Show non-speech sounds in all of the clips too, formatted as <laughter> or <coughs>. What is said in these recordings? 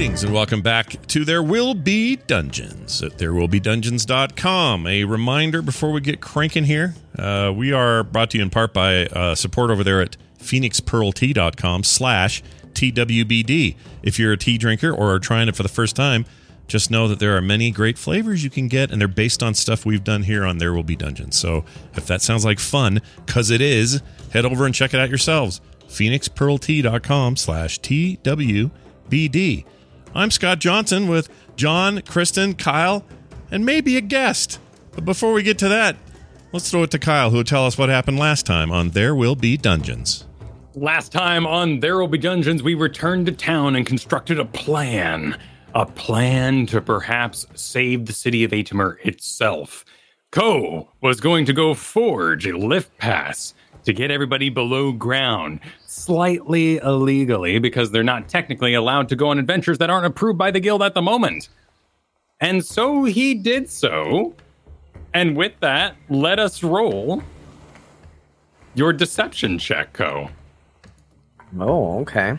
Greetings and welcome back to There Will Be Dungeons at therewillbedungeons.com. A reminder before we get cranking here, uh, we are brought to you in part by uh, support over there at phoenixpearltea.com slash TWBD. If you're a tea drinker or are trying it for the first time, just know that there are many great flavors you can get, and they're based on stuff we've done here on There Will Be Dungeons. So if that sounds like fun, because it is, head over and check it out yourselves. phoenixpearltea.com slash TWBD. I'm Scott Johnson with John, Kristen, Kyle, and maybe a guest. But before we get to that, let's throw it to Kyle, who will tell us what happened last time on There Will Be Dungeons. Last time on There Will Be Dungeons, we returned to town and constructed a plan. A plan to perhaps save the city of Atimer itself. Ko was going to go forge a lift pass to get everybody below ground, slightly illegally because they're not technically allowed to go on adventures that aren't approved by the guild at the moment. And so he did so. And with that, let us roll your deception check, Ko. Oh, okay.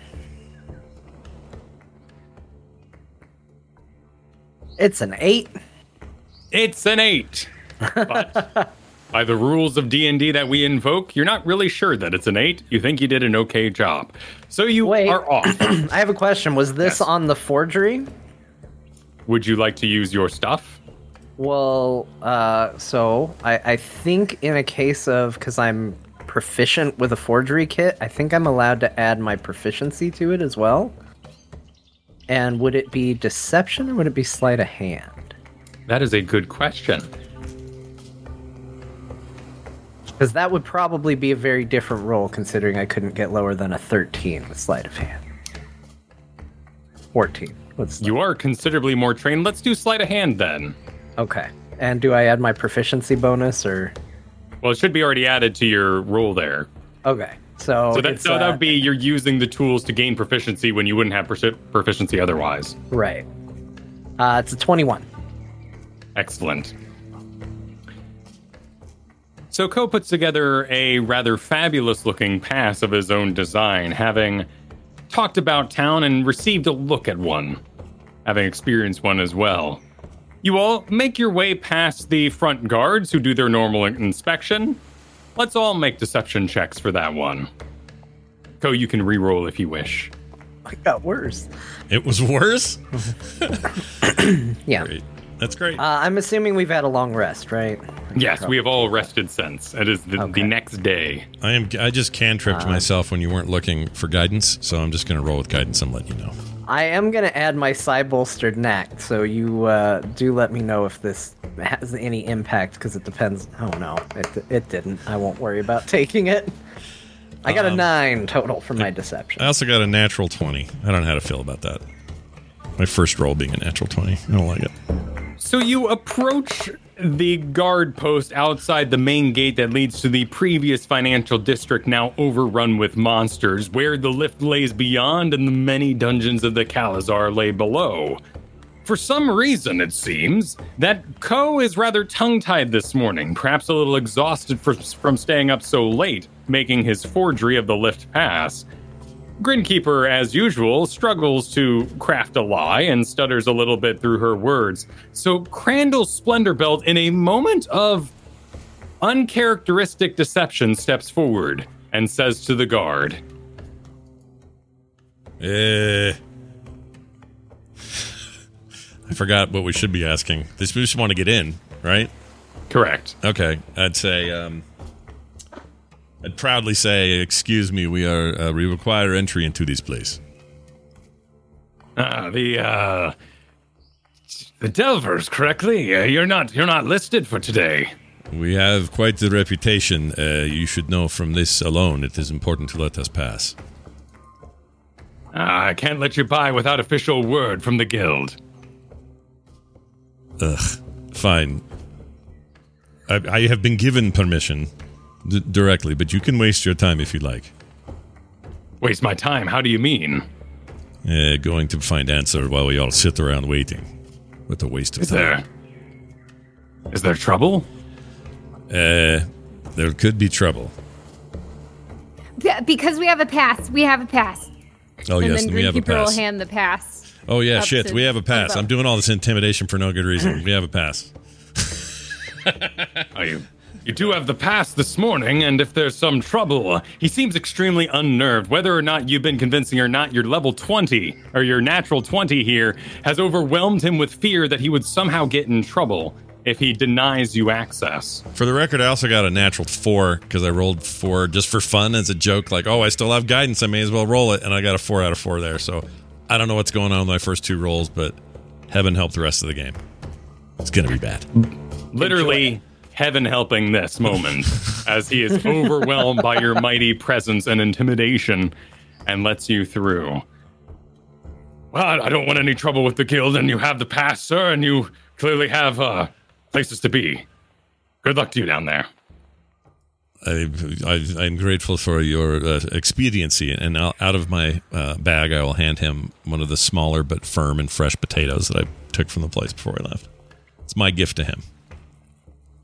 It's an eight. It's an eight. <laughs> But by the rules of D&D that we invoke, you're not really sure that it's an eight. You think you did an okay job. So you Wait. are off. <clears throat> I have a question. Was this Yes. on the forgery? Would you like to use your stuff? Well, uh, so I, I think in a case of because I'm proficient with a forgery kit, I think I'm allowed to add my proficiency to it as well. And would it be deception or would it be sleight of hand? That is a good question. Because that would probably be a very different roll considering I couldn't get lower than a 13 with sleight of hand. 14. What's You are considerably more trained. Let's do sleight of hand then. Okay. And do I add my proficiency bonus or? Well, it should be already added to your roll there. Okay. So, So that so that uh, would be you're using the tools to gain proficiency when you wouldn't have proficiency otherwise. right. Uh, it's a 21. Excellent. So Ko puts together a rather fabulous looking pass of his own design, having talked about town and received a look at one, having experienced one as well. You all make your way past the front guards who do their normal inspection. Let's all make deception checks for that one. Ko, you can re-roll if you wish. It got worse. It was worse? <coughs> Yeah. Great. That's great. Uh, I'm assuming we've had a long rest, right? Yes, we have all rested since. It is the, Okay. the next day. I am. I just cantripped Uh, myself when you weren't looking for guidance, so I'm just going to roll with guidance and let you know. I am going to add my side bolstered neck, so you uh, do let me know if this has any impact, because it depends. Oh, no. It, it didn't. I won't worry about <laughs> taking it. I got a nine total for my deception. I also got a natural 20. I don't know how to feel about that. My first roll being a natural 20. I don't like it. So you approach the guard post outside the main gate that leads to the previous financial district, now overrun with monsters, where the lift lays beyond and the many dungeons of the Calazar lay below. For some reason, it seems, that Ko is rather tongue tied this morning, perhaps a little exhausted for, from staying up so late, making his forgery of the lift pass. Grinkeeper, as usual, struggles to craft a lie and stutters a little bit through her words. So Crandall Splendorbelt, in a moment of uncharacteristic deception, steps forward and says to the guard, Eh. I forgot what we should be asking. This we just want to get in, right? Correct. Okay. I'd say. Um, I'd proudly say, "Excuse me, we are uh, we require entry into this place." Uh, the, uh, the Delvers, correctly? Uh, you're not, you're not listed for today. We have quite the reputation. Uh, you should know from this alone. It is important to let us pass. Ah, I can't let you by without official word from the guild. Ugh. Fine. I, I have been given permission d- directly, but you can waste your time if you like. Waste my time. How do you mean? Uh, going to find answer while we all sit around waiting. What a waste of Is time. there, is there trouble? Uh, there could be trouble. Be- because we have a pass. We have a pass. Oh and yes, then we have a Grinkeeper will pass. hand the pass. Oh yeah, shit. We have a pass. I'm doing all this intimidation for no good reason. We have a pass. Are you, you do have the pass this morning, and if there's some trouble, he seems extremely unnerved. Whether or not you've been convincing or not, your level 20, or your natural 20 here, has overwhelmed him with fear that he would somehow get in trouble if he denies you access. For the record, I also got a natural four because I rolled four just for fun as a joke. Like, oh, I still have guidance. I may as well roll it, and I got a four out of four there. So I don't know what's going on with my first two rolls, but heaven help the rest of the game. It's gonna be bad. Literally, heaven helping this moment as he is overwhelmed by your mighty presence and intimidation and lets you through. Well, I don't want any trouble with the guild, and you have the pass, sir, and you clearly have uh, places to be. Good luck to you down there. I, I, I'm grateful for your uh, expediency, and out out of my uh, bag, I will hand him one of the smaller but firm and fresh potatoes that I took from the place before I left. It's my gift to him.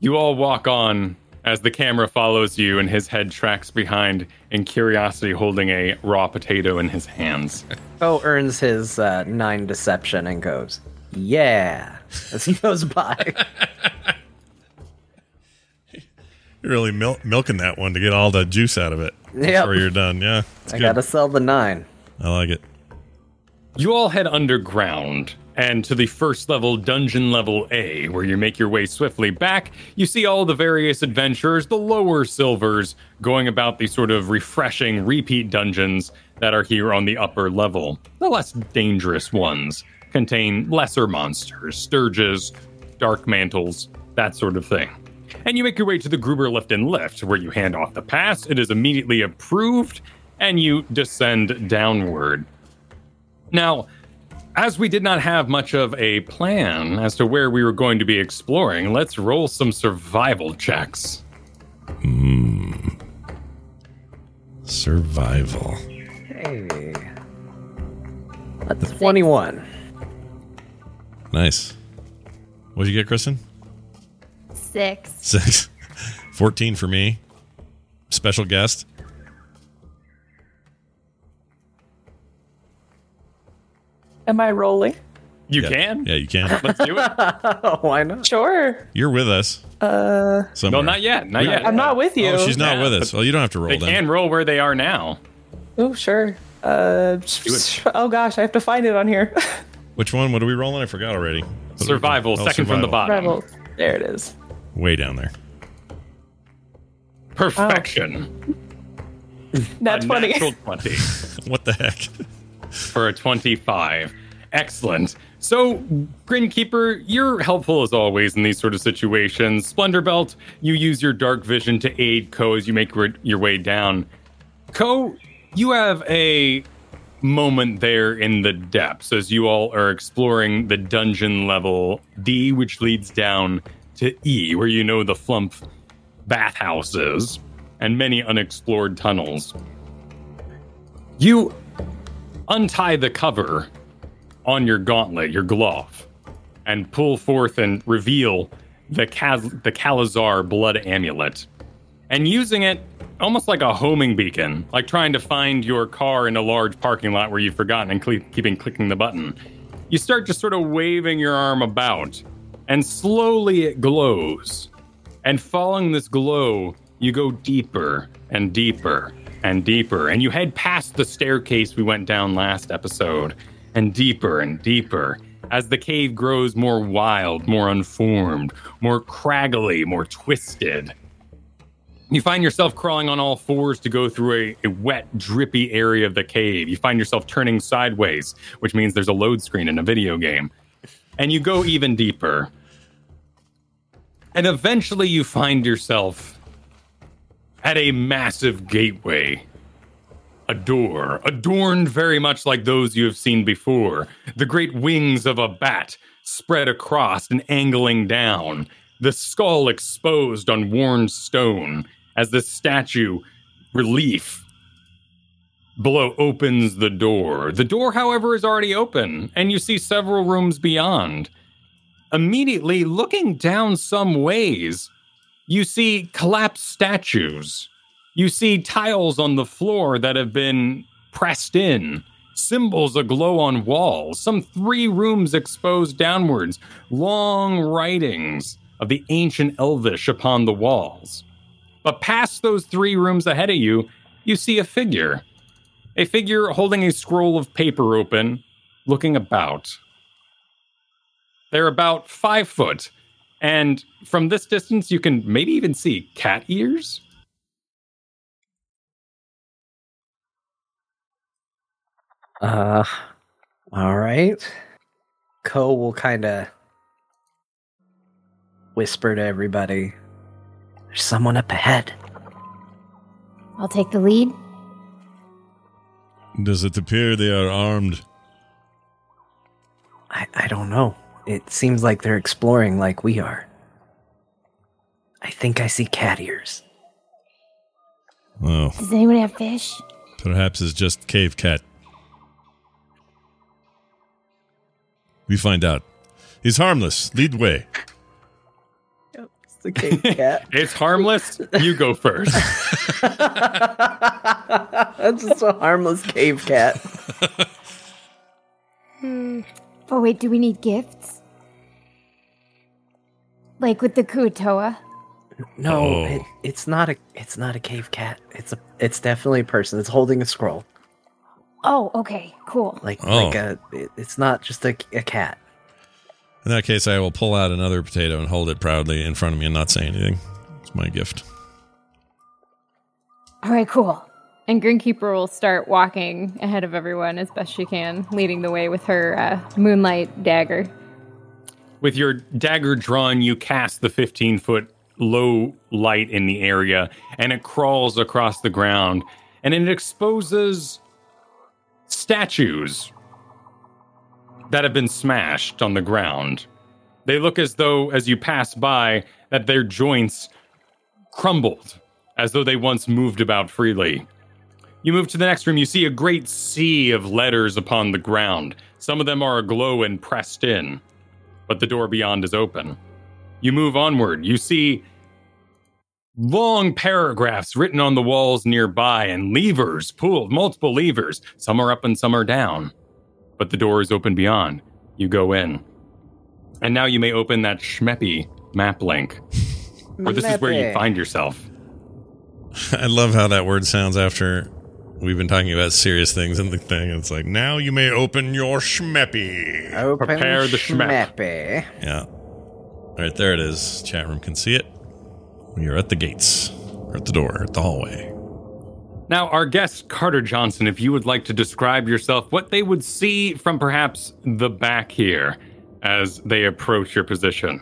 You all walk on as the camera follows you, and his head tracks behind in curiosity, holding a raw potato in his hands. Poe earns his uh, nine deception and goes, "Yeah," as he goes by. <laughs> You're really mil- milking that one to get all the juice out of it Yep. before you're done. Yeah, I good. gotta sell the nine. I like it. You all head underground and to the first level, dungeon level A, where you make your way swiftly back. You see all the various adventurers, the lower silvers, going about these sort of refreshing repeat dungeons that are here on the upper level. The less dangerous ones contain lesser monsters, stirges, dark mantles, that sort of thing. And you make your way to the Gruber Lift and Lift, where you hand off the pass. It is immediately approved, and you descend downward. Now, as we did not have much of a plan as to where we were going to be exploring, let's roll some survival checks. Hmm. Survival. Hey, that's twenty-one. Nice. What'd you get, Kristen? Six. Six. <laughs> 14 for me. Special guest. Am I rolling? You yeah. can? Yeah, you can. Let's do it. Oh, <laughs> why not? Sure. You're with us. Uh, no, not yet. Not yet. I'm not with you. Oh, she's not Yeah, with us. Well, you don't have to roll They then. can roll where they are now. Oh, sure. Uh, oh gosh, I have to find it on here. <laughs> Which one? What are we rolling? I forgot already. What Survival, oh, second from the bottom. Rebel. There it is. Way down there. Perfection. Nat A 20. natural <laughs> 20 What the heck? For a 25. Excellent. So, Grinkeeper, you're helpful as always in these sort of situations. Splendor Belt, you use your dark vision to aid Ko as you make your- way down. Ko, you have a moment there in the depths as you all are exploring the dungeon level D, which leads down to E, where you know the flumph bathhouses and many unexplored tunnels. You untie the cover on your gauntlet, your glove, and pull forth and reveal the Kaz- the Kalazar blood amulet. And using it almost like a homing beacon, like trying to find your car in a large parking lot where you've forgotten and keeping clicking the button. You start just sort of waving your arm about, and slowly it glows. And following this glow, you go deeper and deeper and deeper. And you head past the staircase we went down last episode, and deeper and deeper as the cave grows more wild, more unformed, more craggly, more twisted. You find yourself crawling on all fours to go through a, a wet, drippy area of the cave. You find yourself turning sideways, which means there's a load screen in a video game. And you go even deeper. And eventually you find yourself at a massive gateway. A door, adorned very much like those you have seen before. The great wings of a bat spread across and angling down, the skull exposed on worn stone as the statue relief below opens the door. The door, however, is already open, and you see several rooms beyond. Immediately looking down some ways, you see collapsed statues. You see tiles on the floor that have been pressed in, symbols aglow on walls, some three rooms exposed downwards, long writings of the ancient Elvish upon the walls. But past those three rooms ahead of you, you see a figure. A figure holding a scroll of paper open, looking about. They're about five foot, and from this distance, you can maybe even see cat ears. Uh, all right. Ko will kind of whisper to everybody. There's someone up ahead. I'll take the lead. Does it appear they are armed? I, I don't know. It seems like they're exploring like we are. I think I see cat ears. Well, Does anyone have fish? perhaps it's just cave cat. We find out. He's harmless. Lead the way. It's the cave cat. <laughs> It's harmless. You go first. <laughs> <laughs> That's just a harmless cave cat. Oh wait, do we need gifts? Like with the Kuo-toa? No, Oh. it, it's not a it's not a cave cat. It's a it's definitely a person. It's holding a scroll. Oh, okay, cool. Like Oh. like a it, it's not just a, a cat. In that case, I will pull out another potato and hold it proudly in front of me and not say anything. It's my gift. All right, cool. And Grinkeeper will start walking ahead of everyone as best she can, leading the way with her uh, moonlight dagger. With your dagger drawn, you cast the 15 foot low light in the area, and it crawls across the ground, and it exposes statues that have been smashed on the ground. They look as though, as you pass by, that their joints crumbled, as though they once moved about freely. You move to the next room, you see a great sea of letters upon the ground. Some of them are aglow and pressed in but the door beyond is open. You move onward. You see long paragraphs written on the walls nearby and levers pulled, multiple levers. Some are up and some are down. But the door is open beyond. You go in. And now you may open that schmeppy map link. Or this is where you find yourself. <laughs> I love how that word sounds after we've been talking about serious things in the thing. It's like, now you may open your schmeppy. Open Prepare the schmepp. schmeppy. Yeah. All right, there it is. Chat room can see it. We are at the gates, or at the door, at the hallway. Now, our guest, Carter Johnson, if you would like to describe yourself, what they would see from perhaps the back here as they approach your position.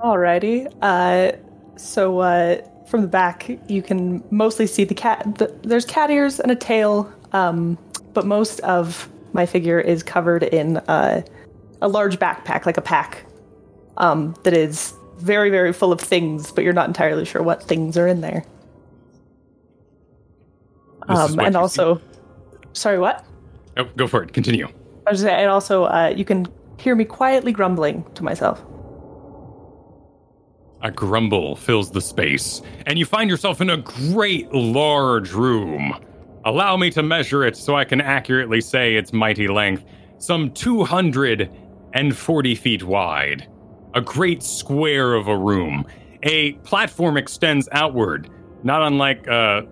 Alrighty. Uh, so uh, from the back, you can mostly see the cat. The, there's cat ears and a tail, um, but most of my figure is covered in uh, a large backpack, like a pack, um, that is very, very full of things, but you're not entirely sure what things are in there. Um, and also, sorry, what? Oh, go for it. Continue. I was just and also, uh, you can hear me quietly grumbling to myself. A grumble fills the space, and you find yourself in a great large room. Allow me to measure it so I can accurately say its mighty length. Some 240 feet wide. A great square of a room. A platform extends outward, not unlike, uh.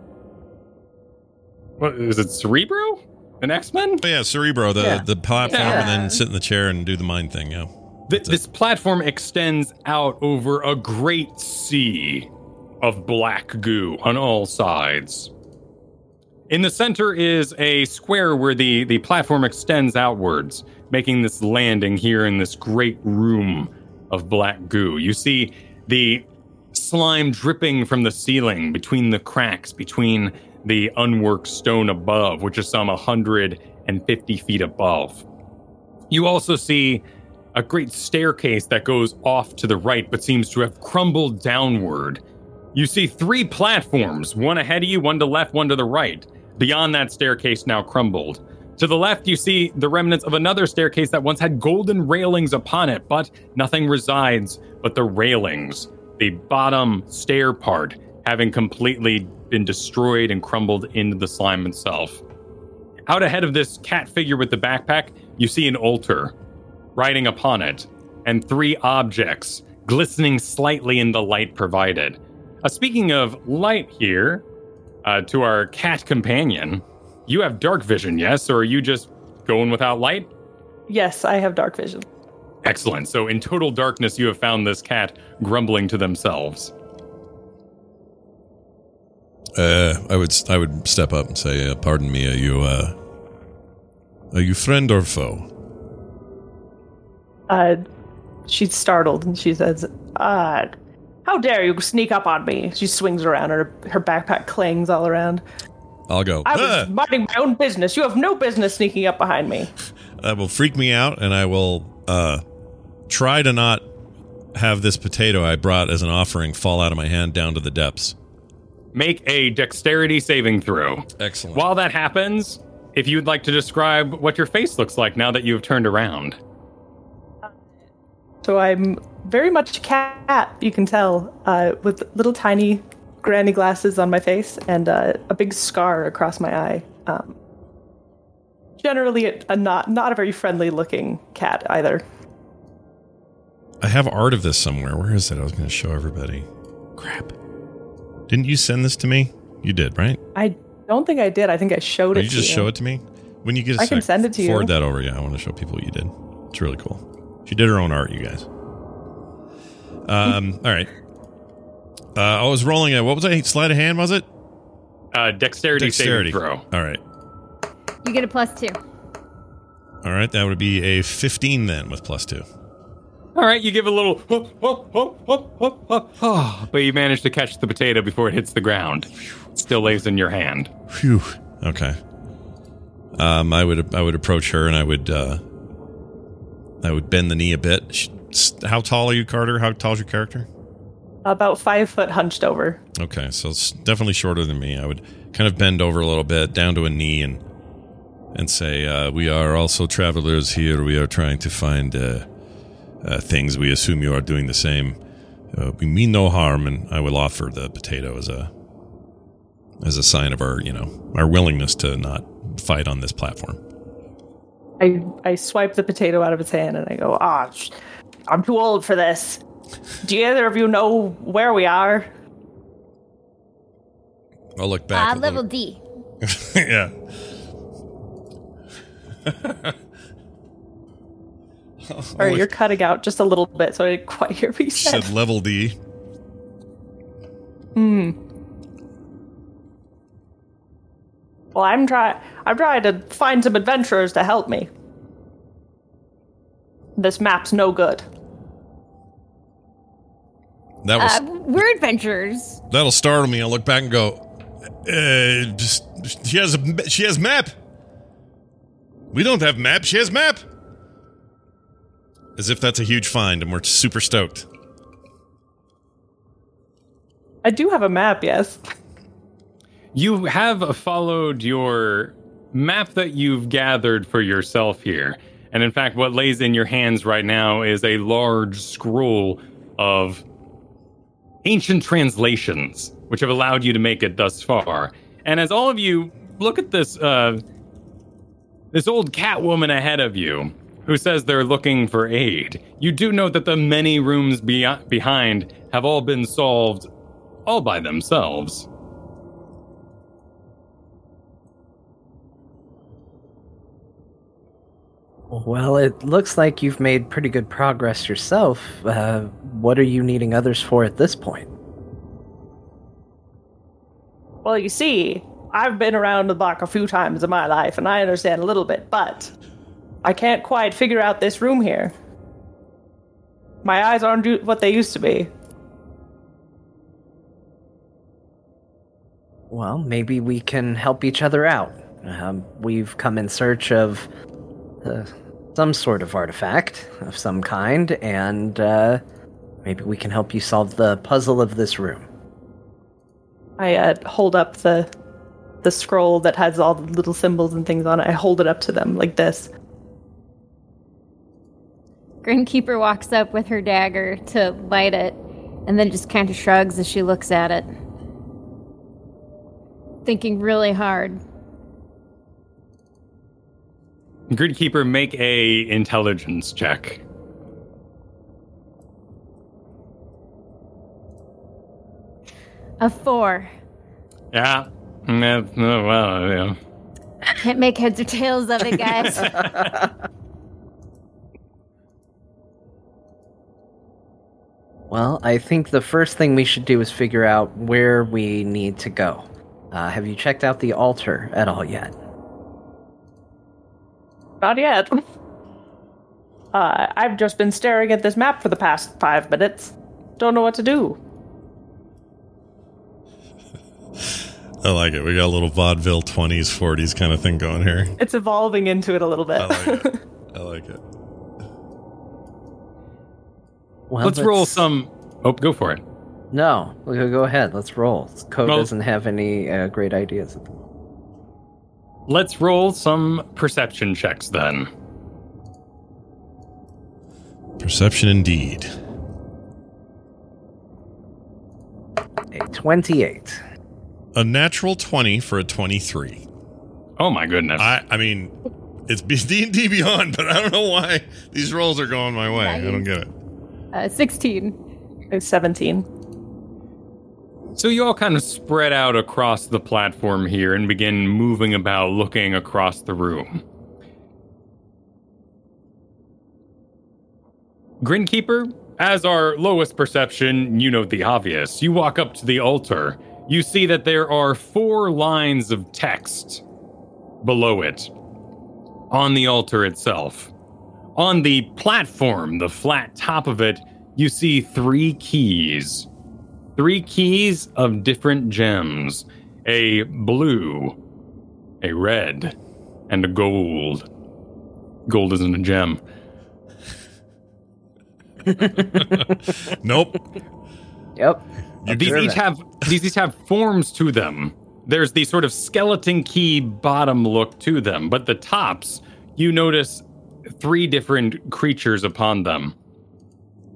What is it, Cerebro? An X Men? Oh, yeah, Cerebro, the, Yeah. the platform, Yeah. and then sit in the chair and do the mind thing. Yeah. Th- this platform extends out over a great sea of black goo on all sides. In the center is a square where the, the platform extends outwards, making this landing here in this great room of black goo. You see the slime dripping from the ceiling between the cracks, between the unworked stone above, which is some 150 feet above. You also see a great staircase that goes off to the right but seems to have crumbled downward. You see three platforms, one ahead of you, one to left, one to the right. Beyond that staircase now crumbled. To the left, you see the remnants of another staircase that once had golden railings upon it, but nothing resides but the railings. The bottom stair part having completely been destroyed and crumbled into the slime itself. Out ahead of this cat figure with the backpack, you see an altar. Riding upon it, and three objects glistening slightly in the light provided. Uh, speaking of light here, uh, to our cat companion, you have dark vision, yes? Or are you just going without light? Yes, I have dark vision. Excellent. So, in total darkness, you have found this cat grumbling to themselves. Uh, I would I would step up and say, uh, "Pardon me, are you uh, are you friend or foe?" Uh, she's startled and she says, uh, how dare you sneak up on me? She swings around, her, her backpack clangs all around. I'll go. I was "Ah!" minding my own business. You have no business sneaking up behind me. <laughs> That will freak me out, and I will uh, try to not have this potato I brought as an offering fall out of my hand down to the depths. Make a dexterity saving throw. Excellent. While that happens, if you'd like to describe what your face looks like now that you've turned around. So I'm very much a cat, you can tell, uh, with little tiny granny glasses on my face and uh, a big scar across my eye. Um, generally, a, a not not a very friendly looking cat either. I have art of this somewhere. Where is it? I was going to show everybody. Crap. Didn't you send this to me? You did, right? I don't think I did. I think I showed Or it. you to just you. show it to me when you get. A I can send it to you. Forward that over. Yeah, I want to show people what you did. It's really cool. She did her own art, you guys. Um. all right. Uh, I was rolling a what was it? Sleight of hand was it? Uh, dexterity, Dexterity. saving throw. All right. You get a plus two. All right. That would be a fifteen then with plus two. All right, you give a little, <gasps> "Oh, oh, oh, oh, oh, oh, oh," but you manage to catch the potato before it hits the ground. It still lays in your hand. Phew. Okay. Um, I would I would approach her and I would uh, I would bend the knee a bit. How tall are you, Carter? How tall is your character? About five foot hunched over. Okay, so it's definitely shorter than me. I would kind of bend over a little bit, down to a knee, and and say, uh, "We are also travelers here. We are trying to find uh, uh, things. We assume you are doing the same. Uh, we mean no harm." And I will offer the potato as a as a sign of our, you know, our willingness to not fight on this platform. I, I swipe the potato out of its hand and I go, ah, sh- I'm too old for this. Do either of you know where we are? I'll look back. Uh, a level little- D. <laughs> yeah. Or you're cutting out just a little bit, so I didn't quite hear what you She said. said level D. Well, I'm trying. I'm trying to find some adventurers to help me. This map's no good. That was Uh, we're adventurers. that'll startle me. I'll look back and go, uh, just she has a she has map. We don't have map. She has map. As if that's a huge find, and we're super stoked. I do have a map, yes. You have followed your map that you've gathered for yourself here. And in fact, what lays in your hands right now is a large scroll of ancient translations, which have allowed you to make it thus far. And as all of you look at this, uh, this old cat woman ahead of you, who says they're looking for aid, you do note that the many rooms be- behind have all been solved all by themselves. Well, it looks like you've made pretty good progress yourself. Uh, what are you needing others for at this point? Well, you see, I've been around the block a few times in my life, and I understand a little bit, but I can't quite figure out this room here. My eyes aren't what they used to be. Well, maybe we can help each other out. Um, we've come in search of uh, some sort of artifact of some kind, and uh, maybe we can help you solve the puzzle of this room. I uh, hold up the the scroll that has all the little symbols and things on it. I hold it up to them like this. Grinkeeper walks up with her dagger to light it, and then just kind of shrugs as she looks at it. Thinking really hard. Grinkeeper, make a intelligence check. A four. Yeah. Well, yeah. Can't make heads or tails of it, guys. <laughs> Well, I think the first thing we should do is figure out where we need to go. Uh, have you checked out the altar at all yet? Not yet. <laughs> Uh, I've just been staring at this map for the past five minutes. Don't know what to do. I like it. We got a little vaudeville 20s, 40s kind of thing going here. It's evolving into it a little bit. I like it. <laughs> I like it. Well, Let's roll some. Oh, go for it. No, go go ahead. Let's roll. Code Well- doesn't have any uh, great ideas. at the moment. Let's roll some perception checks then. Perception indeed. A twenty-eight. A natural 20 for a 23. Oh my goodness. I I mean, it's <laughs> D&D Beyond, but I don't know why these rolls are going my way. I don't get it. uh, 16. It's 17. So you all kind of spread out across the platform here and begin moving about, looking across the room. Grinkeeper, as our lowest perception, you note the obvious. You walk up to the altar. You see that there are four lines of text below it on the altar itself. On the platform, the flat top of it, you see three keys three keys of different gems a blue, a red, and a gold. Gold isn't a gem. <laughs> Nope. Yep. These each it. have these each have forms to them. There's the sort of skeleton key bottom look to them, but the tops, you notice three different creatures upon them.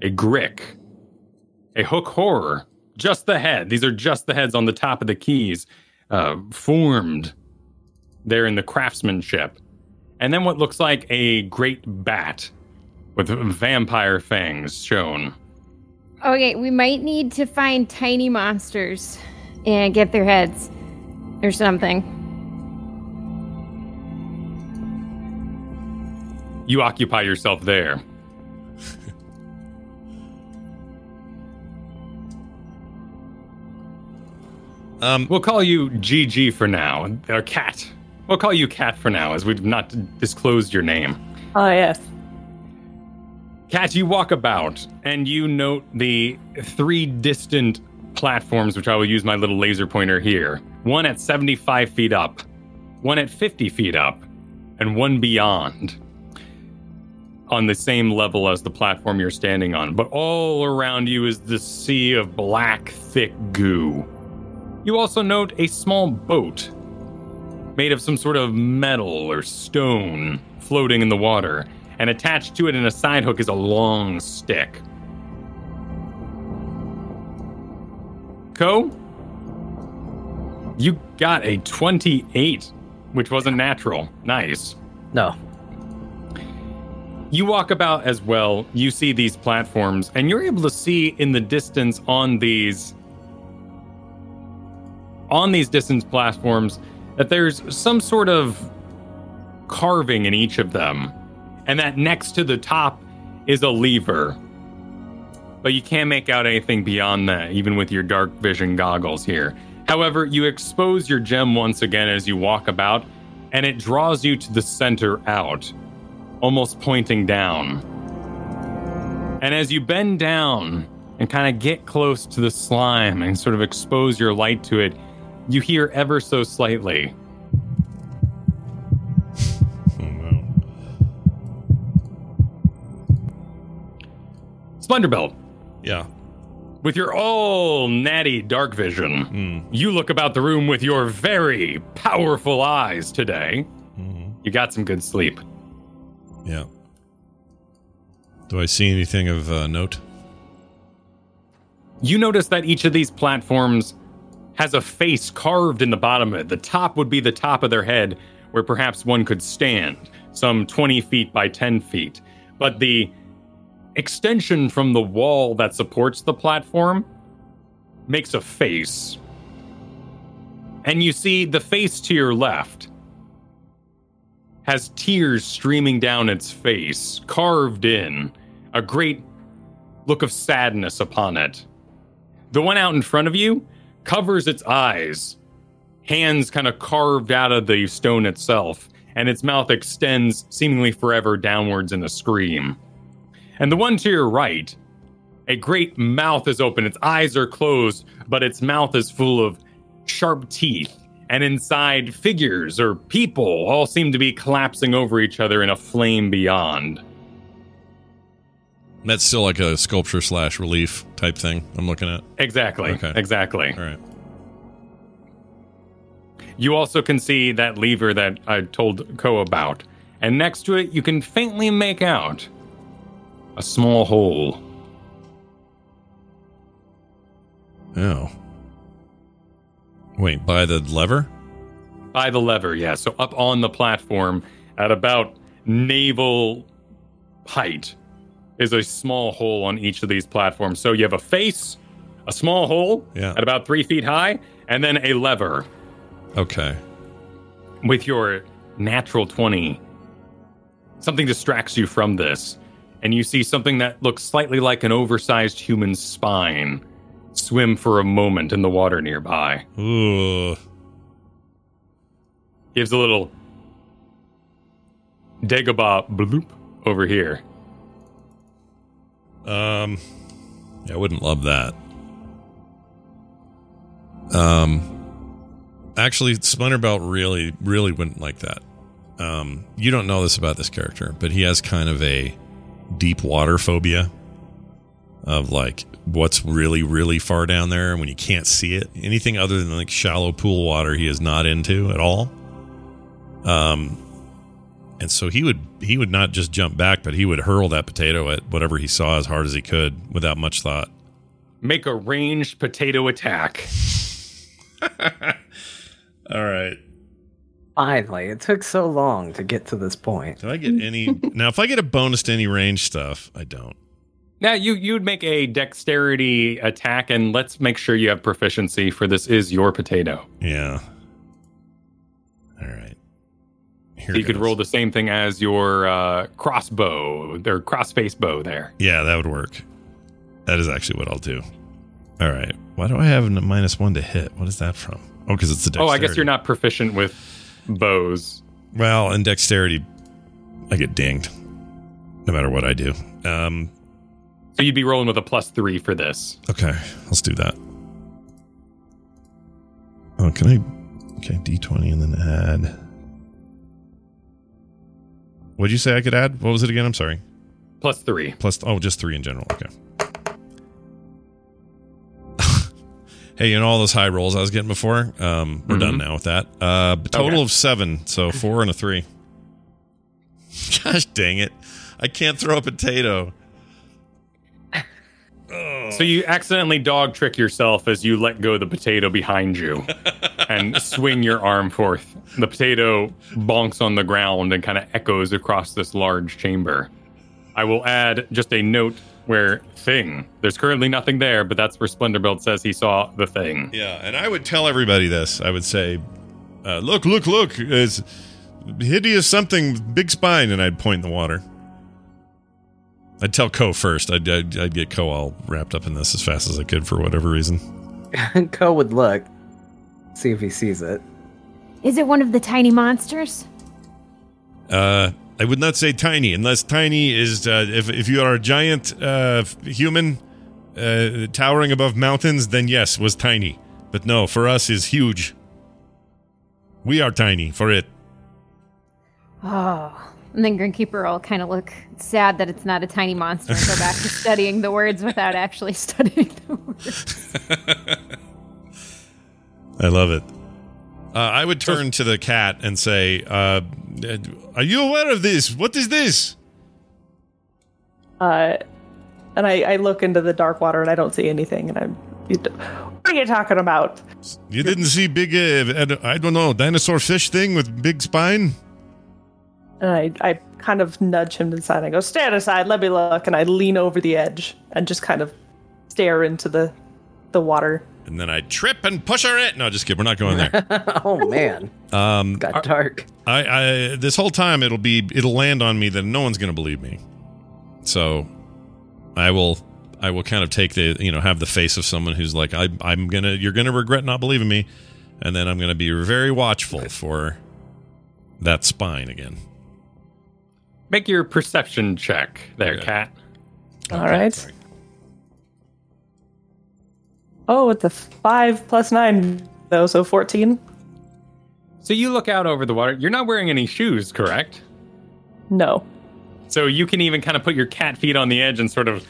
A grick, a hook horror, just the head. These are just the heads on the top of the keys, uh, formed there in the craftsmanship. And then what looks like a great bat with vampire fangs shown. Okay, we might need to find tiny monsters and get their heads or something. You occupy yourself there. Um, We'll call you GG for now, or Cat. We'll call you Cat for now, as we've not disclosed your name. Oh, yes. Cat, you walk about and you note the three distant platforms, which I will use my little laser pointer here. One at 75 feet up, one at 50 feet up, and one beyond on the same level as the platform you're standing on. But all around you is the sea of black, thick goo. You also note a small boat made of some sort of metal or stone floating in the water, and attached to it in a side hook is a long stick. Ko, you got a 28, which wasn't natural. Nice. No. You walk about as well, you see these platforms, and you're able to see in the distance on these on these distance platforms that there's some sort of carving in each of them. And that next to the top is a lever. But you can't make out anything beyond that, even with your dark vision goggles here. However, you expose your gem once again as you walk about, and it draws you to the center out, almost pointing down. And as you bend down and kind of get close to the slime and sort of expose your light to it, you hear ever so slightly. oh, no. Yeah. with your all natty dark vision, you look about the room with your very powerful eyes today. You got some good sleep. Yeah. Do I see anything of uh, note? You notice that each of these platforms has a face carved in the bottom of it. The top would be the top of their head, where perhaps one could stand. some 20 feet by 10 feet. But the extension from the wall that supports the platform makes a face. And you see the face to your left has tears streaming down its face, carved in, a great look of sadness upon it. The one out in front of you covers its eyes, hands kind of carved out of the stone itself, and its mouth extends seemingly forever downwards in a scream. And the one to your right, a great mouth is open, its eyes are closed, but its mouth is full of sharp teeth. And inside, figures or people all seem to be collapsing over each other in a flame beyond. That's still like a sculpture slash relief type thing I'm looking at. Exactly. Okay. Exactly. All right. You also can see that lever that I told Ko about. And next to it, you can faintly make out a small hole. Oh. Wait, by the lever? By the lever, yeah. So up on the platform at about navel height is a small hole on each of these platforms. So you have a face, a small hole Yeah. at about three feet high, and then a lever Okay. with your natural 20. Something distracts you from this, and you see something that looks slightly like an oversized human spine swim for a moment in the water nearby. Ooh. gives a little Dagobah bloop over here. Um, I wouldn't love that. Um, actually, Splinterbelt really, really wouldn't like that. Um, you don't know this about this character, but he has kind of a deep water phobia of like what's really, really far down there when you can't see it. Anything other than like shallow pool water, he is not into at all. Um, and so he would he would not just jump back, but he would hurl that potato at whatever he saw as hard as he could without much thought. Make a ranged potato attack. <laughs> All right. Finally, it took so long to get to this point. Do I get any <laughs> now? If I get a bonus to any range stuff, I don't. Now you you'd make a dexterity attack, and let's make sure you have proficiency for this is your potato. Yeah. All right. Here So you could roll the same thing as your uh, crossbow, or crossface bow there. Yeah, that would work. That is actually what I'll do. All right. Why do I have a minus one to hit? What is that from? Oh, because it's the Oh. I guess you're not proficient with bows. Well, in dexterity, I get dinged, no matter what I do. Um. So you'd be rolling with a plus three for this. Okay, let's do that. Oh, can I? Okay, d20 and then add. What'd you say I could add? What was it again? I'm sorry. Plus three. Plus, oh, just three in general. Okay. <laughs> hey, you know all those high rolls I was getting before? Um, we're done now with that. Uh, a total Okay. of seven, so four and a three. <laughs> Gosh dang it! I can't throw a potato. So you accidentally dog trick yourself as you let go of the potato behind you <laughs> and swing your arm forth. The potato bonks on the ground and kind of echoes across this large chamber. I will add just a note where thing. There's currently nothing there, but that's where Splendorbelt says he saw the thing. Yeah, and I would tell everybody this. I would say, uh, "Look, look, look! It's hideous something, big spine," and I'd point in the water. I'd tell Ko first. I'd, I'd, I'd get Ko all wrapped up in this as fast as I could for whatever reason. <laughs> Ko would look, see if he sees it. Is it one of the tiny monsters? Uh, I would not say tiny, unless tiny is uh, if if you are a giant uh, human uh, towering above mountains, then yes, was tiny. But no, for us is huge. We are tiny for it. Oh. And then Grinkeeper will kind of look sad that it's not a tiny monster and go back to <laughs> studying the words without actually studying the words. <laughs> I love it. Uh, I would turn to the cat and say, uh, "Are you aware of this? What is this?" Uh, and I, I look into the dark water and I don't see anything. And I'm, you d- what are you talking about? You didn't see big, uh, I don't know, dinosaur fish thing with big spine? And I, I kind of nudge him to the side. I go, stand aside, let me look. And I lean over the edge and just kind of stare into the the water. And then I trip and push her in. No, just kidding. We're not going there. <laughs> oh man, Um, got dark. I, I this whole time it'll be it'll land on me that no one's going to believe me. So I will I will kind of take the you know have the face of someone who's like I I'm gonna you're gonna regret not believing me, and then I'm gonna be very watchful for that spine again. Make your perception check there, Okay. cat. All right. Oh, with the five plus nine, though, so 14? So you look out over the water. You're not wearing any shoes, correct? No. So you can even kind of put your cat feet on the edge and sort of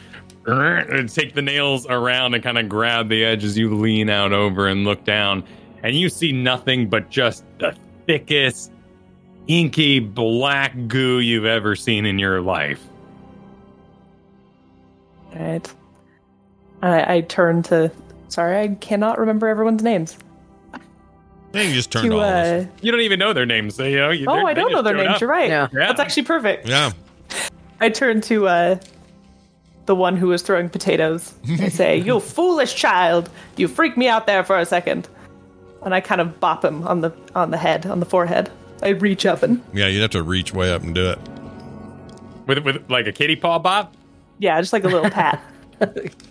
uh, take the nails around and kind of grab the edge as you lean out over and look down. And you see nothing but just the thickest, inky black goo you've ever seen in your life. All right. I, I turn to. Sorry, I cannot remember everyone's names. Yeah, you just turned To, all of uh, You don't even know their names. So, you know, you, oh, they're- I don't know their names. up. You're right. Yeah. Yeah. That's actually perfect. Yeah. I turn to uh, the one who was throwing potatoes. I <laughs> say, "You foolish child! You freaked me out there for a second. And I kind of bop him on the on the head, on the forehead. I reach up and Yeah, you'd have to reach way up and do it. With, with like a kitty paw bop. yeah, just like a little <laughs> pat,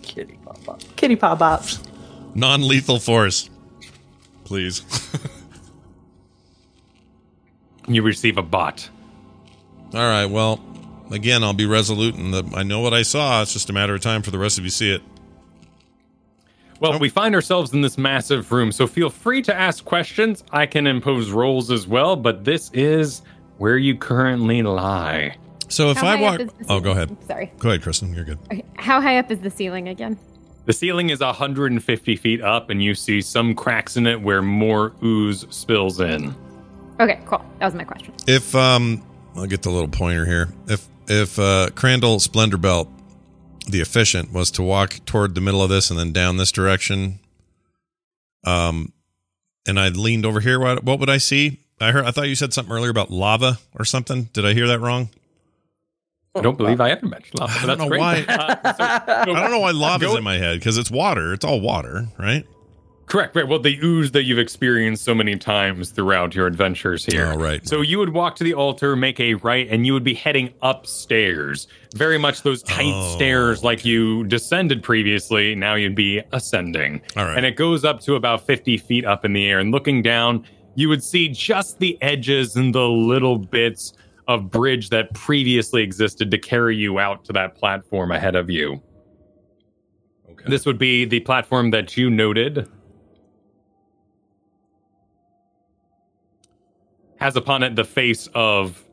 Kitty paw papa. kitty paw bop. Non-lethal force, please. <laughs> You receive a bot. all right. Well, again, I'll be resolute, and the, I know what I saw. It's just a matter of time for the rest of you see it. Well, we find ourselves in this massive room, so feel free to ask questions. I can impose roles as well, but this is where you currently lie. So if How I walk, up is the oh, go ahead. Sorry. Go ahead, Kristen. You're good. Okay, How high up is the ceiling again? The ceiling is 150 feet up, and you see some cracks in it where more ooze spills in. Okay, cool. That was my question. If um, I'll get the little pointer here. If if uh, Crandall Splendor Belt, the efficient, was to walk toward the middle of this and then down this direction, um, and I leaned over here, what what would I see? I heard. I thought you said something earlier about lava or something. Did I hear that wrong? I don't believe I ever mentioned lava. I don't that's know great. why- <laughs> I don't know why lava's Go- in my head because it's water. It's all water, right? Correct, right. Well, the ooze that you've experienced so many times throughout your adventures here. Oh, right. So you would walk to the altar, make a right, and you would be heading upstairs. Very much those tight Oh. stairs like you descended previously. Now you'd be ascending. All right. And it goes up to about 50 feet up in the air. And looking down, you would see just the edges and the little bits of bridge that previously existed to carry you out to that platform ahead of you. Okay. This would be the platform that you noted has upon it the face of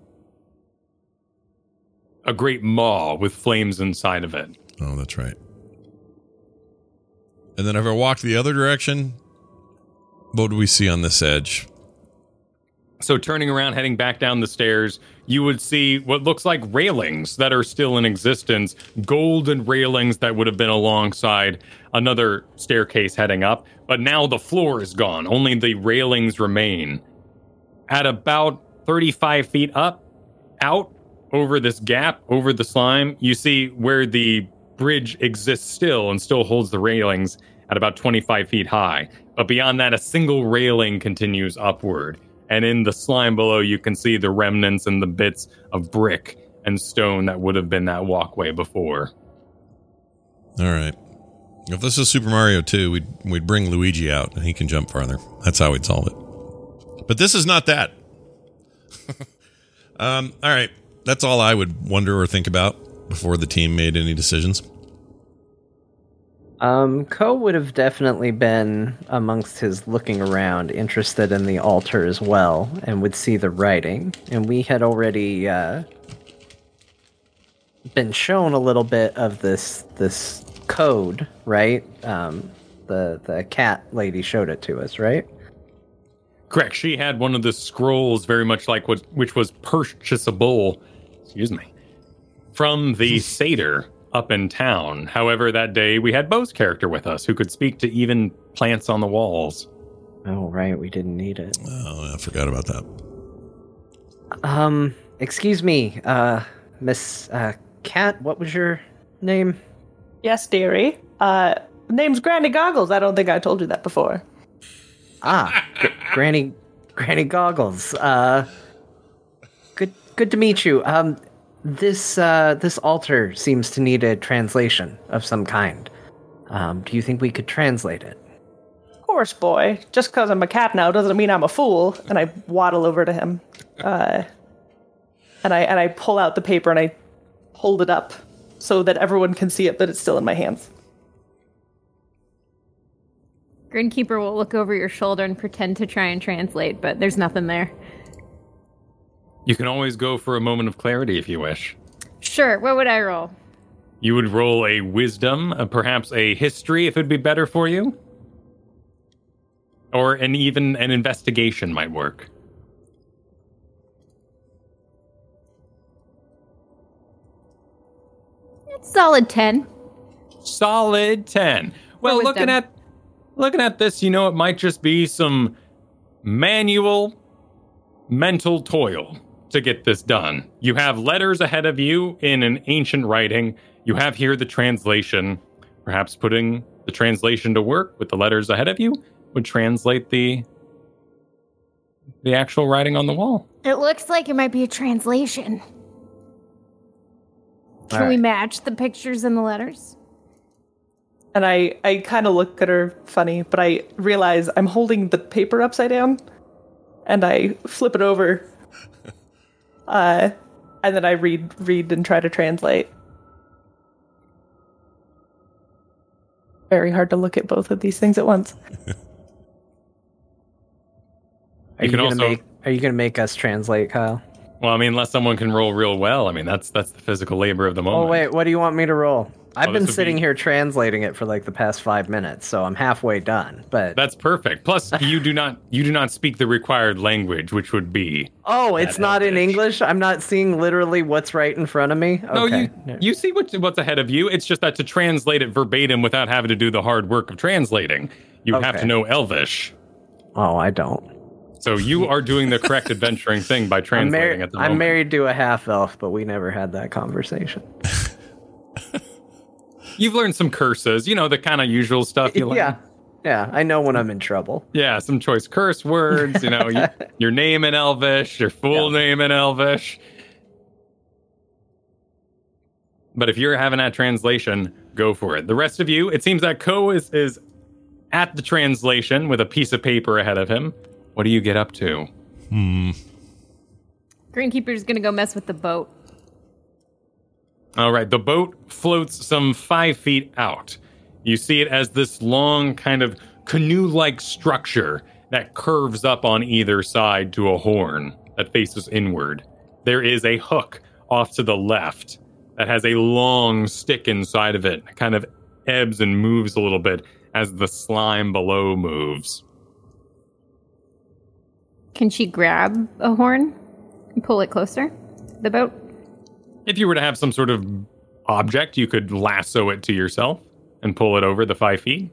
a great maw with flames inside of it. Oh, that's right. And then if I walk the other direction, what do we see on this edge? So, turning around, heading back down the stairs, you would see what looks like railings that are still in existence, golden railings that would have been alongside another staircase heading up. But now the floor is gone, only the railings remain. At about 35 feet up, out over this gap, over the slime, you see where the bridge exists still and still holds the railings at about 25 feet high. But beyond that, a single railing continues upward. And in the slime below, you can see the remnants and the bits of brick and stone that would have been that walkway before. All right. If this is Super Mario 2, we'd we'd bring Luigi out and he can jump farther. That's how we'd solve it. But this is not that. <laughs> um, all right. That's all I would wonder or think about before the team made any decisions. Um, Ko would have definitely been amongst his looking around, interested in the altar as well, and would see the writing. And we had already uh, been shown a little bit of this this code, right? Um, the the cat lady showed it to us, right? Correct. She had one of the scrolls, very much like what, which was purchasable. Excuse me, from the <laughs> satyr up in town. However, that day we had Bo's character with us, who could speak to even plants on the walls. Oh, right, we didn't need it. Oh, I forgot about that. Um, excuse me, uh, Miss uh, Cat. What was your name? Yes, dearie. Uh, name's Granny Goggles. I don't think I told you that before. Ah, Gr- Granny, Granny Goggles. Uh, good, good to meet you. Um, this uh, this altar seems to need a translation of some kind. Um, do you think we could translate it? Of course, boy. Just because I'm a cat now doesn't mean I'm a fool. And I waddle over to him, uh, and I and I pull out the paper and I hold it up so that everyone can see it, but it's still in my hands. Grinkeeper will look over your shoulder and pretend to try and translate, but there's nothing there. You can always go for a moment of clarity if you wish. Sure, what would I roll? You would roll a wisdom, uh, perhaps a history if it'd be better for you. Or an even an investigation might work. It's solid 10. Solid 10. Well, looking at looking at this, you know it might just be some manual mental toil to get this done. You have letters ahead of you in an ancient writing. You have here the translation. Perhaps putting the translation to work with the letters ahead of you would translate the the actual writing on the wall. It looks like it might be a translation. Can we match the pictures and the letters? And I, I kind of look at her funny, but I realize I'm holding the paper upside down, and I flip it over, <laughs> uh, and then I read read and try to translate. Very hard to look at both of these things at once. Are You can gonna also- make Are you gonna make us translate, Kyle? Well, I mean, unless someone can roll real well, I mean, that's that's the physical labor of the moment. Oh wait, what do you want me to roll? I've Oh, been sitting be- here translating it for like the past five minutes, so I'm halfway done. But That's perfect. Plus, <laughs> you do not you do not speak the required language, which would be oh, it's that not in English. I'm not seeing literally what's right in front of me. Okay. no. You you see what, what's ahead of you. It's just that to translate it verbatim without having to do the hard work of translating, you have to know Elvish. oh, I don't. So you are doing the correct adventuring thing by <laughs> I'm, translating mar- at the I'm married to a half elf, but we never had that conversation. <laughs> You've learned some curses, you know the kind of usual stuff you learn. yeah, yeah. I know when I'm in trouble. Yeah, some choice curse words, you know, you, <laughs> your name in Elvish, your full name in Elvish. But if you're having that translation, go for it. The rest of you, it seems that Ko is, is at the translation with a piece of paper ahead of him. What do you get up to? Hmm. Grinkeeper's gonna go mess with the boat. All right, the boat floats some five feet out. You see it as this long, kind of canoe like structure that curves up on either side to a horn that faces inward. There is a hook off to the left that has a long stick inside of it. It kind of ebbs and moves a little bit as the slime below moves. Can she grab a horn and pull it closer? The boat? If you were to have some sort of object, you could lasso it to yourself and pull it over the five feet.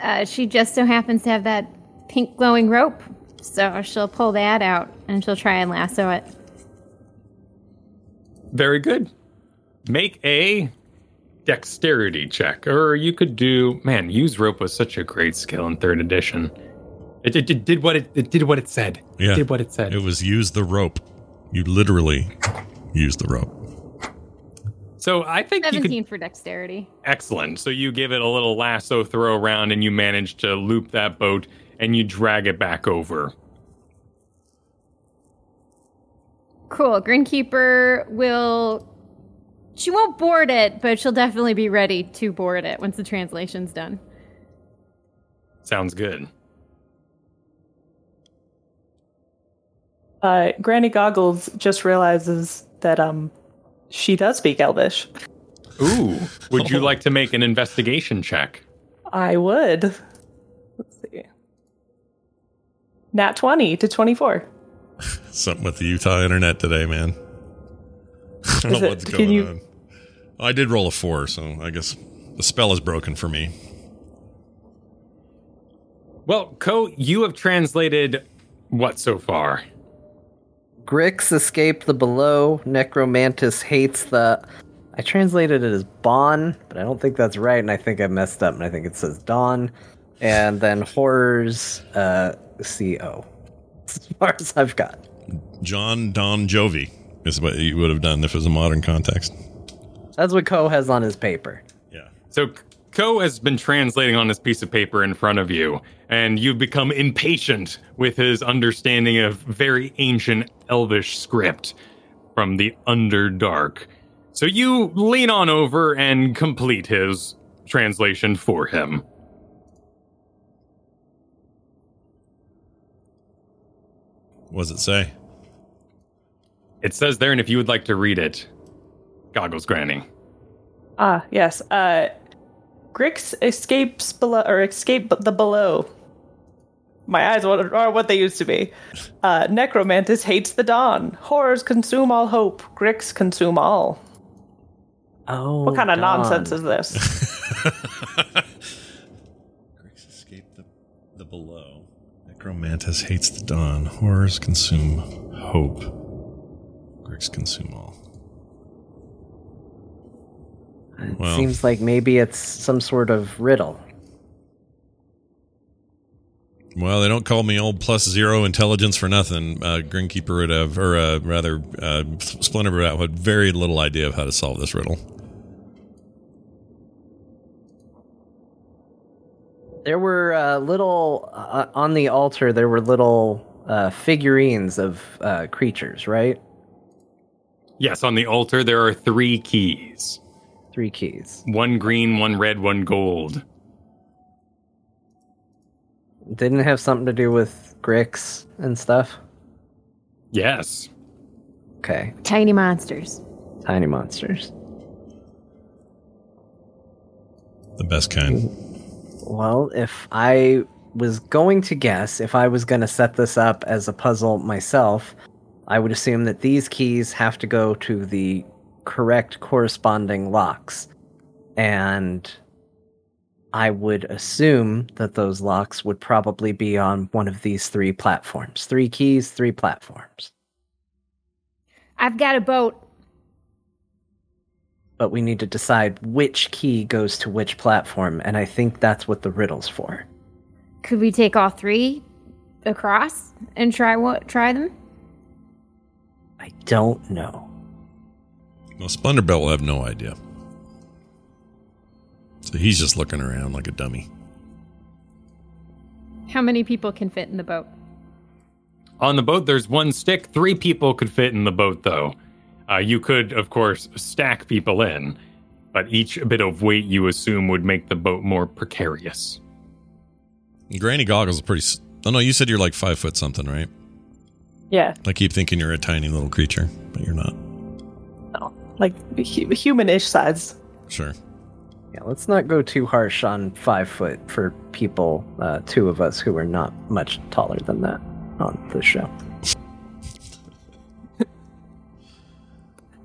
Uh, she just so happens to have that pink glowing rope. So she'll pull that out and she'll try and lasso it. Very good. Make a dexterity check, or you could do. Man, use rope was such a great skill in third edition. It, it, it did what it, it did what it said. Yeah. It did what it said. It was use the rope. You literally use the rope. So I think you could. 17 for dexterity. Excellent. So you give it a little lasso throw around, and you manage to loop that boat, and you drag it back over. Cool. Grinkeeper will. She won't board it, but she'll definitely be ready to board it once the translation's done. Sounds good. Uh, Granny Goggles just realizes that um, she does speak Elvish. Ooh, would you like to make an investigation check? I would. Let's see. Nat 20 to 24. <laughs> Something with the Utah internet today, man. <laughs> I don't Is know it- what's can going you- on. I did roll a four, so I guess the spell is broken for me. Well, Ko, you have translated what so far? Grix escaped the below. Necromantis hates the. I translated it as Bon, but I don't think that's right, and I think I messed up, and I think it says Dawn. And then horrors, uh, CO. <laughs> As far as I've got. John Don Jovi is what you would have done if it was a modern context. That's what Ko has on his paper. Yeah. So Ko has been translating on this piece of paper in front of you, and you've become impatient with his understanding of very ancient elvish script from the Underdark. So you lean on over and complete his translation for him. What does it say? It says there, and if you would like to read it, Goggles Granny. Ah, yes. Uh, Grix escapes below, or escape the below. My eyes are are what they used to be. Uh, Necromantis hates the dawn. Horrors consume all hope. Grix consume all. Oh. What kind of Dawn. nonsense is this? <laughs> Grix escape the, the below. Necromantis hates the dawn. Horrors consume hope. Grix consume all. It Well. seems like maybe it's some sort of riddle. Well, they don't call me old plus zero intelligence for nothing. Uh, Grinkeeper would have, or uh, rather, uh, Splinter would have had very little idea of how to solve this riddle. There were uh, little uh, on the altar. There were little uh, figurines of uh, creatures, right? Yes, on the altar there are three keys Three keys. one green, one red, one gold. Didn't it have something to do with Grix and stuff. Yes. Okay, Tiny monsters. tiny monsters. The best kind. Well, if I was going to guess, if I was going to set this up as a puzzle myself, I would assume that these keys have to go to the correct corresponding locks. And I would assume that those locks would probably be on one of these three platforms. Three keys, three platforms. I've got a boat. But we need to decide which key goes to which platform, and I think that's what the riddle's for. Could we take all three across and try what? Try them? I don't know. Well, Splendorbelt will have no idea. So he's just looking around like a dummy. How many people can fit in the boat? On the boat, there's one stick. Three people could fit in the boat, though. Uh, you could, of course, stack people in, but each bit of weight you assume would make the boat more precarious. Granny Goggles is pretty. s- Oh no, you said you're like five foot something, right? yeah, I keep thinking you're a tiny little creature, but you're not. No, like hu- human-ish size. Sure. Yeah, let's not go too harsh on five foot for people, uh, two of us who are not much taller than that on the show.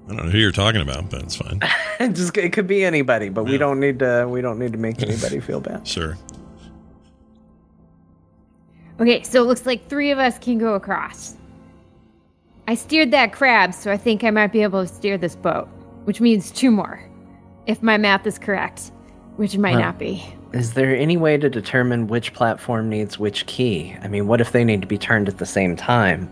I don't know who you're talking about, but it's fine. It <laughs> Just it could be anybody, but we don't need to. We don't need to make anybody feel bad. <laughs> Sure. Okay, so it looks like three of us can go across. I steered that crab, so I think I might be able to steer this boat, which means two more, if my math is correct, which it might Huh. not be. Is there any way to determine which platform needs which key? I mean, what if they need to be turned at the same time?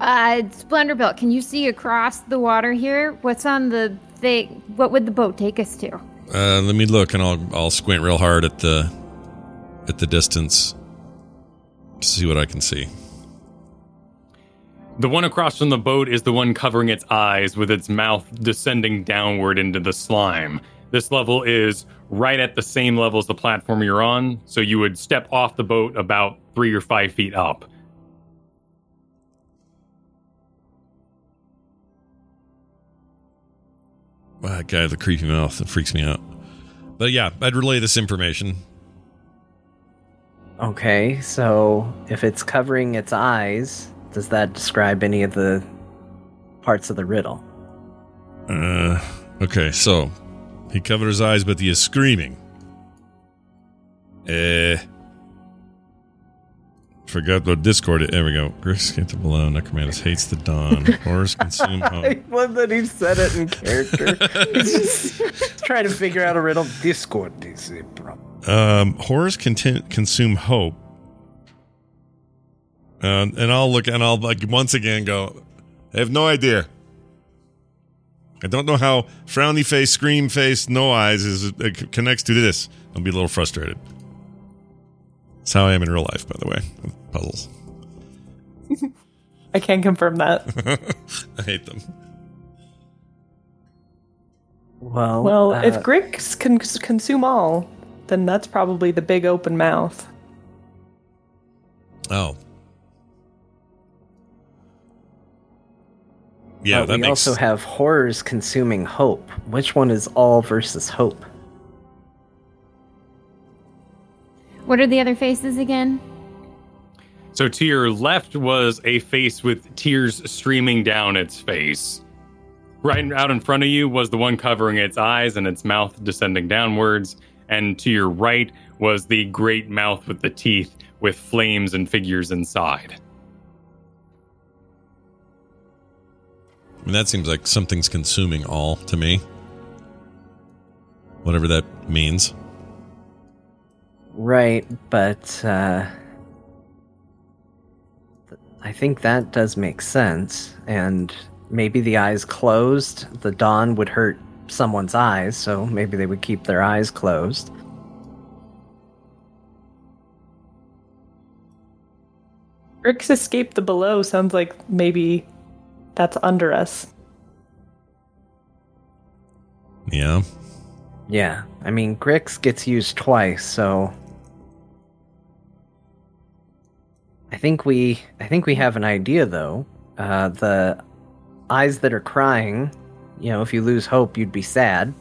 Uh, Splendorbelt, can you see across the water here? What's on the thing? What would the boat take us to? Uh, let me look, and I'll I'll squint real hard at the at the distance to see what I can see. The one across from the boat is the one covering its eyes with its mouth descending downward into the slime. This level is right at the same level as the platform you're on, so you would step off the boat about three or five feet up. Wow, that guy with the creepy mouth that freaks me out. But yeah, I'd relay this information. Okay, so if it's covering its eyes, does that describe any of the parts of the riddle? Uh, okay, so he covered his eyes, but he is screaming. Uh, forgot what Discord. It. There we go. Grix get to below. Necromantis hates the dawn. <laughs> Horrors consume <laughs> hope. I love that he said it in character. He's just <laughs> trying to figure out a riddle. Discord is a problem. Um, horrors content, consume hope. Uh, and I'll look and I'll like once again go. I have no idea. I don't know how frowny face, scream face, no eyes is uh, connects to this. I'll be a little frustrated. That's how I am in real life, by the way. with Puzzles. I can confirm that. <laughs> I hate them. Well, Well, uh, if Grix can consume all, then that's probably the big open mouth. Oh. Yeah, but that we makes also have horrors consuming hope. Which one is all versus hope? What are the other faces again? So to your left was a face with tears streaming down its face. Right out in front of you was the one covering its eyes and its mouth descending downwards. And to your right was the great mouth with the teeth with flames and figures inside. I mean, that seems like something's consuming all to me. Whatever that means. Right, but uh, I think that does make sense. And maybe the eyes closed, the dawn would hurt someone's eyes, so maybe they would keep their eyes closed. Grix escaped the below sounds like maybe that's under us. Yeah. Yeah, I mean, Grix gets used twice, so I think we I think we have an idea though. Uh, the eyes that are crying, you know, if you lose hope, you'd be sad.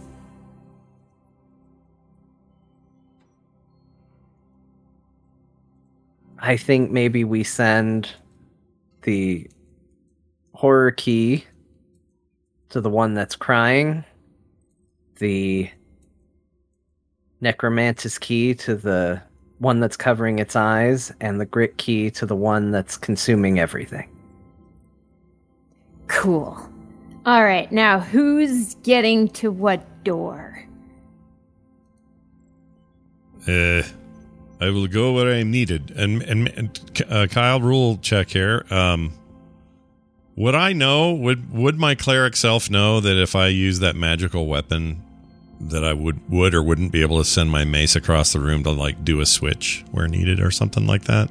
I think maybe we send the horror key to the one that's crying, the necromantis key to the one that's covering its eyes, and the grick key to the one that's consuming everything. Cool. All right, now who's getting to what door? Uh, I will go where I am needed. And and, and uh, Kyle, rule check here. Um, would I know? Would would my cleric self know that if I use that magical weapon, that I would would or wouldn't be able to send my mace across the room to like do a switch where needed or something like that,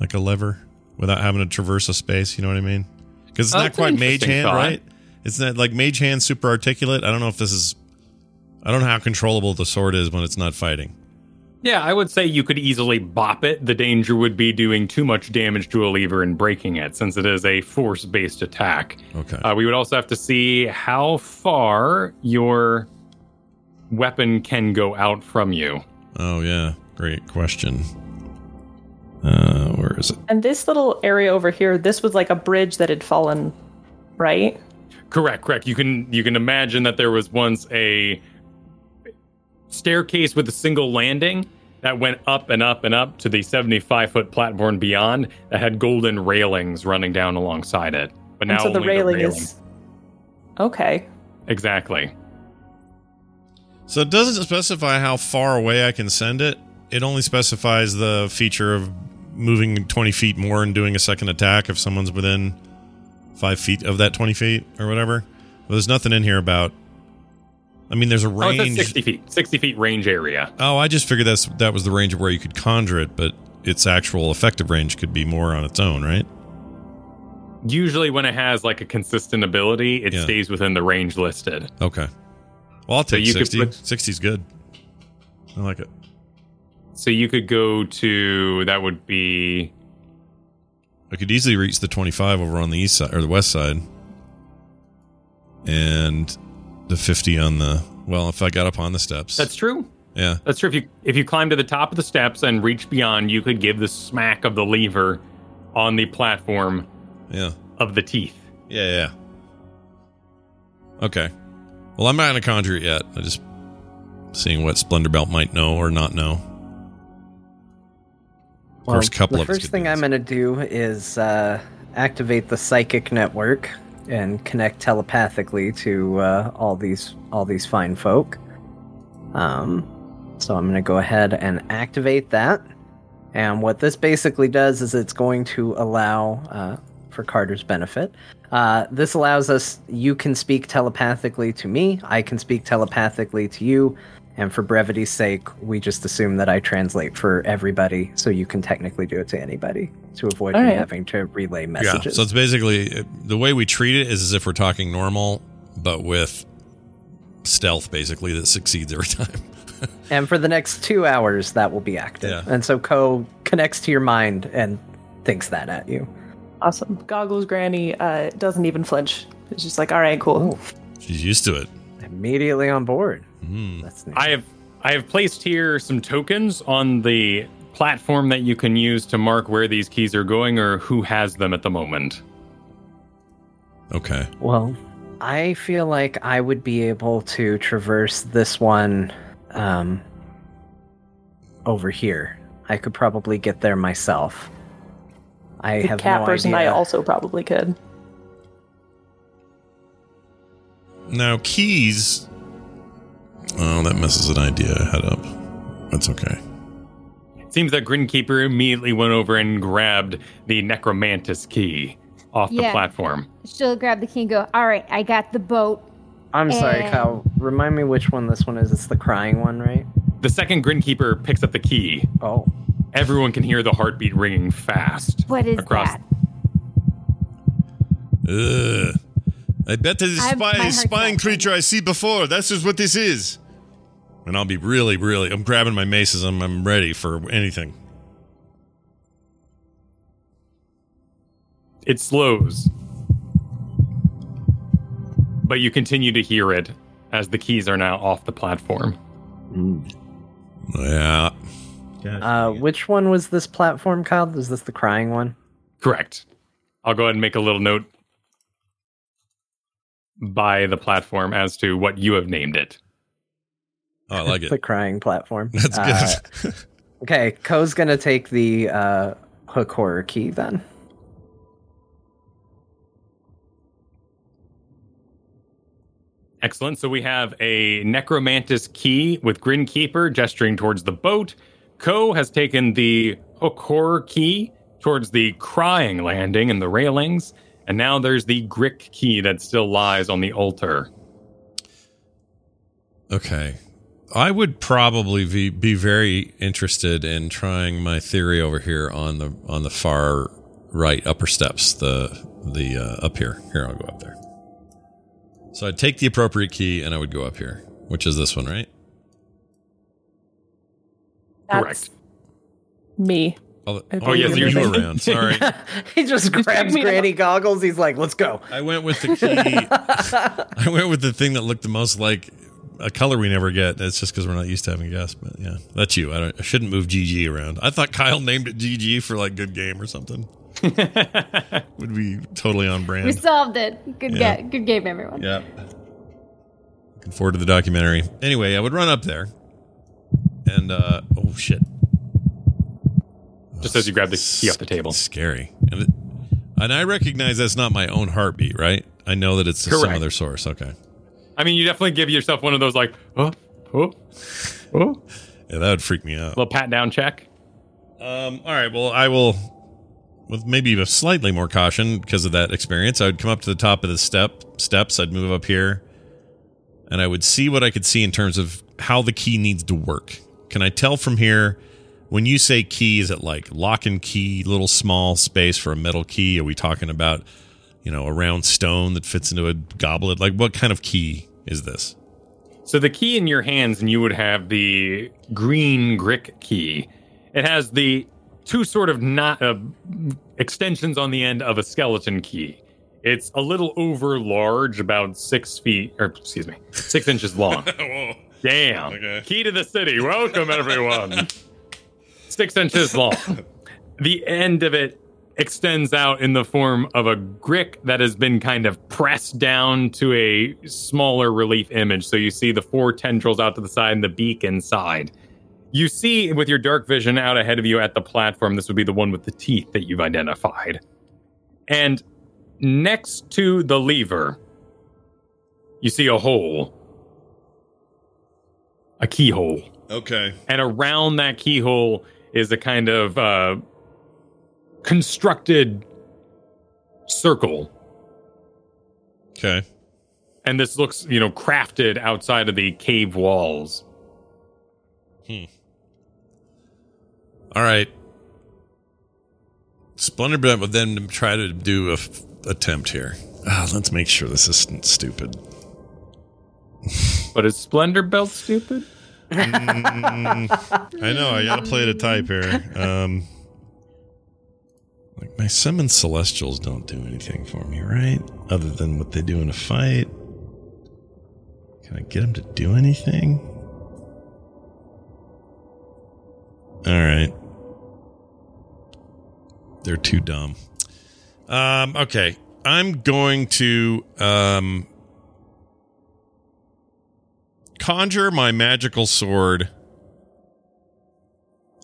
like a lever, without having to traverse a space? You know what I mean? Because it's Oh, not quite mage hand, thought. right? It's not like mage hand super articulate. I don't know if this is. I don't know how controllable the sword is when it's not fighting. Yeah, I would say you could easily bop it. The danger would be doing too much damage to a lever and breaking it, since it is a force based attack. Okay. Uh, we would also have to see how far your weapon can go out from you. Oh yeah, great question. Uh, where is it? And this little area over here, this was like a bridge that had fallen, right? Correct, correct. You can you can imagine that there was once a staircase with a single landing that went up and up and up to the 75 foot platform beyond that had golden railings running down alongside it. But now and so the only railing, is okay. exactly. So it doesn't specify how far away I can send it. It only specifies the feature of moving 20 feet more and doing a second attack if someone's within five feet of that 20 feet or whatever. But there's nothing in here about. I mean, there's a range. Oh, it says range. 60 feet, 60 feet range area. Oh, I just figured that's that was the range of where you could conjure it, but its actual effective range could be more on its own, right? Usually, when it has like a consistent ability, it Yeah. stays within the range listed. Okay. Well, I'll So take could 60. put- 60's good. I like it. So you could go to that would be I could easily reach the 25 over on the east side or the west side. And the 50 on the well, if I got up on the steps. that's true. yeah. That's true. If you if you climb to the top of the steps and reach beyond, you could give the smack of the lever on the platform Yeah. of the teeth. Yeah, yeah. Okay. Well, I'm not going to conjure it yet. I'm just seeing what Splendor Belt might know or not know. First couple the of first thing I'm going to do is uh, activate the psychic network and connect telepathically to uh, all these all these fine folk. Um, so I'm going to go ahead and activate that. And what this basically does is it's going to allow, uh, for Carter's benefit, uh, this allows us. You can speak telepathically to me. I can speak telepathically to you. And for brevity's sake, we just assume that I translate for everybody, so you can technically do it to anybody to avoid All me right. having to relay messages. Yeah. messages. So it's basically the way we treat it is as if we're talking normal, but with stealth, basically that succeeds every <laughs> time. and for the next two hours, that will be active. Yeah. And so Ko connects to your mind and thinks that at you. Awesome. Goggles Granny uh, doesn't even flinch. It's just like, all right, cool. She's used to it. Immediately on board. Mm. That's neat. I have I have placed here some tokens on the platform that you can use to mark where these keys are going or who has them at the moment. Okay. Well, I feel like I would be able to traverse this one um, over here. I could probably get there myself. I The have cat no person idea. I also probably could. Now keys. Oh, that messes an idea I had up. That's okay. Seems that Grinkeeper immediately went over and grabbed the Necromantis key off the platform. She'll grab the key and go, All right, I got the boat. I'm sorry, Kyle. Remind me which one this one is. It's the crying one, right? The second Grinkeeper picks up the key. Oh. Everyone can hear the heartbeat ringing fast. What is across that? Ugh. I bet that is I'm- my spy, spying creature I see before. That's just what this is. And I'll be really, really. I'm grabbing my maces. I'm, I'm ready for anything. It slows. But you continue to hear it as the keys are now off the platform. Yeah. Uh, which one was this platform, Kyle? Is this the crying one? Correct. I'll go ahead and make a little note by the platform as to what you have named it. Oh, I like <laughs> it. The it. crying platform. <laughs> That's Uh, good. okay, Ko's gonna take the uh, hook horror key then. Excellent. So we have a Necromantis key with Grinkeeper gesturing towards the boat. Ko has taken the Hook Horror key towards the Crying Landing and the railings. And now there's the Grick key that still lies on the altar. okay. I would probably be, be very interested in trying my theory over here on the on the far right upper steps. The the uh, up here. Here, I'll go up there. So I'd take the appropriate key and I would go up here, which is this one, right? That's Correct. me. Oh, I oh yes, you in were around. <laughs> Sorry. <laughs> he just grabs granny goggles. He's like, "Let's go." I went with the key. <laughs> I went with the thing that looked the most like a color we never get. It's just because we're not used to having guests. But yeah, that's you. I, don't, I shouldn't move GG around. I thought Kyle named it GG for like good game or something. Would be totally on brand. We solved it. Good, Yeah. ga- good game, everyone. Yeah. Looking forward to the documentary. Anyway, I would run up there, and uh oh shit, Just as you grab the key off the table. scary. And, it, and I recognize that's not my own heartbeat, right? I know that it's some other source. Okay. I mean, you definitely give yourself one of those, like, oh, oh, oh, Yeah, that would freak me out. little pat down check. Um, all right. Well, I will, with maybe a slightly more caution because of that experience, I would come up to the top of the step steps. I'd move up here, and I would see what I could see in terms of how the key needs to work. Can I tell from here? When you say key, is it like lock and key, little small space for a metal key? Are we talking about, you know, a round stone that fits into a goblet? Like, what kind of key is this? So the key in your hands, and you would have the green Grick key. It has the two sort of not uh, extensions on the end of a skeleton key. It's a little over large, about six feet, or excuse me, six inches long. <laughs> Damn. Okay. Key to the city. Welcome, everyone. <laughs> Six inches long. The end of it extends out in the form of a grick that has been kind of pressed down to a smaller relief image. So you see the four tendrils out to the side and the beak inside. You see with your dark vision out ahead of you at the platform, this would be the one with the teeth that you've identified. And next to the lever, you see a hole, a keyhole. Okay. And around that keyhole is a kind of uh, constructed circle. Okay. And this looks, you know, crafted outside of the cave walls. Hmm. All right. Splendorbelt would then try to do a f- attempt here. Ah, let's make sure this isn't stupid. But is Splendor Belt stupid? I know I gotta play the type here. Um, like my summon celestials don't do anything for me, right? Other than what they do in a fight. Can I get them to do anything? All right. They're too dumb. Um, okay. I'm going to um, conjure my magical sword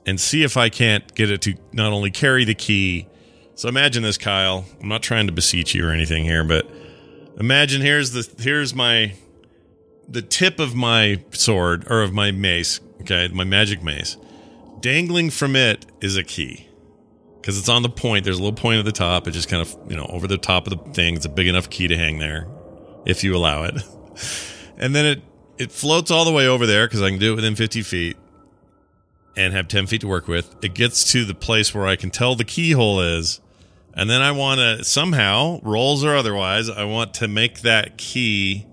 and see if I can't get it to not only carry the key. So imagine this, Kyle. I'm not trying to beseech you or anything here, but imagine here's the here's my the tip of my sword or of my mace, okay, my magic mace. Dangling from it is a key. Cuz it's on the point. There's a little point at the top. It just kind of, you know, over the top of the thing. It's a big enough key to hang there if you allow it. <laughs> and then it it floats all the way over there because I can do it within 50 feet and have 10 feet to work with. It gets to the place where I can tell the keyhole is. And then I want to somehow, rolls or otherwise, I want to make that key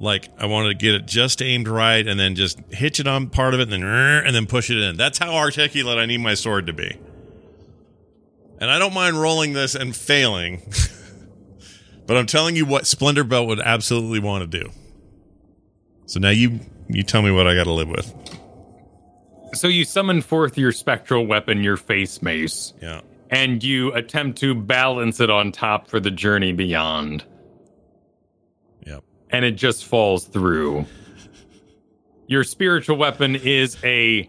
like I want to get it just aimed right and then just hitch it on part of it and then and then push it in. That's how articulate I need my sword to be. And I don't mind rolling this and failing. <laughs> but I'm telling you what Splendor Belt would absolutely want to do. So now you you tell me what I got to live with. So you summon forth your spectral weapon, your face mace, Yeah. and you attempt to balance it on top for the journey beyond. Yep. and it just falls through. Your spiritual weapon is a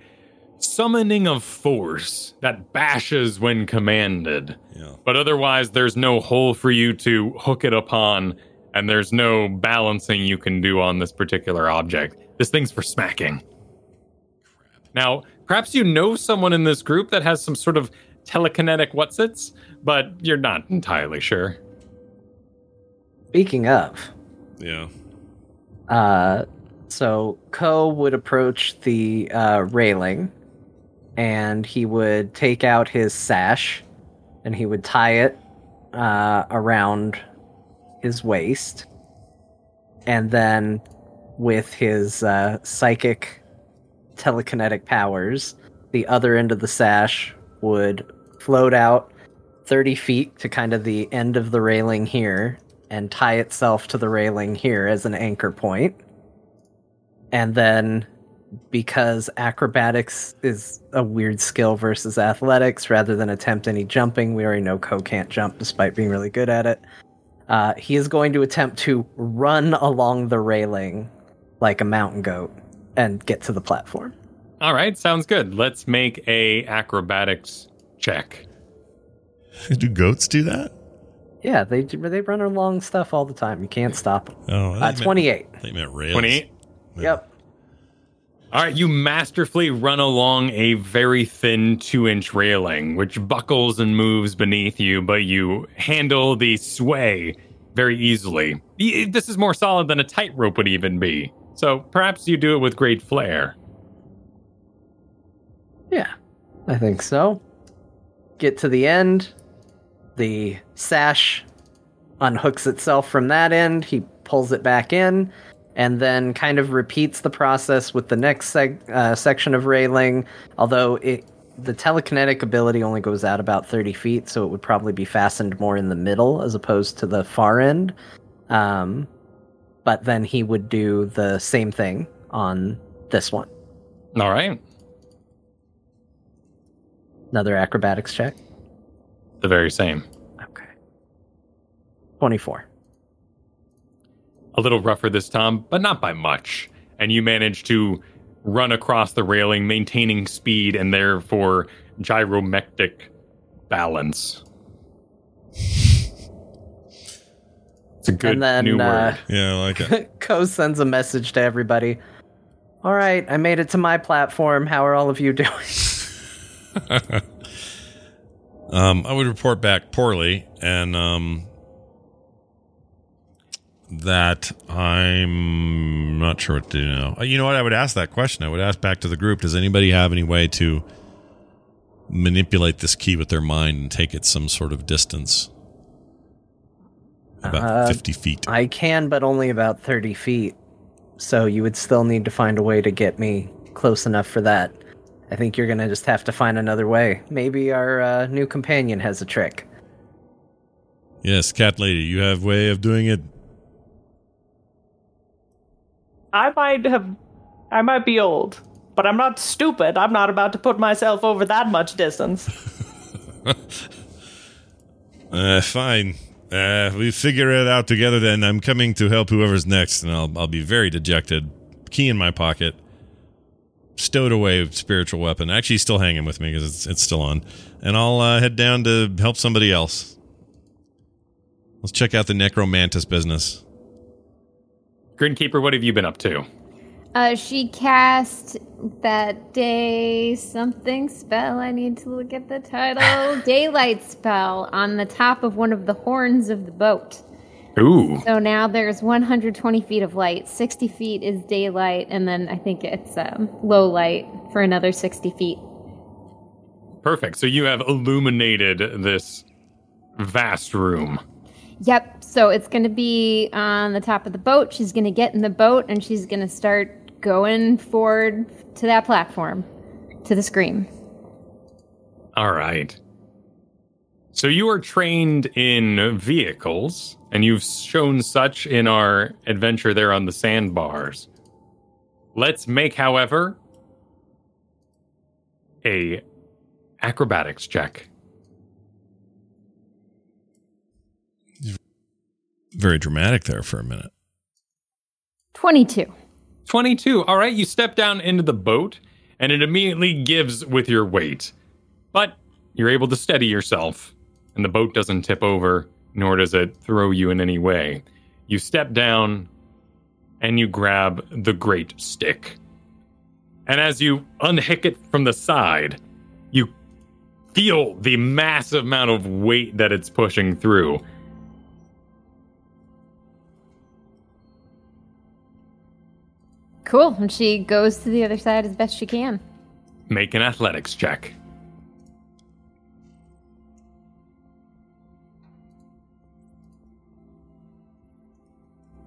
summoning of force that bashes when commanded. Yeah. But otherwise, there's no hole for you to hook it upon, and there's no balancing you can do on this particular object. This thing's for smacking. Now, perhaps you know someone in this group that has some sort of telekinetic whatsits, but you're not entirely sure. Speaking of, Yeah. Uh, so Ko would approach the uh, railing, and he would take out his sash, and he would tie it uh, around his waist, and then with his uh, psychic telekinetic powers, the other end of the sash would float out 30 feet to kind of the end of the railing here and tie itself to the railing here as an anchor point. And then because acrobatics is a weird skill versus athletics, rather than attempt any jumping, we already know Ko can't jump despite being really good at it. Uh, he is going to attempt to run along the railing like a mountain goat and get to the platform. All right, sounds good. Let's make a acrobatics check. <laughs> Do goats do that? Yeah, they they run along stuff all the time. You can't stop them. Oh, I Uh, thought you meant- 28. They thought you meant rails. 28. Yep. All right, you masterfully run along a very thin two inch railing, which buckles and moves beneath you, but you handle the sway very easily. This is more solid than a tightrope would even be. So perhaps you do it with great flair. Yeah, I think so. Get to the end. The sash unhooks itself from that end. He pulls it back in, and then kind of repeats the process with the next seg- uh, section of railing. Although it, the telekinetic ability only goes out about thirty feet, so it would probably be fastened more in the middle as opposed to the far end. Um, but then he would do the same thing on this one. All right, Another acrobatics check. the very same. Okay. 24. A little rougher this time, but not by much. And you manage to run across the railing, maintaining speed and therefore gyromectic balance. It's a good And then, new uh, word. Yeah, I like it. <laughs> Ko sends a message to everybody. All right, I made it to my platform. How are all of you doing? <laughs> <laughs> Um, I would report back poorly, and um, that I'm not sure what to do now. Uh, You know what? I would ask that question. I would ask back to the group: Does anybody have any way to manipulate this key with their mind and take it some sort of distance? About Uh, fifty feet. I can, but only about 30 feet. So you would still need to find a way to get me close enough for that. I think you're gonna just have to find another way. Maybe our uh, new companion has a trick. yes, cat lady, you have way of doing it. I might have. I might be old, but I'm not stupid. I'm not about to put myself over that much distance. <laughs> Uh, fine. Uh, we figure it out together. Then I'm coming to help whoever's next, and I'll I'll be very dejected. Key in my pocket, stowed away spiritual weapon. Actually, still hanging with me because it's it's still on, and I'll uh, head down to help somebody else. Let's check out the necromantis business. Grinkeeper, what have you been up to? Uh, she cast that day something spell. I need to look at the title. <laughs> Daylight spell on the top of one of the horns of the boat. Ooh. So now there's 120 feet of light. 60 feet is daylight, and then I think it's um, low light for another 60 feet. Perfect. So you have illuminated this vast room. Yep. So it's going to be on the top of the boat. She's going to get in the boat and she's going to start going forward to that platform, to the scream. All right. So you are trained in vehicles, and you've shown such in our adventure there on the sandbars. Let's make, however, a acrobatics check. Very dramatic there for a minute. 22. 22. All right, you step down into the boat, and it immediately gives with your weight. But you're able to steady yourself, and the boat doesn't tip over, nor does it throw you in any way. You step down, and you grab the great stick. And as you unhick it from the side, you feel the massive amount of weight that it's pushing through. Cool. And she goes to the other side as best she can. Make an athletics check.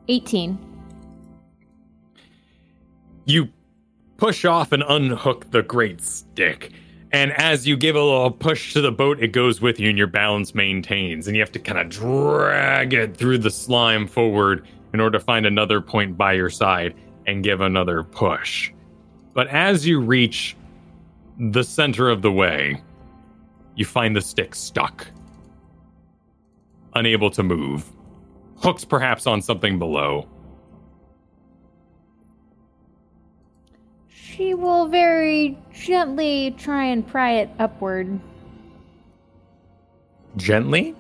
Eighteen. you push off and unhook the great stick. And as you give a little push to the boat, it goes with you and your balance maintains. And you have to kind of drag it through the slime forward in order to find another point by your side and give another push. But as you reach the center of the way, you find the stick stuck, unable to move. Hooks perhaps on something below. She will very gently try and pry it upward. Gently?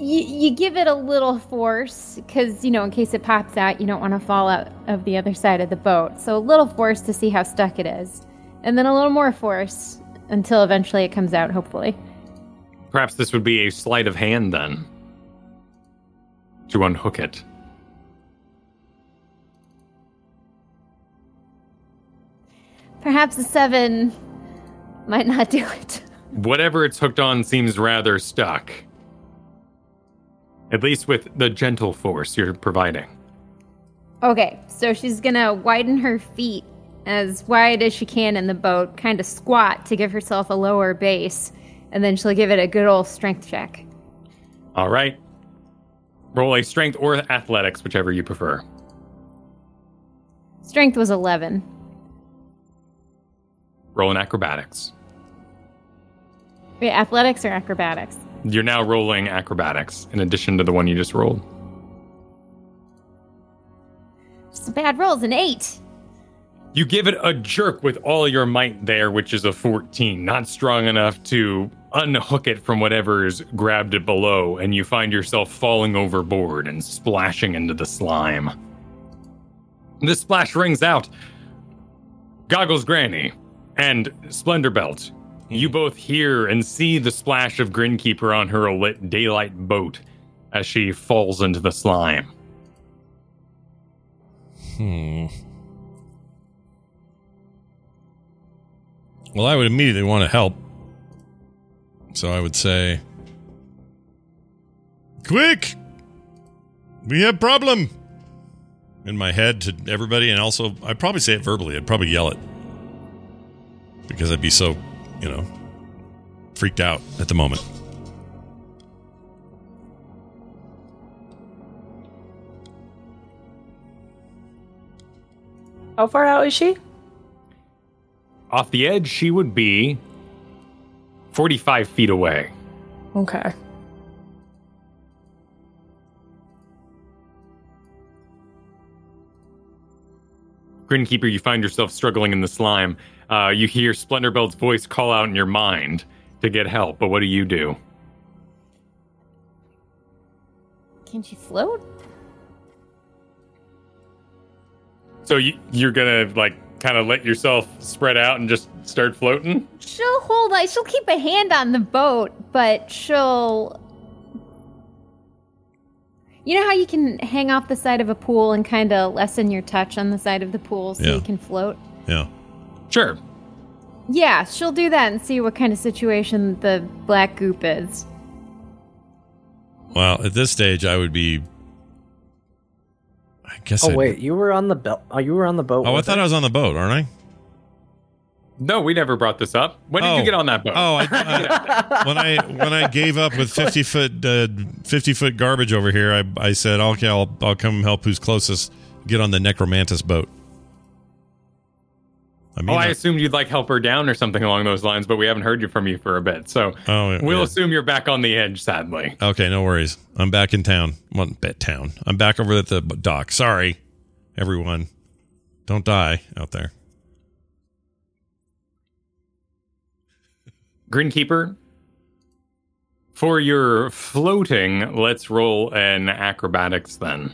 You, you give it a little force because, you know, in case it pops out, you don't want to fall out of the other side of the boat. So a little force to see how stuck it is. And then a little more force until eventually it comes out, hopefully. Perhaps this would be a sleight of hand then. To unhook it. Perhaps a seven might not do it. Whatever it's hooked on seems rather stuck. At least with the gentle force you're providing. Okay, so she's gonna widen her feet as wide as she can in the boat, kind of squat to give herself a lower base, and then she'll give it a good old strength check. All right. Roll a strength or athletics, whichever you prefer. Strength was 11. Roll an acrobatics. Wait, athletics or acrobatics? You're now rolling acrobatics in addition to the one you just rolled. Some bad rolls, an eight. You give it a jerk with all your might there, which is a 14, not strong enough to unhook it from whatever's grabbed it below, and you find yourself falling overboard and splashing into the slime. The splash rings out. Goggles Granny and Splendorbelt, you both hear and see the splash of Grinkeeper on her lit daylight boat as she falls into the slime. Hmm. Well, I would immediately want to help. So I would say, "Quick! We have problem." In my head to everybody, and also I'd probably say it verbally. I'd probably yell it because I'd be so, you know, freaked out at the moment. How far out is she? Off the edge, she would be 45 feet away. Okay. Grinkeeper, you find yourself struggling in the slime. Uh, you hear Splendorbelt's voice call out in your mind to get help, but what do you do? Can she float? So you, you're gonna like kind of let yourself spread out and just start floating? She'll hold on. She'll keep a hand on the boat, but she'll. You know how you can hang off the side of a pool and kind of lessen your touch on the side of the pool so Yeah. you can float? Yeah. Sure. Yeah, she'll do that and see what kind of situation the black goop is. Well, at this stage, I would be. I guess. Oh I'd- wait, you were on the belt. Oh, you were on the boat. Oh, I thought her? I was on the boat, aren't I? No, we never brought this up. When did Oh. you get on that boat? Oh, I, I, <laughs> when I when I gave up with fifty foot uh, fifty foot garbage over here, I I said, okay, I'll I'll come help who's closest. Get on the necromantis boat. I oh, mean, Oh, I I- assumed you'd like help her down or something along those lines, but we haven't heard you from you for a bit. So Oh, yeah, we'll yeah. assume you're back on the edge, sadly. okay, no worries. I'm back in town. Well, bet town. I'm back over at the dock. Sorry, everyone. Don't die out there. Grinkeeper, for your floating, let's roll an acrobatics then.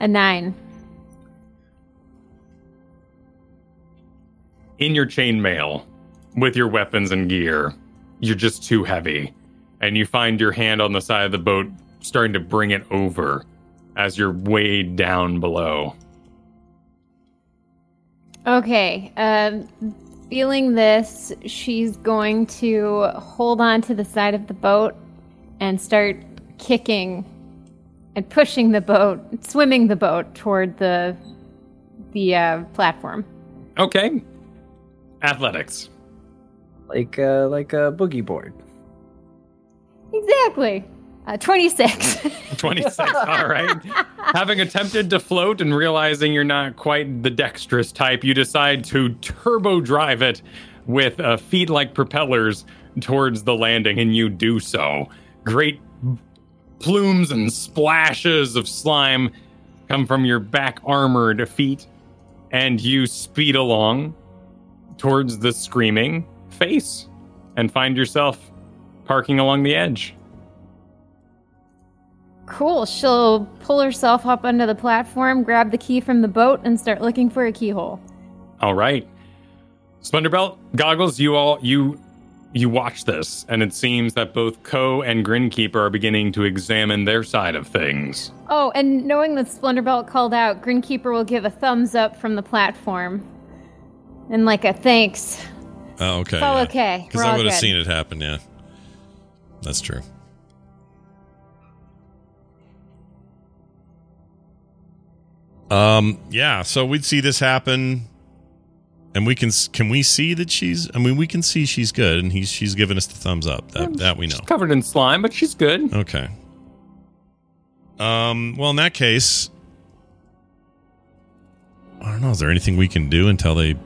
A nine. In your chainmail, with your weapons and gear, you're just too heavy. And you find your hand on the side of the boat starting to bring it over as you're weighed down below. Okay. Um, feeling this, she's going to hold on to the side of the boat and start kicking and pushing the boat, swimming the boat toward the the uh, platform. Okay. Athletics. like uh, like a boogie board. Exactly. Uh, Twenty six. <laughs> 26. All right. Having attempted to float and realizing you're not quite the dexterous type, you decide to turbo drive it with uh, feet like propellers towards the landing, and you do so. Great plumes and splashes of slime come from your back armored feet, and you speed along towards the screaming face and find yourself parking along the edge. cool. She'll pull herself up onto the platform, grab the key from the boat, and start looking for a keyhole. All right. Splendorbelt, goggles, you all you you watch this, and it seems that both Ko and Grinkeeper are beginning to examine their side of things. Oh, and knowing that Splendorbelt called out, Grinkeeper will give a thumbs up from the platform. And like a thanks. Oh, okay. It's all yeah. okay. Because I all would have seen it happen. Yeah, that's true. Um. Yeah. So we'd see this happen, and we can can we see that she's? I mean, we can see she's good, and he's she's giving us the thumbs up. That that we know. She's covered in slime, but she's good. Okay. Um. Well, in that case, I don't know. Is there anything we can do until they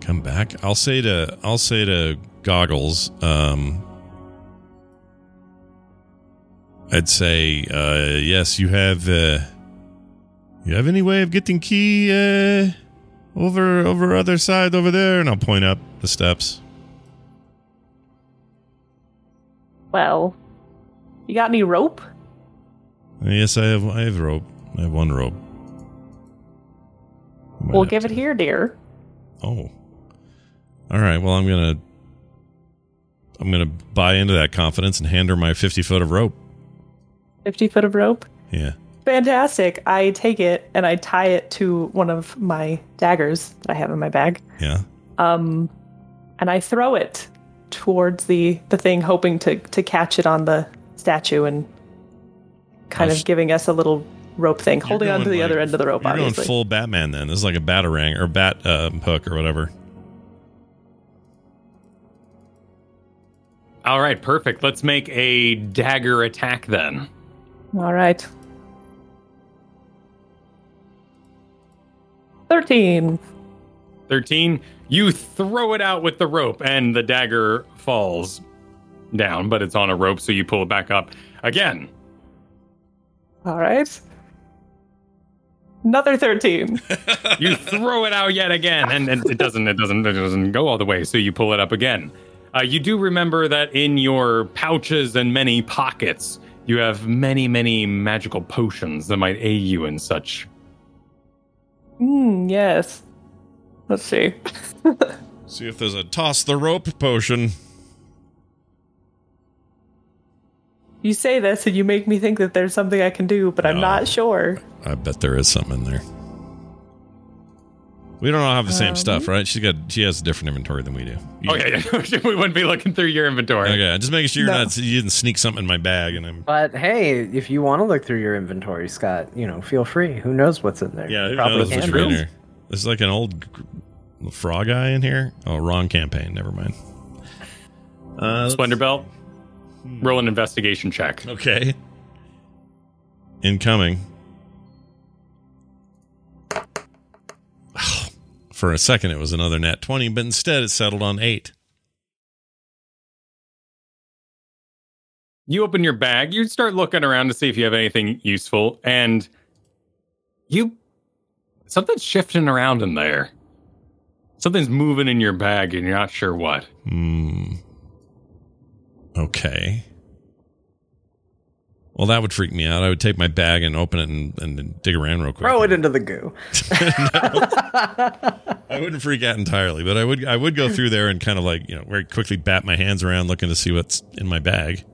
come back? I'll say to I'll say to Goggles. Um. I'd say, uh, yes, you have. Uh, you have any way of getting key uh, over over other side over there? And I'll point up the steps. Well, you got any rope? Yes, I have. I have rope. I have one rope. Might We'll give it here, dear. Oh. All right. Well, I'm gonna. I'm gonna buy into that confidence and hand her my 50 foot of rope. 50 foot of rope. Yeah. Fantastic. I take it and I tie it to one of my daggers that I have in my bag. Yeah. Um, and I throw it towards the, the thing, hoping to, to catch it on the statue and kind of giving us a little rope thing, You're holding on to the like- other end of the rope, You're obviously. going full Batman then. This is like a batarang or bat uh, hook or whatever. All right, perfect. Let's make a dagger attack then. All right. 13. 13. You throw it out with the rope, and the dagger falls down, but it's on a rope, so you pull it back up again. All right. Another 13. <laughs> You throw it out yet again, and, and it doesn't. It doesn't. It doesn't go all the way. So you pull it up again. Uh, you do remember that in your pouches and many pockets, you have many, many magical potions that might aid you in such. Hmm, yes. Let's see. <laughs> See if there's a toss the rope potion. You say this and you make me think that there's something I can do, but I'm not sure. I bet there is something in there. We don't all have the same Um, stuff, right? She's got she has a different inventory than we do. You- Oh yeah, yeah. <laughs> we wouldn't be looking through your inventory. Okay, just making sure you're No. not you didn't sneak something in my bag and I'm But hey, if you want to look through your inventory, Scott, you know, feel free. Who knows what's in there? Yeah, who Probably knows what's in handles. here? There's like an old frog eye in here. Oh, wrong campaign. Never mind. Uh, Splendor belt. Roll an investigation check. okay. Incoming. For a second, it was another nat 20, but instead it settled on 8. You open your bag, you start looking around to see if you have anything useful, and you something's shifting around in there. Something's moving in your bag and you're not sure what. Hmm. Okay. Well, that would freak me out. I would take my bag and open it and, and dig around real quick. Throw it into the goo. <laughs> I wouldn't freak out entirely, but I would I would go through there and kind of like, you know, very quickly bat my hands around looking to see what's in my bag.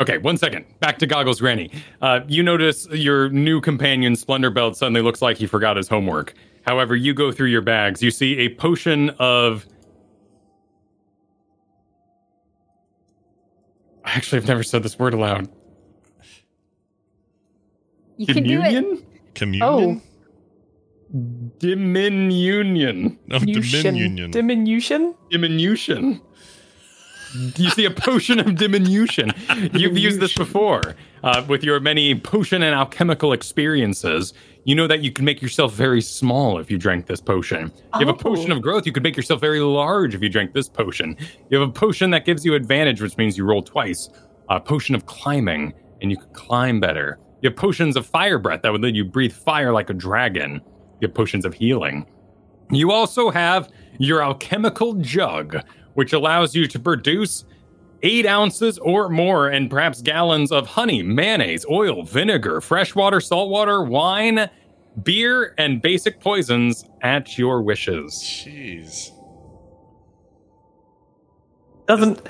Okay, one second. Back to Goggles Granny. Uh, you notice your new companion, Splendorbelt, suddenly looks like he forgot his homework. However, you go through your bags. You see a potion of. Actually, I've never said this word aloud. You can do it. Communion? Communion? Diminution. No, Dominion. Diminution? Diminution. You see a potion of diminution. You've used this before uh, with your many potion and alchemical experiences. You know that you can make yourself very small if you drank this potion. You have a potion Oh. of growth. You could make yourself very large if you drank this potion. You have a potion that gives you advantage, which means you roll twice. A potion of climbing, and you could climb better. You have potions of fire breath that would let you breathe fire like a dragon. You have potions of healing. You also have your alchemical jug, which allows you to produce eight ounces or more and perhaps gallons of honey, mayonnaise, oil, vinegar, freshwater, saltwater, wine, beer, and basic poisons at your wishes. Jeez. Doesn't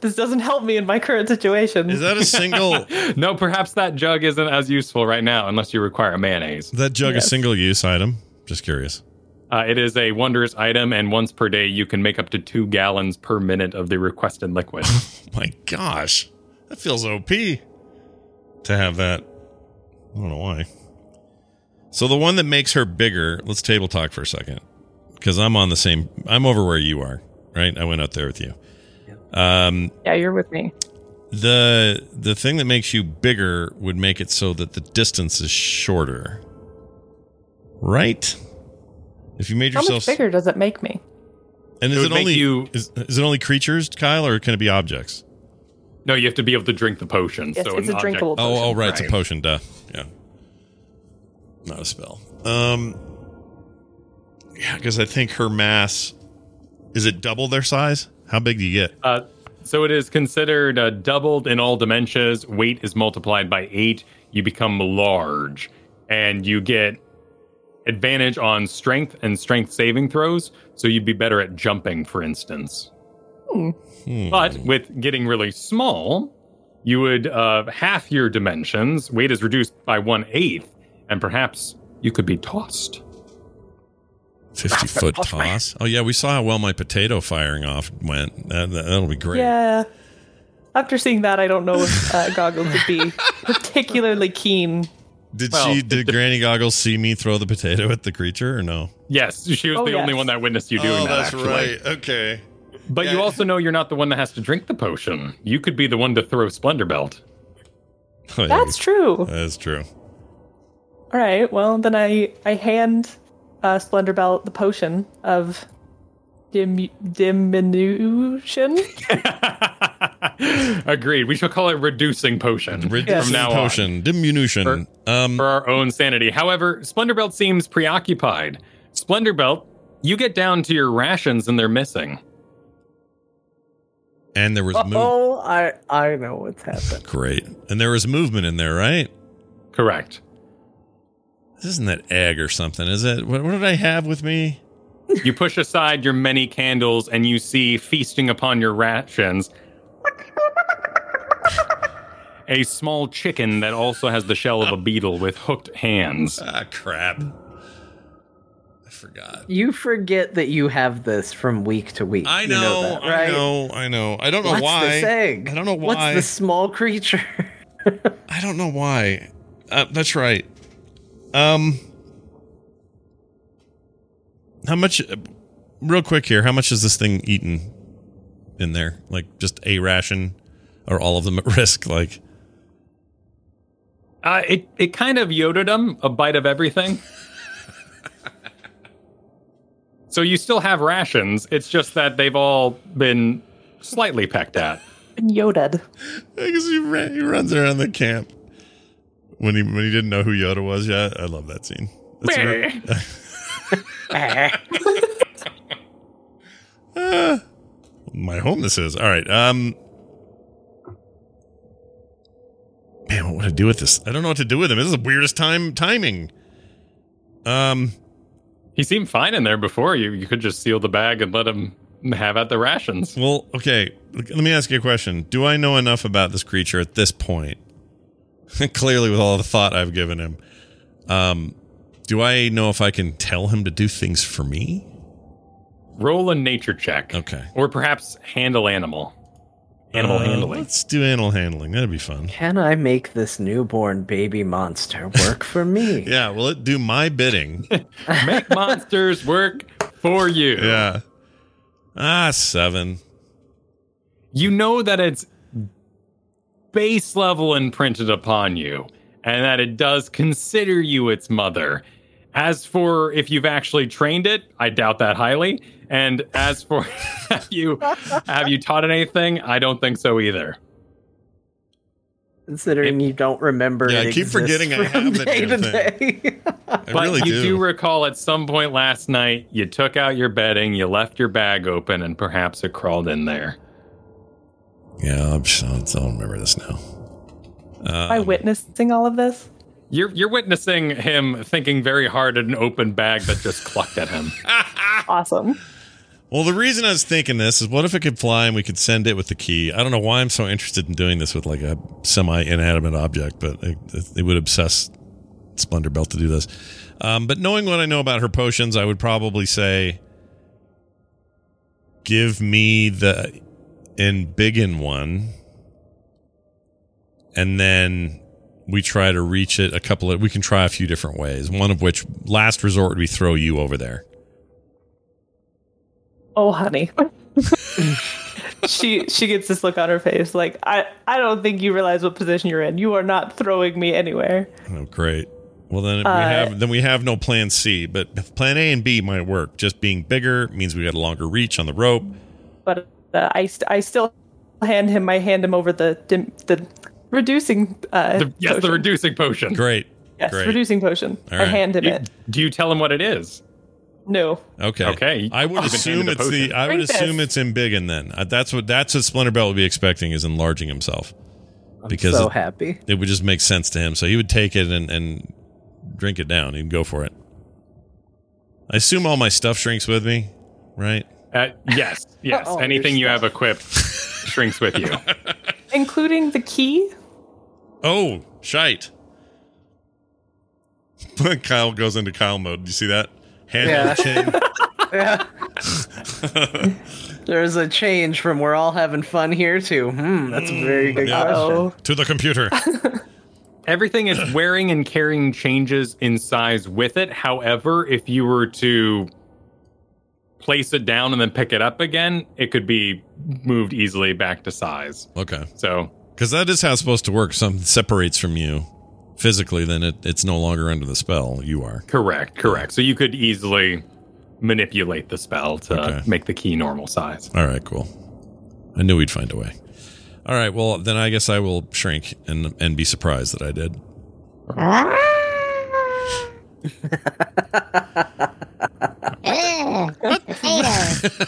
this doesn't help me in my current situation. Is that a single <laughs> No, perhaps that jug isn't as useful right now unless you require a mayonnaise. that jug Yes. a single use item? Just curious. Uh, it is a wondrous item, and once per day, you can make up to two gallons per minute of the requested liquid. <laughs> My gosh. That feels OP to have that. I don't know why. So the one that makes her bigger, let's table talk for a second. Because I'm on the same I'm over where you are, right? I went out there with you. Um yeah, you're with me. the the thing that makes you bigger would make it so that the distance is shorter. Right? If you made How yourself much bigger does it make me? and It is would it only you- is, is it only creatures, Kyle, or can it be objects? No, you have to be able to drink the potion. Yes, so it's an a object- drinkable Oh, potion. oh, right, it's a potion. Duh. Yeah, not a spell. Um, yeah, because I think her mass is it double their size. How big do you get? Uh, so it is considered uh, doubled in all dimensions. Weight is multiplied by eight. You become large, and you get advantage on strength and strength saving throws. So you'd be better at jumping, for instance. Hmm. But with getting really small, you would uh, half your dimensions. Weight is reduced by one eighth, and perhaps you could be tossed. Fifty foot toss. Oh yeah, we saw how well my potato firing off went. That, that, will be great. Yeah. After seeing that, I don't know if uh, <laughs> Goggle could be particularly keen. Did Well, she? Did Granny Goggles see me throw the potato at the creature or no? Yes, she was Oh, the only one that witnessed you doing oh, that. that's actually. right. Okay. But you also know you're not the one that has to drink the potion. You could be the one to throw Splendorbelt. Oh, yeah, That's true. That's true. All right. Well, then I I hand uh, Splendorbelt the potion of dim- diminution. <laughs> Agreed. We shall call it reducing potion Reducing from now potion, diminution. on Um, for our own sanity. However, Splendorbelt seems preoccupied. Splendorbelt, you get down to your rations and they're missing. and there was move- Oh, I I know what's happened. great, and there was movement in there, right? Correct. This isn't that egg or something, is it? What, what did I have with me? You push aside your many candles and you see feasting upon your rations a small chicken that also has the shell of a beetle with hooked hands. Ah, crap. I forgot. You forget that you have this from week to week. I You know, that, I know, I know. I don't know What's why. this egg? I don't know What's why. the small creature? <laughs> I don't know why. Uh, that's right. Um, how much? uh, Real quick here. How much is this thing eaten in there? Like just a ration, or all of them at <laughs> risk? Like, Uh, it, it kind of yoded them a bite of everything. <laughs> so you still have rations. It's just that they've all been slightly pecked at. And yoded. <laughs> I guess he, ran, he runs around the camp when he when he didn't know who Yoda was yet. I love that scene. That's re- Ah, <laughs> my home this is. All right. Um Man, what would I do with this? I don't know what to do with him. This is the weirdest time timing. Um He seemed fine in there before. You you could just seal the bag and let him have at the rations. well, okay. Let me ask you a question. Do I know enough about this creature at this point? <laughs> Clearly with all the thought I've given him. Um do I know if I can tell him to do things for me? Roll a nature check. Okay. Or perhaps handle animal. Animal Uh, handling. Let's do animal handling. That'd be fun. Can I make this newborn baby monster work for me? <laughs> Yeah, will it do my bidding? <laughs> Make monsters work for you. yeah. Ah, seven. You know that it's base level imprinted upon you, and that it does consider you its mother. As for if you've actually trained it, I doubt that highly. And as for <laughs> have you have you taught it anything, I don't think so either. Considering you don't remember. Yeah, it I keep forgetting I from have the day damn to day. I But really you do. do recall at some point last night you took out your bedding, you left your bag open, and perhaps it crawled in there. Yeah, I'm, I don't remember this now. By Um, witnessing all of this, You're you're witnessing him thinking very hard at an open bag that just clucked at him. <laughs> awesome. well, the reason I was thinking this is what if it could fly and we could send it with the key? I don't know why I'm so interested in doing this with like a semi inanimate object, but it, it would obsess Splendorbelt to do this. Um, but knowing what I know about her potions, I would probably say give me the Embiggen one, and then we try to reach it a couple of. We can try a few different ways. One of which, last resort, would be throw you over there. Oh, honey. she she gets this look on her face like I I don't think you realize what position you're in. You are not throwing me anywhere. Oh, great. Well, then we Uh, have then we have no plan C, but plan A and B might work. Just being bigger means we got a longer reach on the rope. But uh, I st- I still hand him. I hand him over the dim, the reducing. Uh, The, yes, the reducing potion. Great. yes, Great. reducing potion. All I right. hand him You- it. do you tell him what it is? No, Okay. Okay. I would assume it's a the. potion. I would Drink assume this. it's embiggen then. Uh, That's what that's what Splendorbelt would be expecting is enlarging himself. Because so it, happy. it would just make sense to him. So he would take it and, and drink it down. He'd go for it. I assume all my stuff shrinks with me, right? Uh, yes, yes. Oh, Anything you have equipped shrinks with you. <laughs> including the key. Oh, shite. <laughs> Kyle goes into Kyle mode. Do you see that? Hand Yeah. the chin. <laughs> Yeah. There's a change from we're all having fun here to hmm. That's a very good Yeah. question. To the computer. Everything is wearing and carrying changes in size with it. However, if you were to place it down and then pick it up again, it could be moved easily back to size. Okay. So, Because that is how it's supposed to work. Something separates from you physically, then it, it's no longer under the spell. You are. correct, correct. So you could easily manipulate the spell to Okay. make the key normal size. All right, cool. I knew we'd find a way. All right, well, then I guess I will shrink and and be surprised that I did. <laughs> Ugh, potatoes.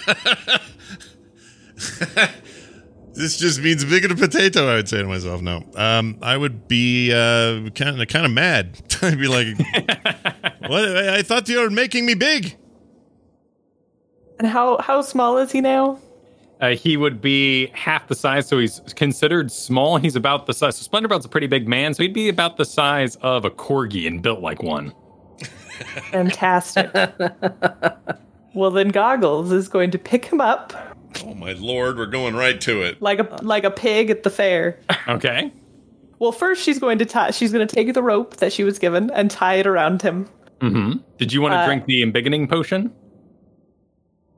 <laughs> This just means bigger than potato. I would say to myself, no. Um, I would be uh, kind of kind of mad. <laughs> I'd be like, <laughs> "What? I I thought you were making me big." and how how small is he now? Uh, he would be half the size, so he's considered small. He's about the size. So Splendorbelt's a pretty big man, so he'd be about the size of a corgi and built like one. Fantastic. Well, then Goggles is going to pick him up Oh my lord, we're going right to it. like a like a pig at the fair. Okay. Well, first she's going to tie. She's going to take the rope that she was given and tie it around him. hmm Did you want to Uh, drink the embiggening potion?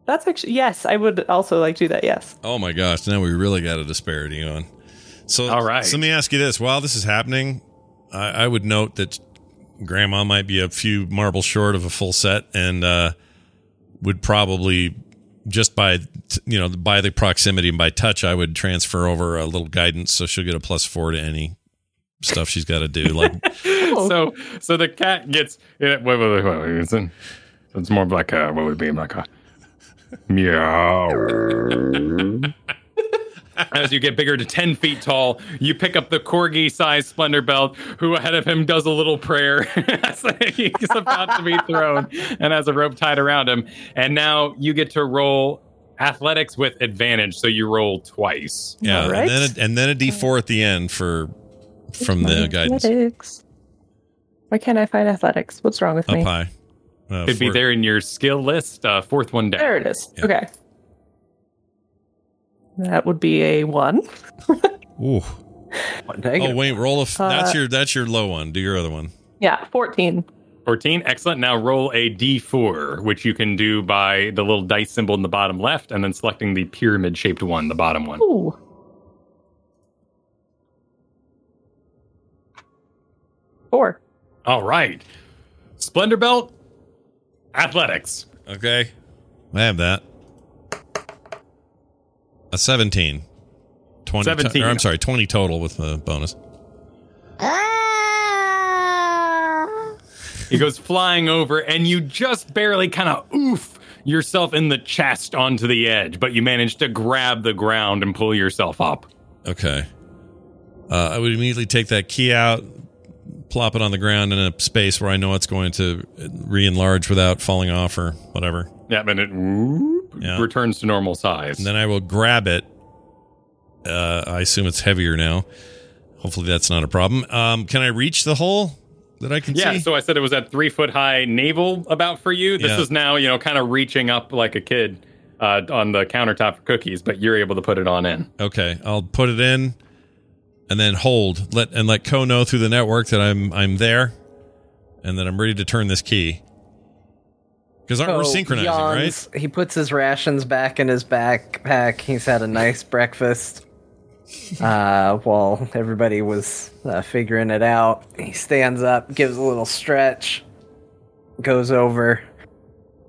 That's actually yes. I would also like to do that. Yes. Oh my gosh, now we really got a disparity on. So, All right. So let me ask you this: While this is happening, I, I would note that Grandma might be a few marbles short of a full set, and uh, would probably just by you know by the proximity and by touch, I would transfer over a little guidance, so she'll get a plus four to any stuff she's got to do. Like, <laughs> So, so the cat gets. Wait, wait, wait, wait. It's, in- it's more like a, uh, what would it be like a meow. As you get bigger to 10 feet tall, you pick up the corgi sized Splendorbelt, who ahead of him does a little prayer <laughs> as he's about to be thrown and has a rope tied around him. And now you get to roll athletics with advantage. So you roll twice. yeah, All right. and then a, and then a D four at the end for from the guidance Athletics. Why can't I find athletics? What's wrong with up me? high. Uh, Could be there in your skill list, uh, fourth one down. There it is. Yeah. Okay. That would be a one. <laughs> Ooh. Oh wait, roll a. F- that's Uh, your that's your low one. Do your other one. Yeah, fourteen. 14. Excellent. Now roll a d4, which you can do by the little dice symbol in the bottom left and then selecting the pyramid shaped one, the bottom one. Ooh. Four. All right. Splendorbelt, athletics. Okay, I have that. A seventeen. 20 to- or I'm sorry, twenty total with the bonus. Ah. He goes flying over, and you just barely kind of oof yourself in the chest onto the edge, but you manage to grab the ground and pull yourself up. Okay. Uh, I would immediately take that key out, plop it on the ground in a space where I know it's going to re-enlarge without falling off or whatever. Yeah, and it whoop, Yeah. returns to normal size. And then I will grab it. Uh, I assume it's heavier now. Hopefully that's not a problem. Um, can I reach the hole that I can Yeah, see? Yeah. So I said it was at three foot high navel about for you. This Yeah. is now, you know, kind of reaching up like a kid uh, on the countertop for cookies, but you're able to put it on in. Okay, I'll put it in, and then hold. Let and let Ko know through the network that I'm I'm there, and that I'm ready to turn this key. Because aren't we So, synchronizing, yawns. He puts his rations back in his backpack. He's had a nice <laughs> breakfast. Uh, while everybody was uh, figuring it out, he stands up, gives a little stretch, goes over.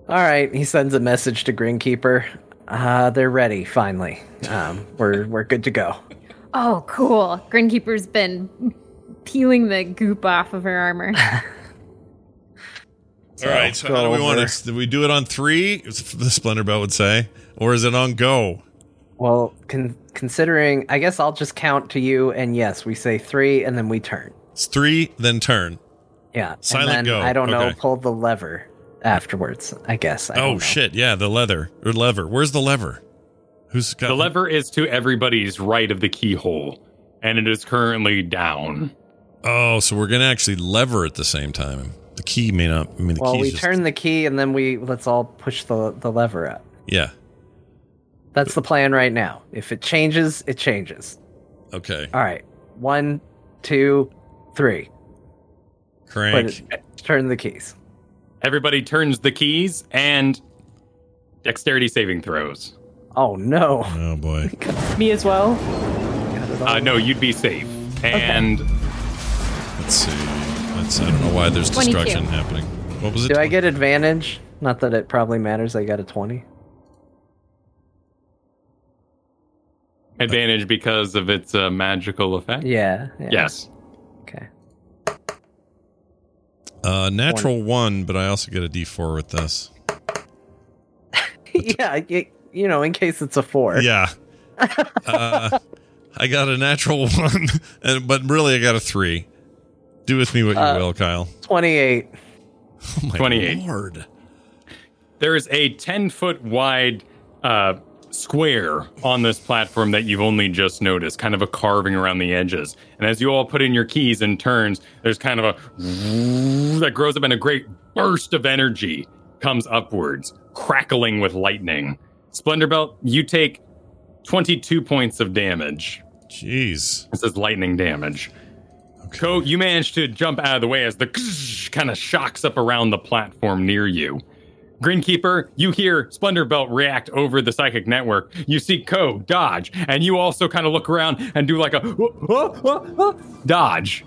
All right, he sends a message to Grinkeeper. Uh, they're ready finally. Um, we're we're good to go. Oh, cool. Grinkeeper's been peeling the goop off of her armor. <laughs> All right. So how do we want over. to? Do we do it on three? The Splendorbelt would say, or is it on go? Well, con- considering, I guess I'll just count to you, and yes, we say three, and then we turn. It's three, then turn. Yeah, Silent and then go. I don't know. Okay. Pull the lever afterwards. I guess. I Oh shit! Yeah, the leather or lever. Where's the lever? Who's got The lever is to everybody's right of the keyhole, and it is currently down. Oh, so we're gonna actually lever at the same time. The key may not. I mean, the Well, key's we just- turn the key, and then we let's all push the the lever up. Yeah. That's the plan right now. If it changes, it changes. Okay. All right, one, two, three. Crank. it, turn the keys. Everybody turns the keys and dexterity saving throws. Oh no! Oh boy. <laughs> Me as well. Got it all. Uh, no, you'd be safe. And Let's see. Let's. I don't know why there's 22. destruction happening. What was it? Do I get advantage? Not that it probably matters. I got a twenty. advantage because of its uh, magical effect. Yeah. yeah. Yes. Okay. Uh, natural one, but I also get a D4 with this. <laughs> yeah. You, you know, in case it's a four. Yeah. uh, <laughs> I got a natural <laughs> one, and but really I got a three. Do with me what you Uh, will, Kyle. Twenty-eight. Oh my 28. lord. There is a 10 foot wide uh, square on this platform that you've only just noticed, kind of a carving around the edges. And as you all put in your keys and turns, there's kind of a <laughs> that grows up and a great burst of energy comes upwards, crackling with lightning. Splendorbelt, you take 22 points of damage. Jeez. This is lightning damage. Ko, you manage to jump out of the way as the kind of shocks up around the platform near you. Grinkeeper, you hear Splendorbelt react over the psychic network. You see Ko dodge, and you also kind of look around and do like a dodge.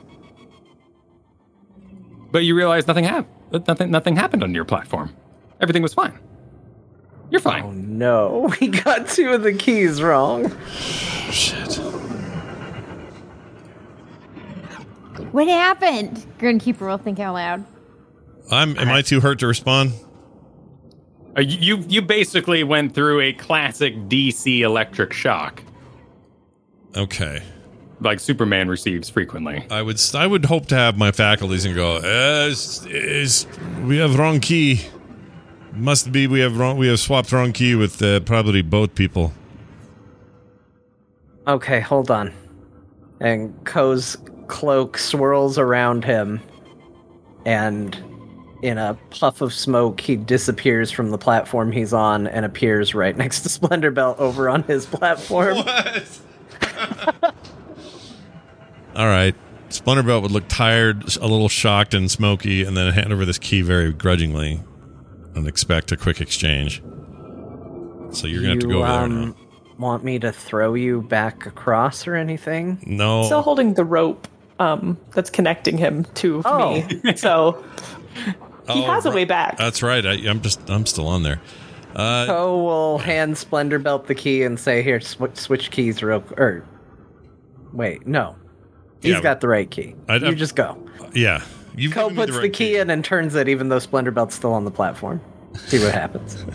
But you realize nothing happened. Nothing, nothing happened on your platform. Everything was fine. You're fine. Oh fine. no! <laughs> We got two of the keys wrong. <sighs> Shit. What happened? Grinkeeper will think out loud. I'm. Am I too hurt to respond? Uh, you you basically went through a classic DC electric shock, Okay. like Superman receives frequently. I would. I would hope to have my faculties and go. Uh, is, is we have wrong key. Must be we have wrong. We have swapped wrong key with uh, probably both people. Okay, hold on. And Ko's cloak swirls around him, and in a puff of smoke, he disappears from the platform he's on and appears right <laughs> next to Splendorbelt over on his platform. <laughs> What? <laughs> All right. Splendorbelt would look tired, a little shocked and smoky, and then hand over this key very grudgingly and expect a quick exchange. So you're going to have to You, go over there um, now. Want me to throw you back across or anything? No. Still holding the rope um, that's connecting him to Oh. me. So he Oh, has a right. way back. That's right. I, I'm just, I'm still on there. Uh, Ko will hand Splendorbelt the key and say, "Here, sw- switch keys real." qu- Or wait, no, he's Yeah, got the right key. I'd- you I'd- just go. yeah. You've Ko given me puts the, right key in and turns it, even though Splendorbelt's still on the platform. See what happens. <laughs>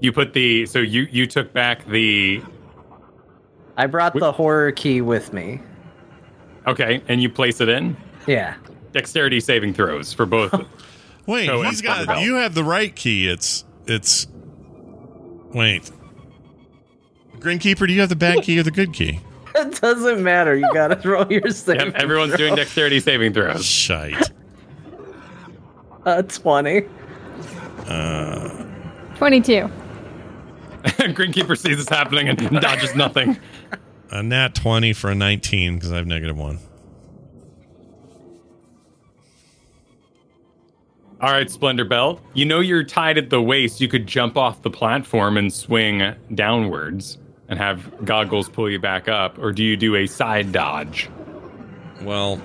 You put the so you you took back the I brought the horror key with me. Okay, and you place it in. Yeah. Dexterity saving throws for both. <laughs> Wait, he's and got. Splendorbelt. You have the right key. It's, it's. Wait. Grinkeeper, do you have the bad key or the good key? <laughs> It doesn't matter. You gotta <laughs> roll your saving yep, everyone's doing dexterity saving throws. Shite. uh, 20. Uh. 22. Grinkeeper sees this happening and dodges nothing. A nat 20 for a 19 because I have negative one. All right, Splendorbelt. You know you're tied at the waist. You could jump off the platform and swing downwards and have goggles pull you back up, or do you do a side dodge? Well,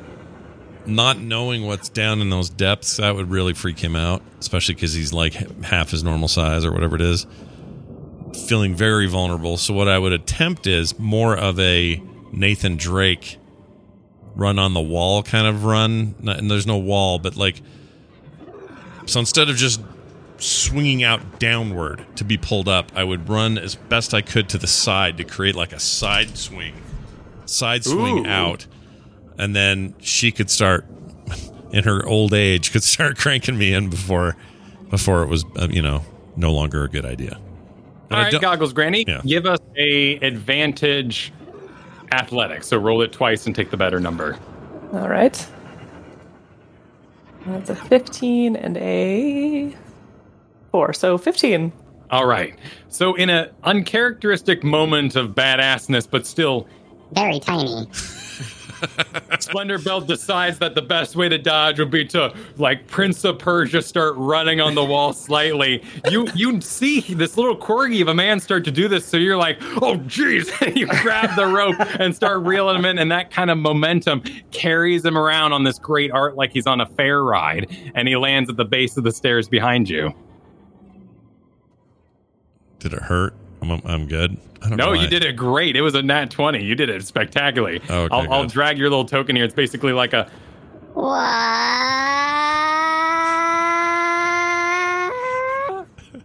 not knowing what's down in those depths, that would really freak him out, especially because he's like half his normal size or whatever it is. Feeling very vulnerable. So what I would attempt is more of a Nathan Drake run on the wall kind of run. Not- And there's no wall, but like so instead of just swinging out downward to be pulled up, I would run as best I could to the side to create like a side swing, side swing Ooh. out, and then she could start in her old age could start <laughs> cranking me in before before it was uh, you know no longer a good idea. And All I right, goggles, Granny. Yeah. Give us a advantage athletics. So roll it twice and take the better number. All right. That's a 15 and a 4. So 15. All right. So in an uncharacteristic moment of badassness, but still Very tiny. <laughs> Splendorbelt decides that the best way to dodge would be to, like Prince of Persia, start running on the wall slightly. You you see this little corgi of a man start to do this, so you're like, oh jeez! <laughs> you grab the rope and start reeling him in, and that kind of momentum carries him around on this great art like he's on a fair ride, and he lands at the base of the stairs behind you. Did it hurt? I'm, I'm good. I don't No, know you did it great. It was a nat 20. You did it spectacularly. Oh, Okay, I'll, I'll drag your little token here. It's basically like a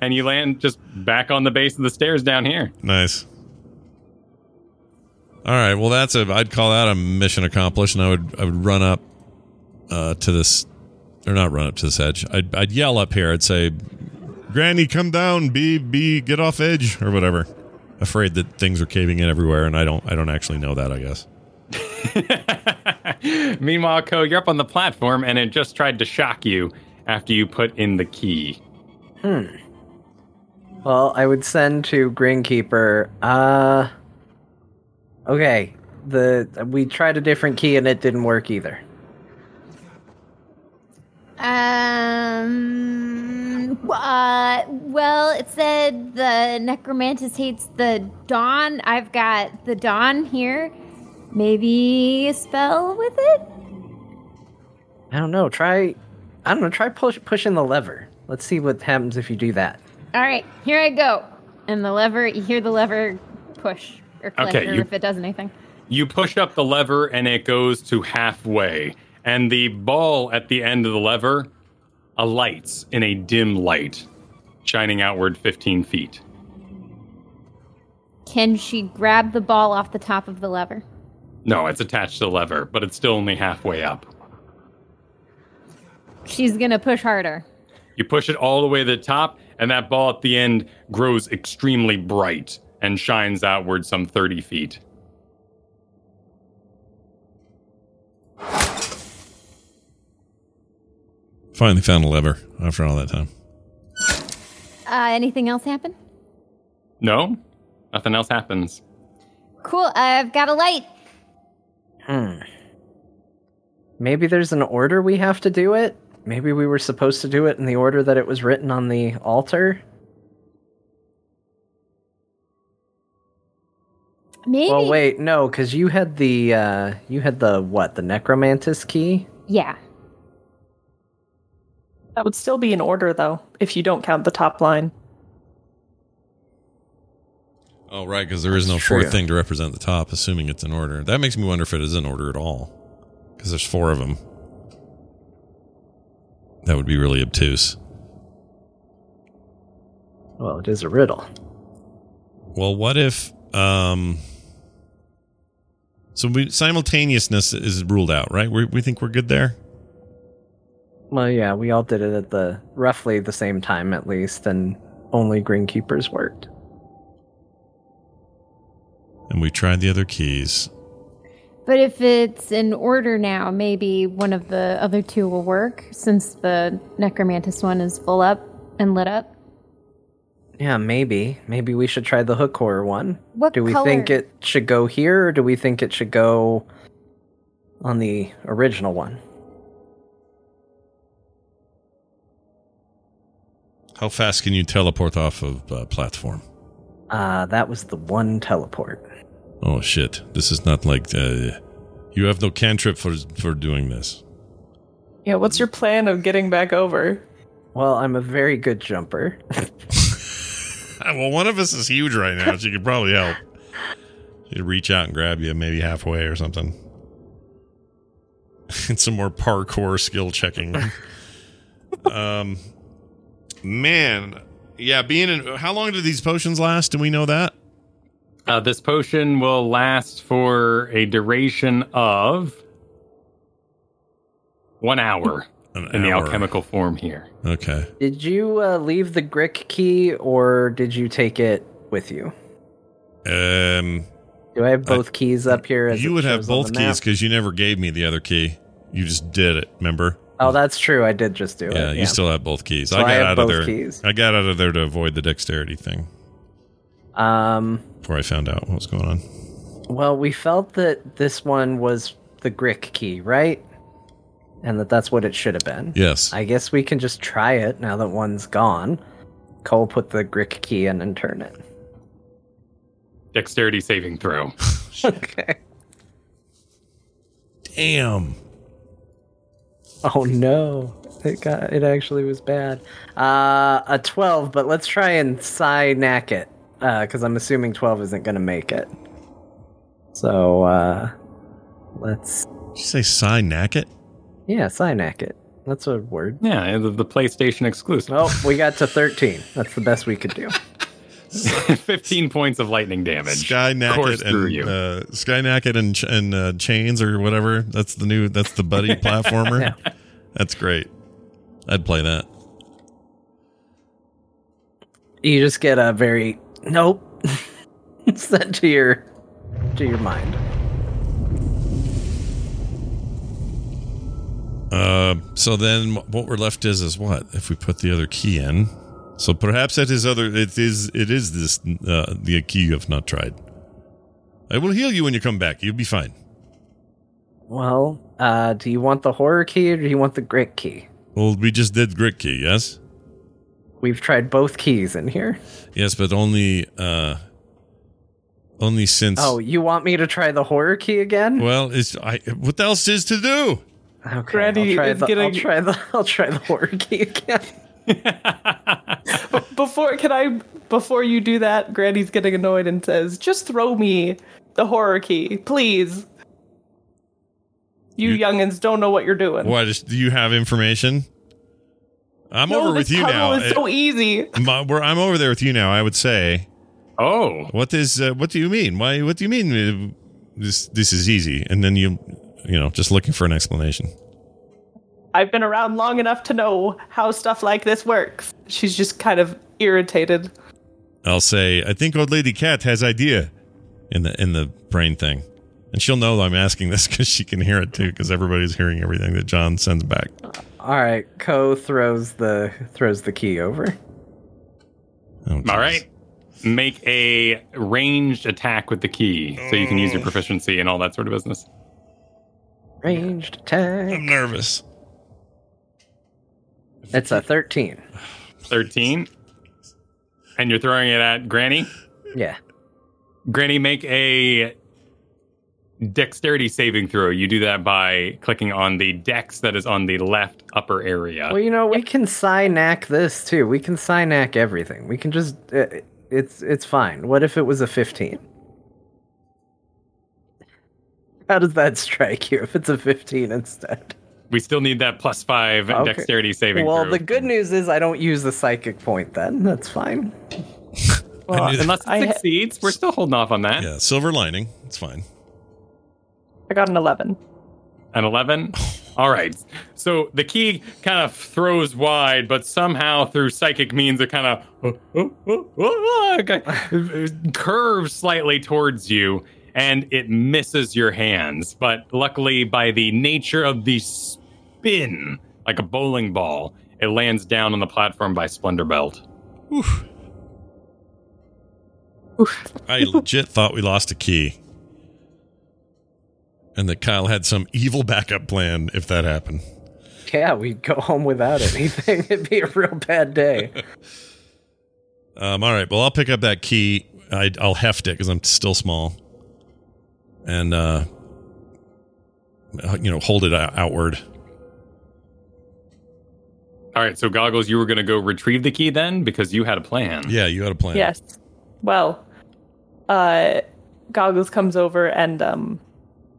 and you land just back on the base of the stairs down here. Nice. All right. Well, that's a. I'd call that a mission accomplished, and I would I would run up uh, to this, or not run up to this edge. I'd I'd yell up here. I'd say, "Granny, come down. Be be get off edge or whatever." Afraid that things are caving in everywhere, and I don't I don't actually know that. I guess. <laughs> Meanwhile, Ko, you're up on the platform and it just tried to shock you after you put in the key. Hmm. Well, I would send to Grinkeeper. Uh, okay. The we tried a different key and it didn't work either. Um. Uh. Well, it said the necromantis hates the dawn. I've got the dawn here. Maybe a spell with it. I don't know. Try. I don't know. Try push pushing the lever. Let's see what happens if you do that. All right, here I go. And the lever. You hear the lever push or click, Okay, or you- if it does anything. You push up the lever and it goes to halfway. And the ball at the end of the lever alights in a dim light, shining outward 15 feet. Can she grab the ball off the top of the lever? No, it's attached to the lever, but it's still only halfway up. She's gonna push harder. You push it all the way to the top, and that ball at the end grows extremely bright and shines outward some 30 feet. Finally found a lever after all that time. Uh, anything else happen? No? Nothing else happens. Cool. I've got a light. Hmm. Maybe there's an order we have to do it. Maybe we were supposed to do it in the order that it was written on the altar. Maybe. Well, wait, no, because you had the uh, you had the what? The necromantis key. Yeah. That would still be in order, though, if you don't count the top line. Oh, right, because there is no fourth thing to represent the top, assuming it's in order. That makes me wonder if it is in order at all, because there's four of them. That would be really obtuse. Well, it is a riddle. Well, what if um so we simultaneousness is ruled out, right? We we think we're good there. Well, yeah, we all did it at the roughly the same time at least, and only Grinkeeper's worked. And we tried the other keys. But if it's in order now, maybe one of the other two will work since the necromantis one is full up and lit up. Yeah, maybe. Maybe we should try the hook horror one. What do we color? think it should go here, or do we think it should go on the original one? How fast can you teleport off of uh, platform? Uh, that was the one teleport. Oh shit! This is not like uh, you have no cantrip for for doing this. Yeah, what's your plan of getting back over? Well, I'm a very good jumper. <laughs> well, one of us is huge right now. She could probably help. She'd reach out and grab you, maybe halfway or something. and <laughs> some more parkour skill checking. <laughs> um, man, yeah. Being in, how long do these potions last? Do we know that? Uh, this potion will last for a duration of one hour <laughs> An in the alchemical form here. Okay. Did you uh, leave the Grick key or did you take it with you? Um, Do I have both keys up here? As you would have both keys because you never gave me the other key. You just did it. Remember? Oh, that's true. I did just do it. Yeah, you still have both keys. So I got I have out of there. keys. I got out of there to avoid the dexterity thing Um. before I found out what was going on. Well, we felt that this one was the Grick key, right? And that that's what it should have been. Yes. I guess we can just try it now that one's gone. Cole put the Grick key in and turn it. Dexterity saving throw. <laughs> <laughs> Okay. Damn. <laughs> Oh no. It got it actually was bad. Uh a 12, but let's try and psi knack it. Uh cuz I'm assuming 12 isn't going to make it. So uh let's Did you say Psy Knacket? yeah, psi knack it. That's a word. Yeah, the, the PlayStation exclusive. Oh, we got to 13. That's the best we could do. <laughs> <laughs> 15 points of lightning damage. Sky Course Knacket and you. uh, Sky Knacket and ch- and uh, chains or whatever. That's the new. That's the buddy <laughs> platformer. Yeah. That's great. I'd play that. You just get a very nope <laughs> sent to your to your mind. Uh, so then what we're left is is what if we put the other key in? So perhaps that is other. It is. It is this. Uh, the key you have not tried. I will heal you when you come back. You'll be fine. Well, uh, do you want the horror key or do you want the grick key? Well, we just did grick key. Yes. We've tried both keys in here. Yes, but only. Uh, only since. Oh, you want me to try the horror key again? Well, it's I. What else is to do? Okay, Granny I'll try, is the, I'll try the <laughs> I'll try the horror key again. Before can I before you do that, Granny's getting annoyed and says, "Just throw me the horror key, please." You, You- youngins don't know what you're doing. What is, do you have information? I'm No, over with you puzzle now. is so easy. My- we're- I'm over there with you now. I would say. Oh, What is? Uh, what do you mean? Why? What do you mean? uh, This this is easy, and then you, you know, just looking for an explanation. I've been around long enough to know how stuff like this works. She's just kind of irritated. I'll say, I think old lady cat has idea, in the in the brain thing, and she'll know I'm asking this <laughs> because she can hear it too, because everybody's hearing everything that John sends back. All right, Ko throws the throws the key over. Oh, all jeez. right. Make a ranged attack with the key so you can use your oh. proficiency and all that sort of business. Ranged attack. I'm nervous. It's a 13. 13. And you're throwing it at Granny? Yeah. Granny, make a dexterity saving throw. You do that by clicking on the dex that is on the left upper area. Well, you know, we can Synac this too. We can Synac everything. We can just uh, it's it's fine. What if it was a 15? How does that <laughs> strike you if it's a 15 instead? We still need that plus five Okay. dexterity saving Well, throw. the good news is I don't use the psychic point then. That's fine. <laughs> Well, Unless it I, ha- succeeds, we're still holding off on that. Yeah, silver lining. It's fine. I got an 11. An 11? <laughs> All right. So the key kind of throws wide, but somehow through psychic means uh, uh, uh, it kind of curves slightly towards you and it misses your hands. But luckily, by the nature of the spin, like a bowling ball, it lands down on the platform by Splendorbelt. I legit thought we lost a key. And that Kyle had some evil backup plan if that happened. Yeah, we'd go home without anything. <laughs> It'd be a real bad day. <laughs> Um, all right, well, I'll pick up that key. I, I'll heft it because I'm still small. And, uh, you know, hold it outward. All right, so goggles, you were going to go retrieve the key then because you had a plan. Yeah, you had a plan. Yes. Well, uh, Goggles comes over and um,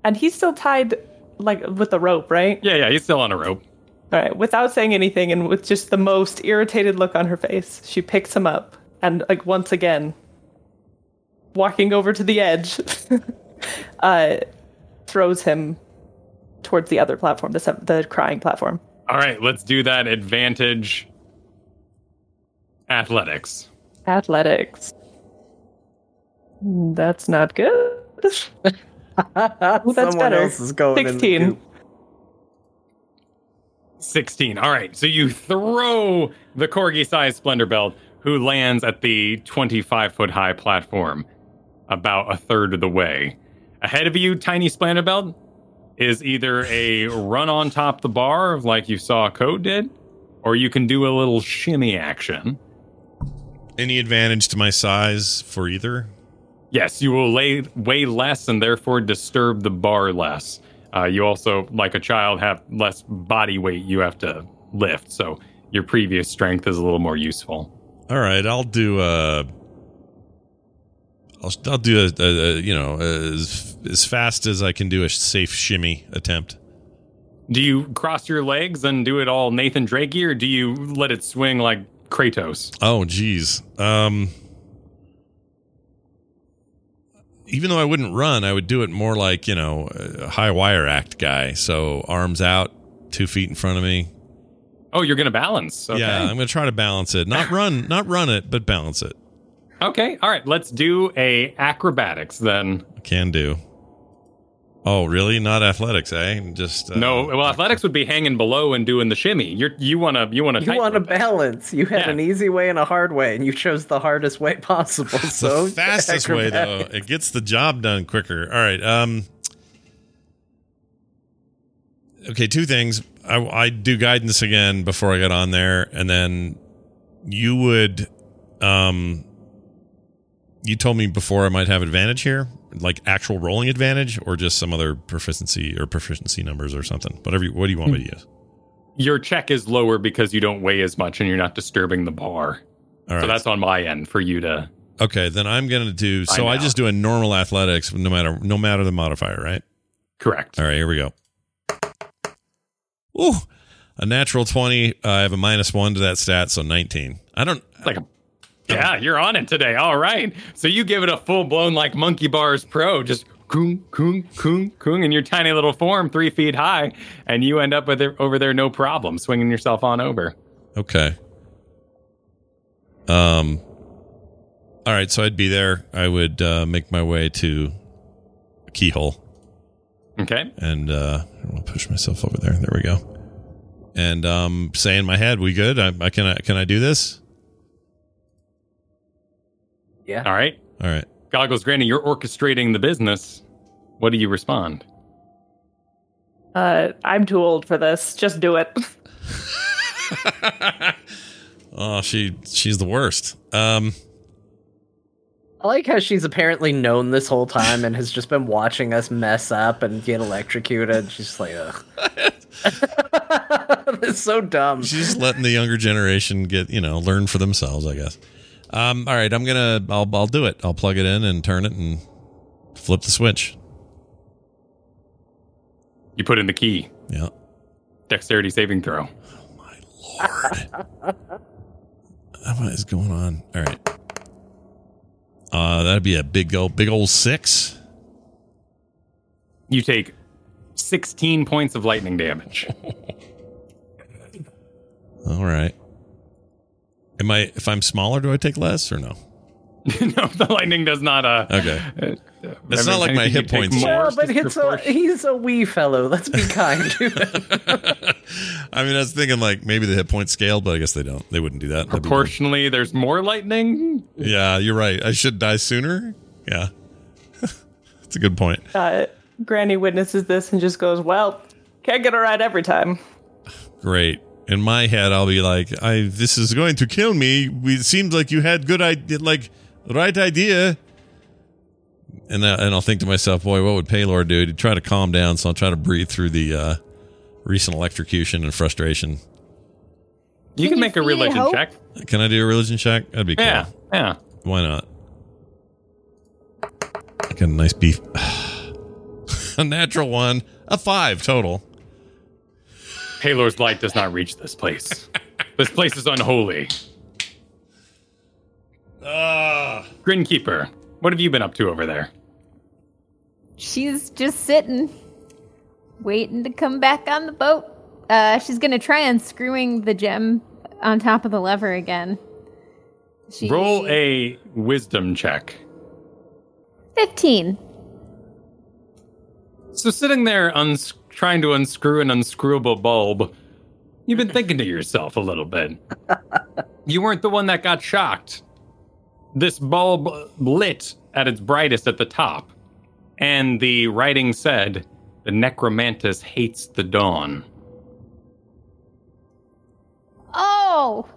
and he's still tied like with the rope, right? Yeah, yeah, he's still on a rope. All right. Without saying anything and with just the most irritated look on her face, she picks him up and like once again, walking over to the edge, <laughs> uh, throws him towards the other platform, the se- the crying platform. All right, let's do that advantage athletics. Athletics. Hmm, That's not good. <laughs> Someone better. else is going in the 16. coop. 16. All right, so you throw the corgi sized Splendorbelt, who lands at the 25 foot high platform, about a third of the way. Ahead of you, Tiny Splendorbelt, is either a run on top the bar, like you saw Code did, or you can do a little shimmy action. Any advantage to my size for either? Yes, you will lay, weigh less and therefore disturb the bar less. Uh, you also, like a child, have less body weight you have to lift, so your previous strength is a little more useful. All right, I'll do a. I'll, I'll do a, a, a you know as as fast as I can do a safe shimmy attempt. Do you cross your legs and do it all Nathan Drakey, or do you let it swing like Kratos? Oh, geez. Um, even though I wouldn't run, I would do it more like you know a high wire act guy. So arms out, two feet in front of me. Oh, you're gonna balance. Okay. Yeah, I'm gonna try to balance it. Not run, not run it, but balance it. Okay. All right. Let's do a acrobatics then. Can do. Oh, really? Not athletics, eh? Just uh, no. Well, athletics would be hanging below and doing the shimmy. You're you wanna you wanna You want to balance. You had Yeah. an easy way and a hard way, and you chose the hardest way possible. <laughs> So the <laughs> fastest way though. It gets the job done quicker. All right. Um. Okay, two things. I I do guidance again before I get on there, and then you would, um, you told me before I might have advantage here, like actual rolling advantage, or just some other proficiency or proficiency numbers or something. Whatever. You, what do you want me to use? Your check is lower because you don't weigh as much and you're not disturbing the bar. All right. So that's on my end for you to. okay. Then I'm gonna do. So I, just do a normal athletics, no matter no matter the modifier, right? Correct. All right, here we go. Ooh, a natural 20. Uh, I have a minus one to that stat, so 19. I don't. like a yeah you're on it today all right so you give it a full blown like monkey bars pro just coon coon coon coon in your tiny little form three feet high and you end up with it over there no problem swinging yourself on over Okay. Um. All right, so I'd be there. I would uh, make my way to a keyhole okay and uh, I'll push myself over there. There we go. And um, say in my head, "We good? I, I can. I, can I do this?" Yeah. all right All right. goggles granny you're orchestrating the business what do you respond Uh, I'm too old for this. Just do it. <laughs> <laughs> Oh, she she's the worst. Um. I like how she's apparently known this whole time and has just been watching us mess up and get electrocuted. She's just like, ugh. <laughs> it's so dumb. She's just letting the younger generation get, you know, learn for themselves, I guess. Um, all right, I'm gonna, I'll, I'll do it. I'll plug it in and turn it and flip the switch. you put in the key Yeah. dexterity saving throw Oh my Lord, <laughs> what is going on? All right. Uh, that'd be a big old, big old six. you take 16 points of lightning damage <laughs> All right. Am I? If I'm smaller, do I take less or no? <laughs> no the lightning does not uh Okay. uh, It's not like my hit take points- more No, but it's a, he's a wee fellow. Let's be kind to him. <laughs> I mean, I was thinking like maybe the hit point scale, but I guess they don't. They wouldn't do that. That'd be dumb. proportionally there's more lightning Yeah, you're right. I should die sooner. Yeah. <laughs> That's a good point. Uh, Granny witnesses this and just goes, "Well, can't get it right every time." Great. In my head, I'll be like, "I this is going to kill me. We, it seems like you had good idea, like right idea." And that, and I'll think to myself, "Boy, what would Paylor do? He'd try to calm down." So I'll try to breathe through the uh, recent electrocution and frustration. You Can can you make a religion hope? check. Can I do a religion check? That'd be cool. Yeah, yeah. Why not? I got a nice beef. <sighs> a natural one. A five total. Halor's light does not reach this place. <laughs> this place is unholy. Ah. Grinkeeper, what have you been up to over there? She's just sitting, waiting to come back on the boat. Uh, she's gonna try unscrewing the gem on top of the lever again. She Roll a wisdom check. fifteen. So sitting there uns- trying to unscrew an unscrewable bulb, you've been thinking to yourself a little bit. <laughs> you weren't the one that got shocked. This bulb lit at its brightest at the top, and the writing said, "The necromantis hates the dawn." Oh,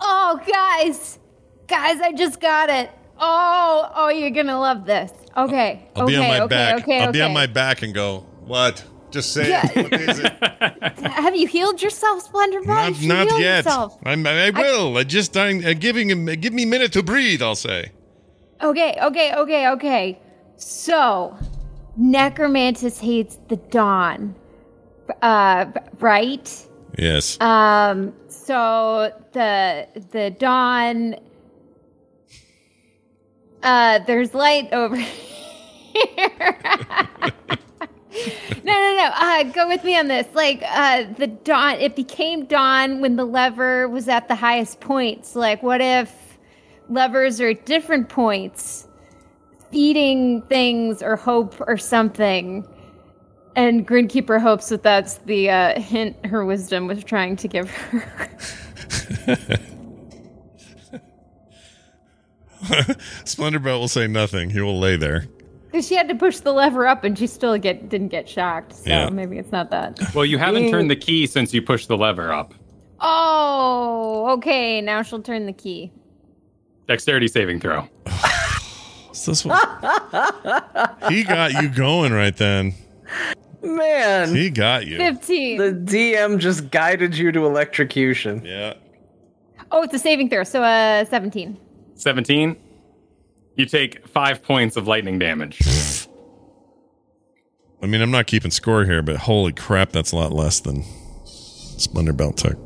oh, guys, guys, I just got it. Oh, oh, you're gonna love this. Okay, I'll okay, be on my okay, back. okay, I'll okay. be on my back and go, what? Just say Yeah. it. What is it? <laughs> Have you healed yourself, Splendor Boy? not You not yet. I'm, I will. I, just I'm uh, giving him. Give me a minute to breathe. I'll say. Okay, okay, okay, okay. So, Necromantis hates the dawn. Uh, right? Yes. Um, so the the dawn uh there's light over <laughs> here. <laughs> <laughs> no, no, no. Uh, go with me on this. Like, uh, the dawn, it became dawn when the lever was at the highest point. So, like, what if levers are at different points, feeding things or hope or something? And Grinkeeper hopes that that's the uh, hint her wisdom was trying to give her. <laughs> Splendorbelt will say nothing. He will lay there. Because she had to push the lever up and she still get didn't get shocked. So Yeah. maybe it's not that. Well, you haven't turned the <laughs> key since you pushed the lever up. Oh, okay. Now she'll turn the key. Dexterity saving throw. <sighs> What's this one? <laughs> he got you going right then. Man, He got you. 15. the DM just guided you to electrocution. Yeah. oh, it's a saving throw. So uh, 17. 17. You take five points of lightning damage. I mean, I'm not keeping score here, but holy crap, that's a lot less than Splendorbelt took.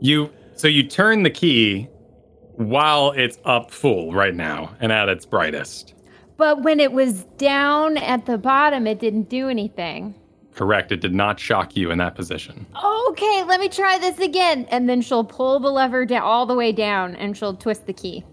You so you turn the key while it's up full right now and at its brightest. But when it was down at the bottom, it didn't do anything. Correct. It did not shock you in that position. Okay, let me try this again. And then she'll pull the lever down all the way down and she'll twist the key.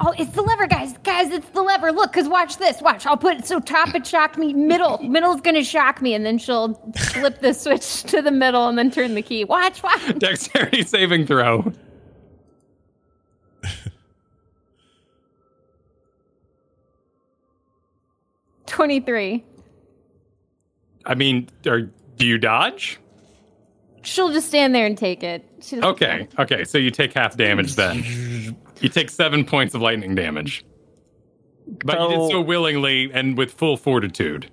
Oh, it's the lever, guys. Guys, it's the lever. Look, because watch this. Watch. I'll put it so top it shocked me. Middle. Middle's going to shock me. And then she'll flip the switch <laughs> to the middle and then turn the key. Watch, watch. Dexterity saving throw. Twenty-three. I mean, are, do you dodge? She'll just stand there and take it. Okay. Okay. So you take half damage then. You take seven points of lightning damage. But you did So- so willingly and with full fortitude.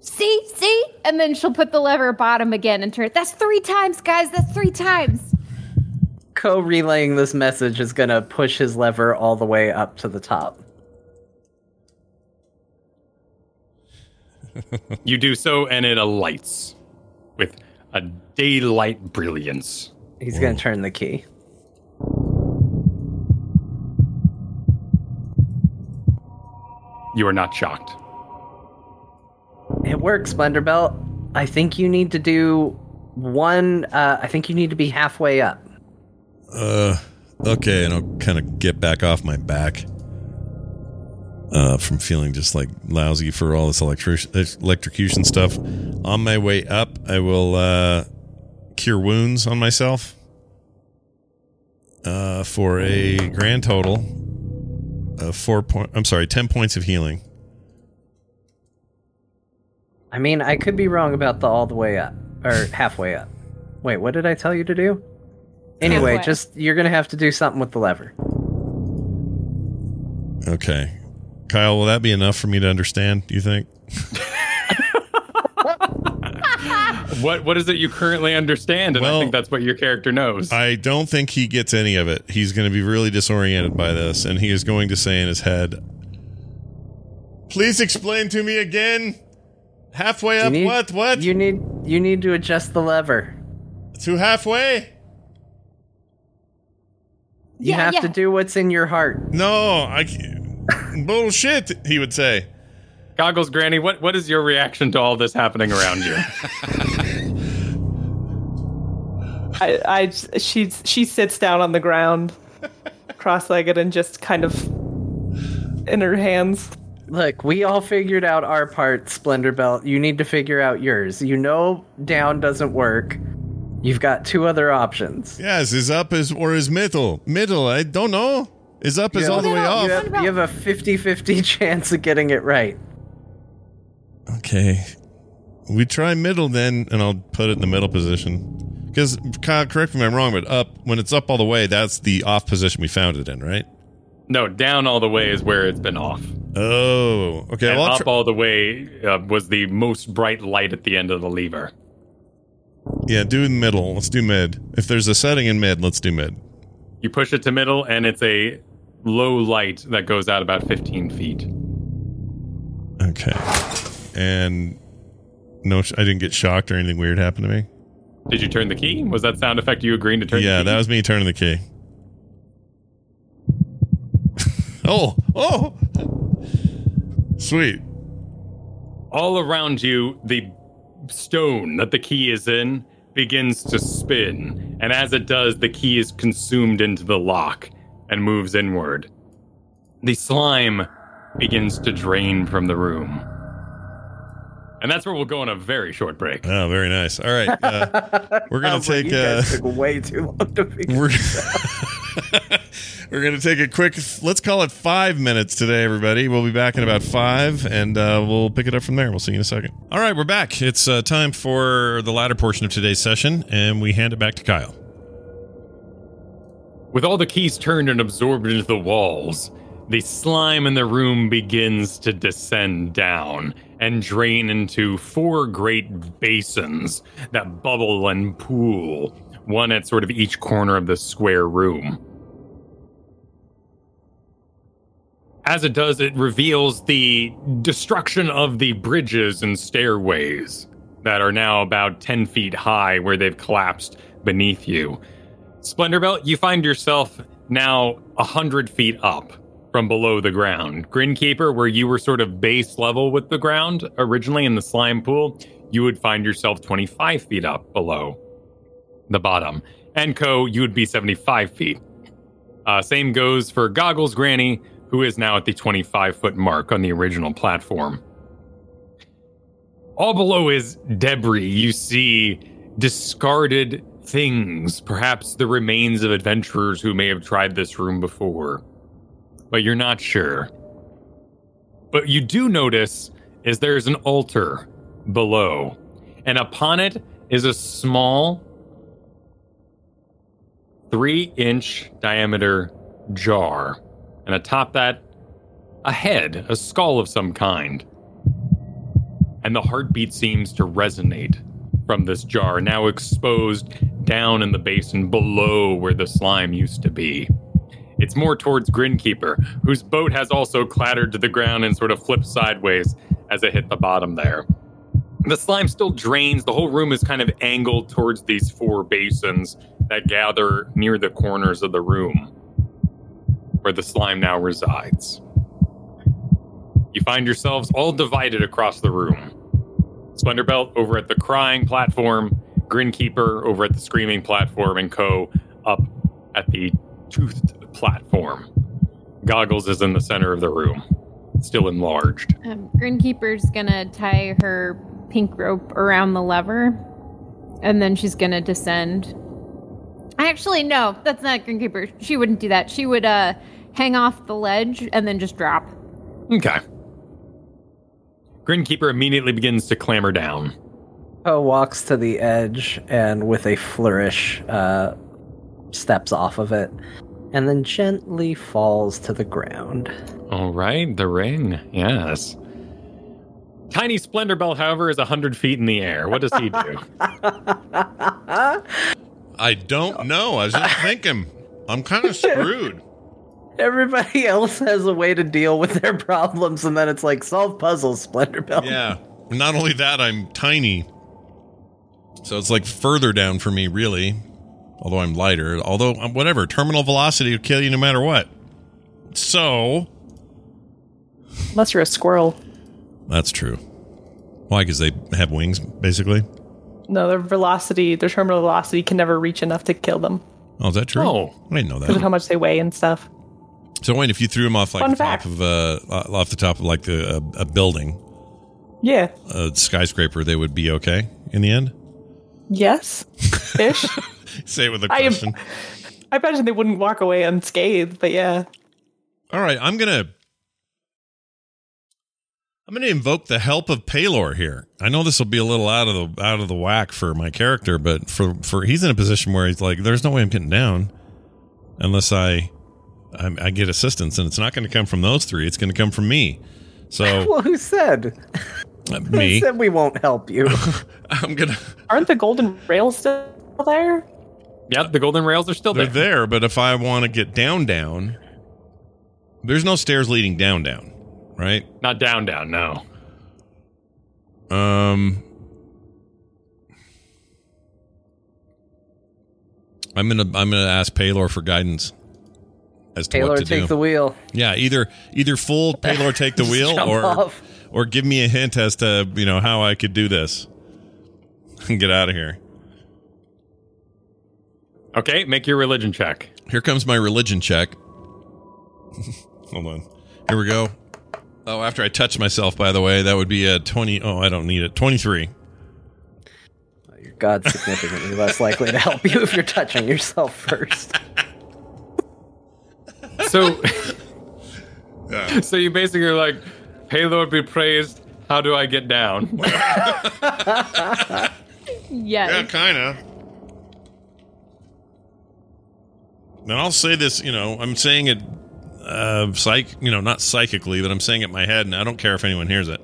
See, see? And then she'll put the lever bottom again and turn. That's three times, guys. That's three times. Ko relaying this message is gonna push his lever all the way up to the top. <laughs> You do so, and it alights with a daylight brilliance. He's gonna turn the key. You are not shocked. It works, Splendorbelt. I think you need to do one. Uh, I think you need to be halfway up. Uh, okay, and I'll kind of get back off my back. Uh, from feeling just like lousy for all this electric electrocution stuff. On my way up, I will uh, cure wounds on myself. Uh, for a grand total of four point. I'm sorry, ten points of healing. I mean, I could be wrong about the all the way up or <laughs> halfway up. Wait, what did I tell you to do? Anyway, Halfway. just you're gonna have to do something with the lever. Okay. Kyle, will that be enough for me to understand? Do you think? <laughs> What what is it you currently understand? And Well, I think that's what your character knows. I don't think he gets any of it. He's going to be really disoriented by this, and he is going to say in his head, "Please explain to me again. Halfway up, need- what? What? You need you need to adjust the lever. to halfway? You Yeah, have yeah. to do what's in your heart. No, I can't. bullshit." He would say. Goggles Granny, what what is your reaction to all this happening around you? <laughs> I, I she she sits down on the ground, <laughs> cross-legged, and just kind of in her hands. Look, we all figured out our part, Splendorbelt. You need to figure out yours. You know down doesn't work. You've got two other options. Yes, is up is or is middle? Middle, I don't know. Is up is all the way have- off. You have, you have a 50-50 <laughs> chance of getting it right. Okay. We try middle then, and I'll put it in the middle position. Because, Kyle, correct me if I'm wrong, but up, when it's up all the way, that's the off position we found it in, right? no, down all the way is where it's been off. Oh, okay. and Well, up try- all the way uh, was the most bright light at the end of the lever. yeah, do middle. Let's do mid. If there's a setting in mid, let's do mid. You push it to middle, and it's a low light that goes out about 15 feet. Okay. And no, I didn't get shocked or anything weird happened to me. Did you turn the key? Was that sound effect you agreeing to turn yeah, the key? that was me turning the key. <laughs> oh, oh, sweet. all around you, the stone that the key is in begins to spin. And as it does, the key is consumed into the lock and moves inward. The slime begins to drain from the room. And that's where we'll go on a very short break. Oh, very nice. All right, uh, <laughs> we're gonna take. you Uh, took way too long to figure. we're <laughs> we're gonna take a quick. Let's call it five minutes today, everybody. We'll be back in about five, and uh, we'll pick it up from there. We'll see you in a second. All right, we're back. It's uh, time for the latter portion of today's session, and we hand it back to Kyle. With all the keys turned and absorbed into the walls, the slime in the room begins to descend down and drain into four great basins that bubble and pool, one at sort of each corner of the square room. As it does, it reveals the destruction of the bridges and stairways that are now about 10 feet high where they've collapsed beneath you. Splendorbelt, you find yourself now a hundred feet up from below the ground. Grinkeeper, where you were sort of base level with the ground originally in the slime pool, you would find yourself 25 feet up below the bottom. And Ko, you would be 75 feet. Uh, same goes for Goggles Granny, who is now at the 25 foot mark on the original platform. All below is debris. You see discarded things, perhaps the remains of adventurers who may have tried this room before. But you're not sure. But you do notice is there's an altar below, and upon it is a small three inch diameter jar. And atop that, a head, a skull of some kind. And the heartbeat seems to resonate from this jar, now exposed down in the basin below where the slime used to be. It's more towards Grinkeeper, whose boat has also clattered to the ground and sort of flipped sideways as it hit the bottom there. The slime still drains. The whole room is kind of angled towards these four basins that gather near the corners of the room where the slime now resides. You find yourselves all divided across the room. Splendorbelt over at the crying platform, Grinkeeper over at the screaming platform, and Ko up at the toothed platform. Goggles is in the center of the room, still enlarged. Um, Grinkeeper's gonna tie her pink rope around the lever, and then she's gonna descend. Actually, no, that's not Grinkeeper. She wouldn't do that. She would uh hang off the ledge and then just drop. Okay. Grinkeeper immediately begins to clamber down. Poe walks to the edge and with a flourish uh, steps off of it and then gently falls to the ground. All right, the ring. Yes. Tiny Splendorbelt, however, is 100 feet in the air. What does he do? I don't know. I was just <laughs> thinking. I'm kind of screwed. Everybody else has a way to deal with their problems, and then it's like solve puzzles, Splendorbelt. Yeah. Not only that, I'm tiny. So it's like further down for me, really. Although I'm lighter. Although, um, whatever. Terminal velocity will kill you no matter what. So, Unless you're a squirrel. that's true. Why? Because they have wings, basically? No, their velocity, their terminal velocity can never reach enough to kill them Oh, is that true? Oh. I didn't know that. because of that. how much they weigh and stuff. So, Wayne, if you threw them off like Fun the top of uh, off the top of like the, a, a building, Yeah. a skyscraper, they would be okay in the end? Yes. Ish. <laughs> <laughs> Say it with a I am- question. <laughs> I imagine they wouldn't walk away unscathed, but yeah. All right, I'm gonna I'm gonna invoke the help of Paylor here. I know this will be a little out of the out of the whack for my character, but for for he's in a position where he's like, there's no way I'm getting down unless I I, I get assistance, and it's not going to come from those three. It's going to come from me. So <laughs> Well, who said? uh, Who me, said we won't help you? I'm gonna. Aren't the golden rails still there? Yep, the golden rails are still there. They're there. there, but if I want to get down, down, there's no stairs leading down, down, right? Not down, down, no. Um, I'm gonna I'm gonna ask Paylor for guidance as to Taylor, what to take do. the wheel. yeah, either either full <laughs> Paylor take the wheel or off. or give me a hint as to you know how I could do this and <laughs> get out of here. Okay, make your religion check. Here comes my religion check. <laughs> Hold on. Here we go. Oh, after I touch myself, by the way, that would be a 20. Oh, I don't need it. 23. Your God's significantly less likely to help you if you're touching yourself first. <laughs> So, so you basically are like, "Hey, Lord, be praised. How do I get down?" <laughs> Yeah, Yes. kind of. And I'll say this, you know, I'm saying it uh psych, you know, not psychically, but I'm saying it in my head and I don't care if anyone hears it.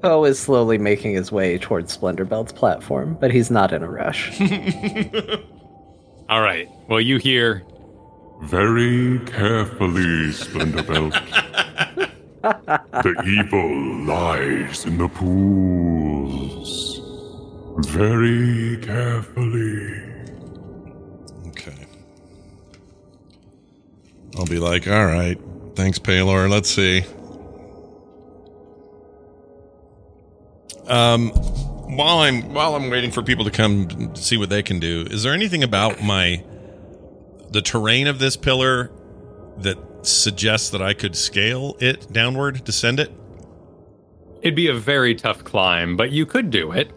Poe is slowly making his way towards Splendorbelt's platform, but he's not in a rush. <laughs> <laughs> All right. Well, you hear Very carefully, Splendorbelt. <laughs> the evil lies in the pools. Very carefully. I'll be like, all right, thanks, Paylor. Let's see. Um, while I'm while I'm waiting for people to come see what they can do, is there anything about my the terrain of this pillar that suggests that I could scale it downward, descend it? it'd be a very tough climb, but you could do it.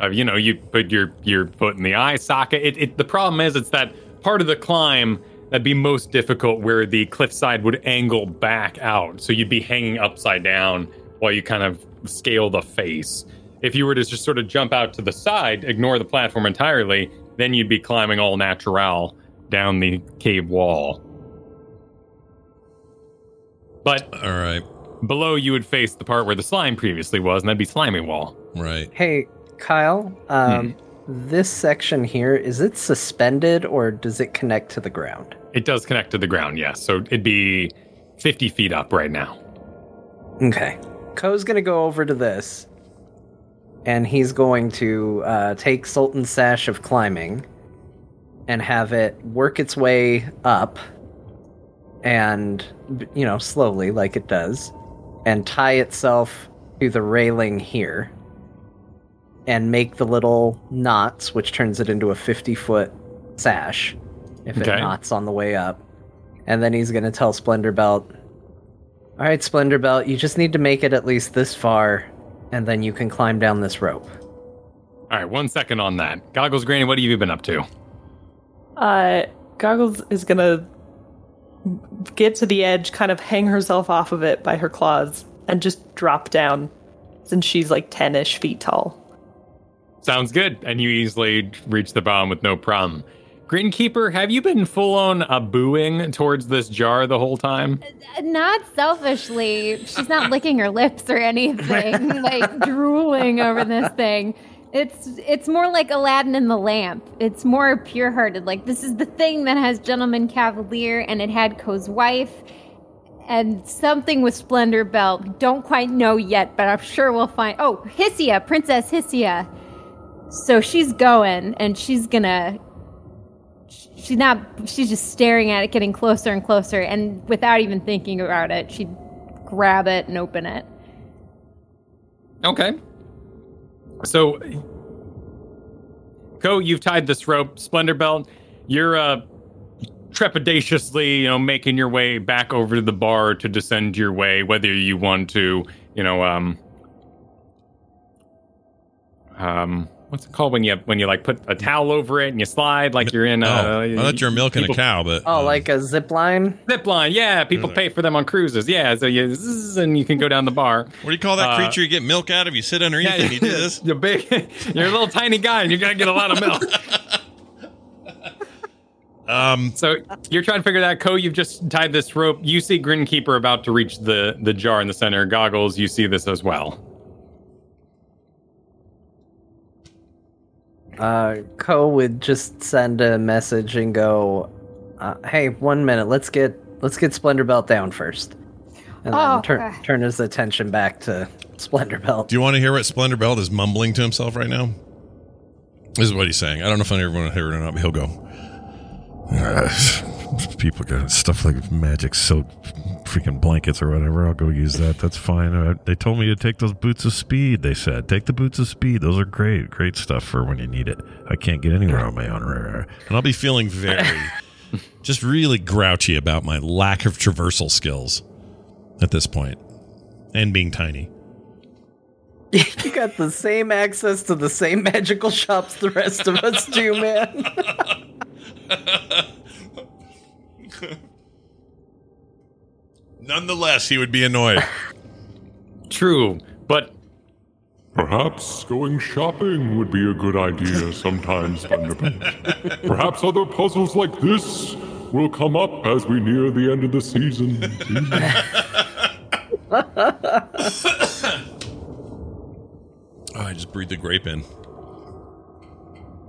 Uh, you know, you put your your foot in the eye socket. It, it the problem is it's that part of the climb that'd be most difficult where the cliffside would angle back out, so you'd be hanging upside down while you kind of scale the face. If you were to just sort of jump out to the side, ignore the platform entirely, then you'd be climbing all natural down the cave wall. But All right, below you would face the part where the slime previously was, and that'd be slimy wall. right. hey, Kyle, um, this section here, is it suspended or does it connect to the ground? It does connect to the ground, yes. So it'd be 50 feet up right now. Okay. Ko's gonna go over to this, and he's going to uh, take Sultan's Sash of Climbing and have it work its way up, and, you know, slowly, like it does, and tie itself to the railing here, and make the little knots, which turns it into a 50 foot sash if Okay. it knots on the way up. And then he's gonna tell Splendorbelt, all right, Splendorbelt, you just need to make it at least this far, and then you can climb down this rope. All right, one second on that. Goggles Granny, what have you been up to? Uh, Goggles is gonna get to the edge, kind of hang herself off of it by her claws, and just drop down, since she's like ten-ish feet tall. Sounds good. And you easily reach the bottom with no problem. Grinkeeper, have you been full on uh, booing towards this jar the whole time? Not selfishly. She's not licking her lips or anything, <laughs> like drooling over this thing. It's it's more like Aladdin and the lamp. It's more pure-hearted. Like this is the thing that has Gentleman Cavalier, and it had Ko's wife, and something with Splendorbelt. Don't quite know yet, but I'm sure we'll find. Oh, Hissia, Princess Hissia. So she's going, and she's gonna. She's not. She's just staring at it, getting closer and closer, and without even thinking about it, she'd grab it and open it. Okay. So, Ko, you've tied this rope, Splendorbelt. You're uh, trepidatiously, you know, making your way back over to the bar to descend your way, whether you want to, you know, um, um, what's it called when you when you like put a towel over it and you slide like you're in. Uh, oh, I thought you were milking people- a cow, but Oh, um, like a zip line? Zip line, yeah. People pay for them on cruises, yeah. So you zzz, and you can go down the bar. what do you call that uh, creature you get milk out of? You sit underneath and you do this. <laughs> You're big. You're a little tiny guy, and you're gonna get a lot of milk. <laughs> Um, So you're trying to figure that Ko, you've just tied this rope. You see Grinkeeper about to reach the the jar in the center. Goggles, you see this as well. Uh, Ko would just send a message and go, uh, "Hey, one minute. Let's get let's get Splendorbelt down first, and Oh, then turn okay. turn his attention back to Splendorbelt." do you want to hear what Splendorbelt is mumbling to himself right now? This is what he's saying. I don't know if anyone will hear it or not, but he'll go. "Ah, people got stuff like magic silk freaking blankets or whatever. I'll go use that. That's fine. Uh, they told me to take those boots of speed. They said take the boots of speed. Those are great, great stuff for when you need it. I can't get anywhere on my own, and I'll be feeling very, <laughs> just really grouchy about my lack of traversal skills at this point, and being tiny. <laughs> you got the same access to the same magical shops the rest of us do, man. <laughs> <laughs> Nonetheless, he would be annoyed. <laughs> True, but Perhaps going shopping would be a good idea sometimes, Thunderbelt. Perhaps other puzzles like this will come up as we near the end of the season. Oh, <coughs> I just breathed the grape in.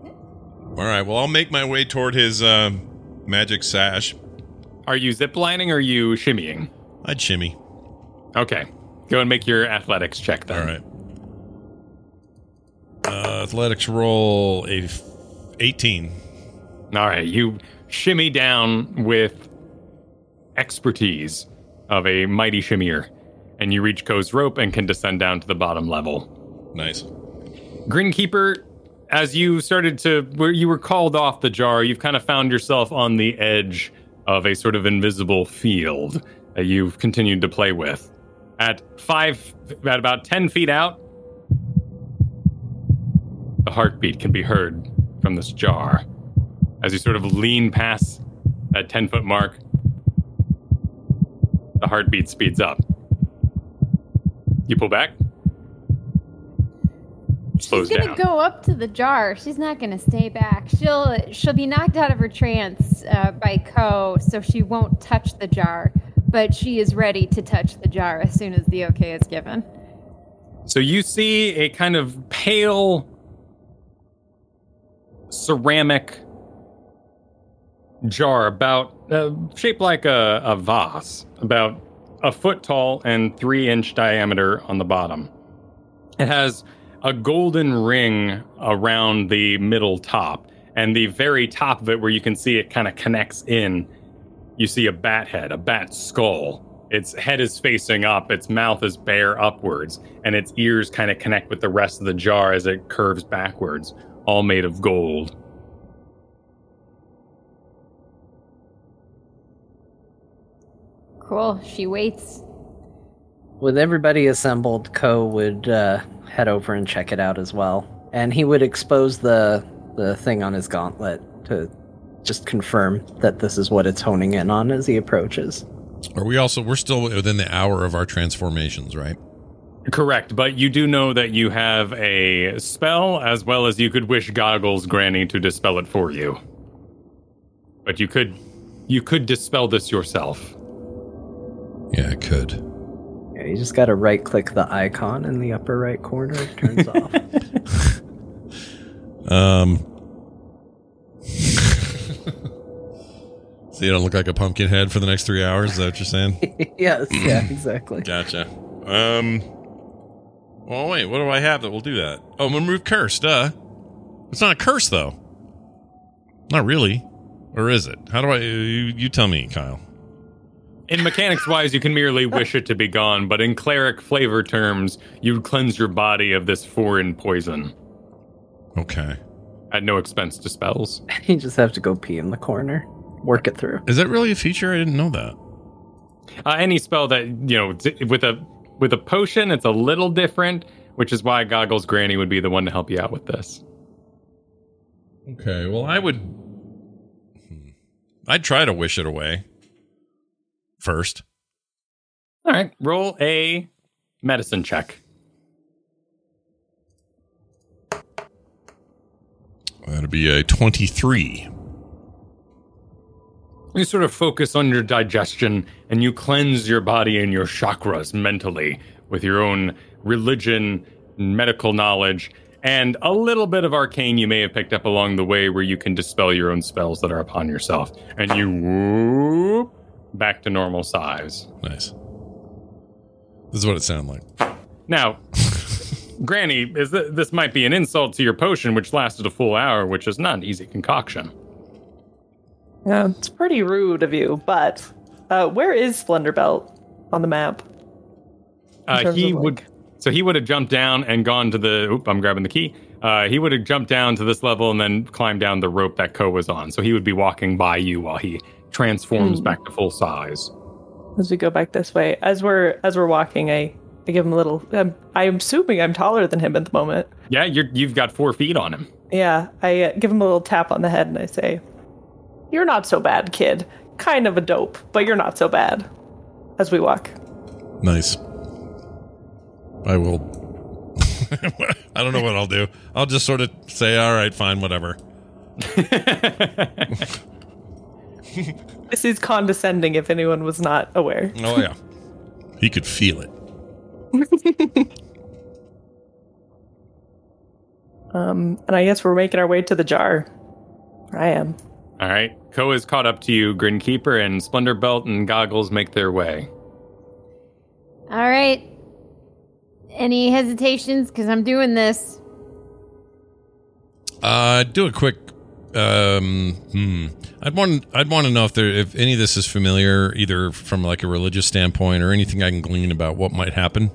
All right. Well, I'll make my way toward his uh, magic sash. Are you ziplining or are you shimmying? I'd shimmy. Okay, go and make your athletics check then. All right. Uh, athletics roll a f- 18. All right, you shimmy down with expertise of a mighty shimmier, and you reach Ko's rope and can descend down to the bottom level. Nice. Grinkeeper, as you started to, where you were called off the jar, you've kind of found yourself on the edge of a sort of invisible field that you've continued to play with. At five, at about 10 feet out, the heartbeat can be heard from this jar. As you sort of lean past that 10 foot mark, the heartbeat speeds up. You pull back, She's gonna down. go up to the jar. She's not gonna stay back. She'll she'll be knocked out of her trance uh, by Ko, so she won't touch the jar. But she is ready to touch the jar as soon as the okay is given. So you see a kind of pale ceramic jar about uh, shaped like a, a vase, about a foot tall and three inch diameter on the bottom. It has a golden ring around the middle top, and the very top of it, where you can see it kind of connects in, you see a bat head, a bat skull. Its head is facing up, its mouth is bare upwards, and its ears kind of connect with the rest of the jar as it curves backwards, all made of gold. Cool. She waits. With everybody assembled, Ko would uh, head over and check it out as well, and he would expose the the thing on his gauntlet to just confirm that this is what it's honing in on as he approaches. Are we also, we're still within the hour of our transformations, right? Correct, but you do know that you have a spell as well as you could wish Goggles Granny to dispel it for you. But you could you could dispel this yourself. Yeah, it could. Yeah, you just gotta right click the icon in the upper right corner. It turns <laughs> off. Um. <laughs> so you don't look like a pumpkin head for the next three hours. Is that what you're saying? <laughs> yes, yeah, exactly. Gotcha. Um. Well, wait. What do I have that will do that? Oh, remove curse. Duh. It's not a curse though. Not really, or is it? How do I? You, you tell me, Kyle. In mechanics wise, you can merely wish it to be gone, but in cleric flavor terms, you'd cleanse your body of this foreign poison Okay. at no expense to spells. <laughs> You just have to go pee in the corner. Work it through. Is that really a feature? I didn't know that. Uh, any spell that you know with a with a potion, it's a little different, which is why Goggles Granny would be the one to help you out with this. Okay. Well, I would. Hmm. I'd try to wish it away. First. All right, roll a medicine check. That'd be a twenty-three. You sort of focus on your digestion and you cleanse your body and your chakras mentally with your own religion, medical knowledge, and a little bit of arcane you may have picked up along the way where you can dispel your own spells that are upon yourself. And you whoop back to normal size. Nice. This is what it sounded like. Now, <laughs> Granny, is th- this might be an insult to your potion, which lasted a full hour, which is not an easy concoction. Yeah, it's pretty rude of you, but uh, where is Splendorbelt on the map? Uh, he of, like- would, so he would have jumped down and gone to the. Oop, I'm grabbing the key. Uh, he would have jumped down to this level and then climbed down the rope that Ko was on. So he would be walking by you while he transforms Hmm. back to full size. As we go back this way, as we're as we're walking, I I give him a little. Um, I'm assuming I'm taller than him at the moment. Yeah, you're, you've got four feet on him. Yeah, I uh, give him a little tap on the head and I say, "You're not so bad, kid. Kind of a dope, but you're not so bad." As we walk, Nice. I will. <laughs> I don't know what I'll do. I'll just sort of say, all right, fine, whatever. <laughs> <laughs> this is condescending. If anyone was not aware, Oh, yeah. he could feel it. <laughs> um, and I guess we're making our way to the jar. I am. All right. Ko is caught up to you. Grinkeeper and Splendorbelt and Goggles make their way. All right. Any hesitations? Because I'm doing this. Uh, do a quick. Um, hmm. I'd want. I'd want to know if there, if any of this is familiar, either from like a religious standpoint or anything I can glean about what might happen.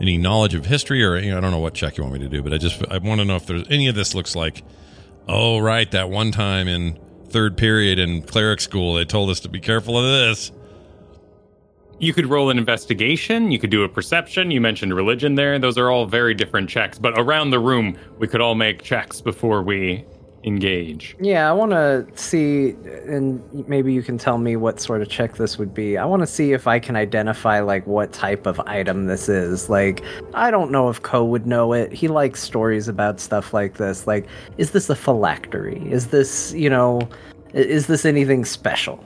Any knowledge of history, or you know, I don't know what check you want me to do, but I just I want to know if there's any of this looks like. Oh, right, that one time in third period in cleric school, they told us to be careful of this. You could roll an investigation. You could do a perception. You mentioned religion there. Those are all very different checks. But around the room, we could all make checks before we engage. Yeah, I want to see, and maybe you can tell me what sort of check this would be. I want to see if I can identify like what type of item this is. Like, I don't know if Ko would know it. He likes stories about stuff like this. Like, is this a phylactery? Is this, you know, is this anything special?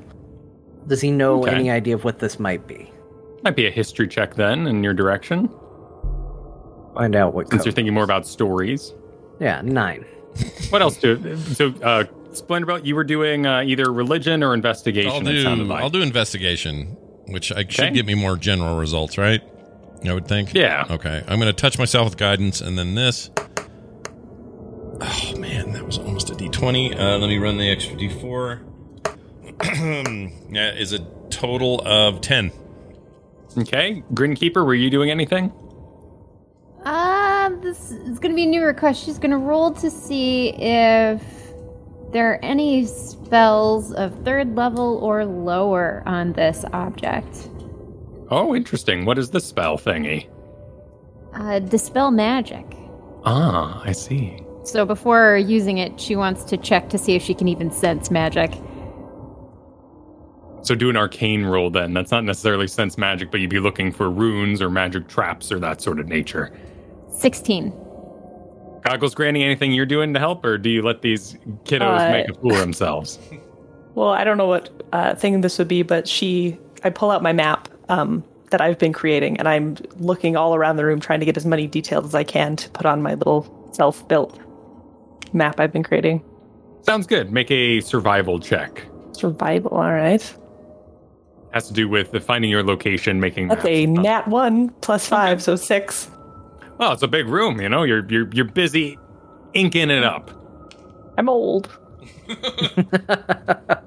Does he know Okay. any idea of what this might be? Might be a history check then in your direction, Find out what. since you're thinking more about stories. yeah, nine. What else do? So, uh, Splendorbelt, you were doing uh, either religion or investigation. I'll do. like. I'll do investigation, which I Okay. should get me more general results, right? I would think. Yeah. Okay. I'm going to touch myself with guidance, and then this. Oh man, that was almost a d20. Uh, let me run the extra d4. <clears throat> that is a total of ten. Okay, Grinkeeper, were you doing anything? This is gonna be a new request. She's gonna roll to see if there are any spells of third level or lower on this object. Oh, interesting. What is the spell thingy? Uh, dispel magic. Ah, I see. So before using it, she wants to check to see if she can even sense magic. So do an arcane roll then. That's not necessarily sense magic, but you'd be looking for runes or magic traps or that sort of nature. 16. Goggles Granny, anything you're doing to help, or do you let these kiddos Uh, make a fool of themselves? <laughs> Well, I don't know what uh, thing this would be, but she, I pull out my map um, that I've been creating, and I'm looking all around the room, trying to get as many details as I can to put on my little self-built map I've been creating. Sounds good. Make a survival check. Survival, all right. Has to do with the finding your location, making. That's a nat one plus five, so six. Well, it's a big room. You know, you're you're you're busy inking it up. I'm old. <laughs>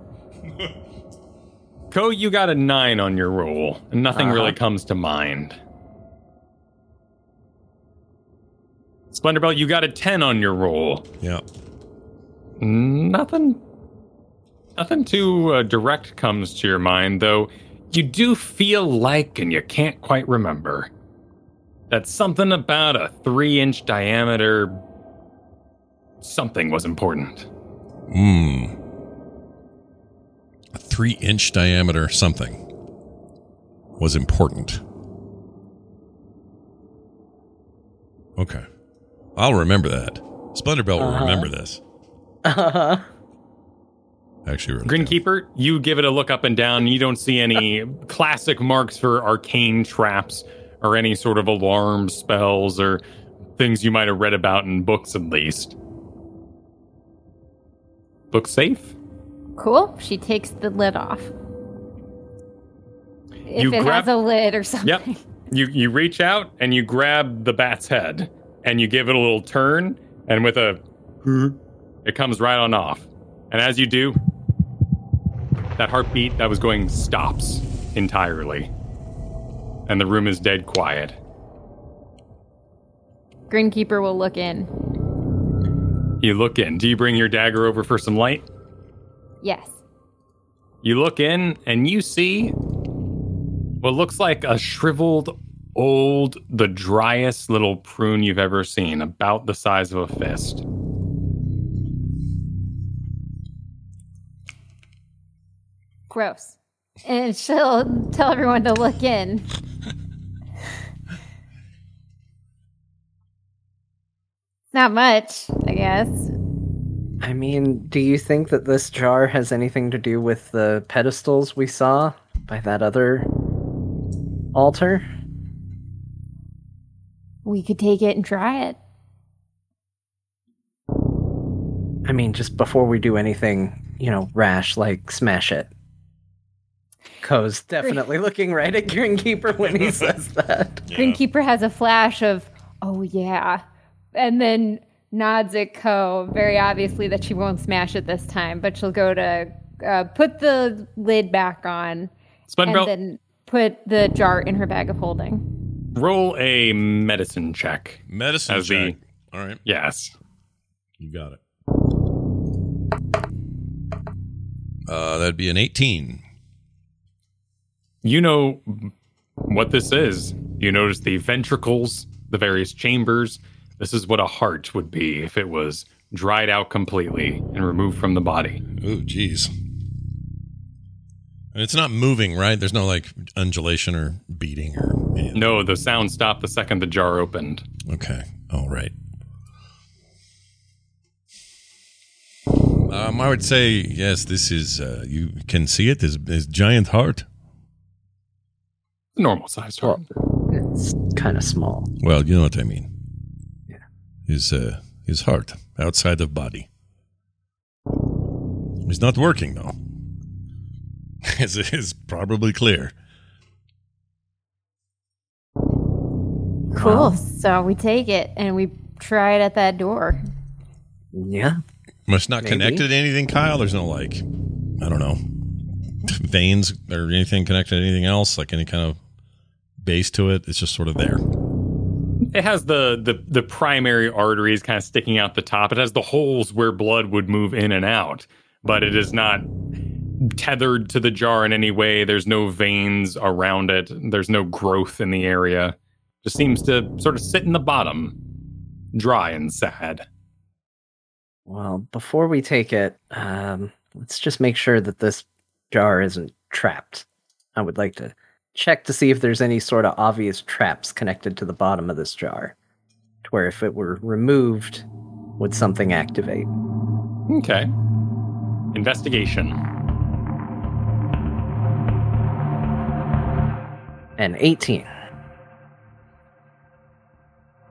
Ko, you got a nine on your roll, and nothing really Uh-huh. comes to mind. Splendorbelt, you got a ten on your roll. Yeah. Nothing. Nothing too uh, direct comes to your mind, though. You do feel like, and you can't quite remember, that something about a three-inch diameter something was important. Hmm. A three inch diameter something was important. Okay. I'll remember that. Splendorbelt will remember this. Uh-huh. Actually, wrote it. Grinkeeper, you give it a look up and down. You don't see any classic marks for arcane traps or any sort of alarm spells or things you might have read about in books, at least. Book safe? Cool. She takes the lid off. If You it grab- has a lid or something. Yep. You you reach out and you grab the bat's head and you give it a little turn and with a it comes right on off. And as you do, that heartbeat that was going stops entirely. And the room is dead quiet. Grinkeeper will look in. You look in. Do you bring your dagger over for some light? Yes. You look in and you see what looks like a shriveled, old, the driest little prune you've ever seen, about the size of a fist. Gross. And she'll tell everyone to look in. Not much, I guess. I mean, do you think that this jar has anything to do with the pedestals we saw by that other altar? We could take it and try it. I mean, just before we do anything, you know, rash, like smash it. Ko's <laughs> definitely looking right at Grinkeeper when he <laughs> says that. Grinkeeper has a flash of, oh yeah, and then nods at Ko, very obviously that she won't smash it this time, but she'll go to uh, put the lid back on Splenbelt, and then put the jar in her bag of holding. roll a medicine check. Medicine As the- check. All right. Yes. You got it. Uh, that'd be an 18. You know what this is. You notice the ventricles, the various chambers. This is what a heart would be if it was dried out completely and removed from the body. Oh, geez. And it's not moving, right? There's no like undulation or beating or anything. No, the sound stopped the second the jar opened. Okay. All right. Um, I would say yes. This is uh, you can see it. This is giant heart. Normal sized heart. It's kind of small. Well, you know what I mean. Yeah. His uh, his heart outside of body. He's not working though. <laughs> As is probably clear. Cool. So we take it and we try it at that door. Yeah. Must not Maybe. connected to anything, Kyle. There's no like, I don't know, <laughs> veins or anything connected to anything else, like any kind of base to it. It's just sort of there. It has the, the the primary arteries kind of sticking out the top. It has the holes where blood would move in and out, but it is not tethered to the jar in any way. There's no veins around it. There's no growth in the area. Just seems to sort of sit in the bottom, dry and sad. Well, before we take it, um, let's just make sure that this jar isn't trapped. I would like to check to see if there's any sort of obvious traps connected to the bottom of this jar, to where if it were removed, would something activate? Okay. Investigation. And 18.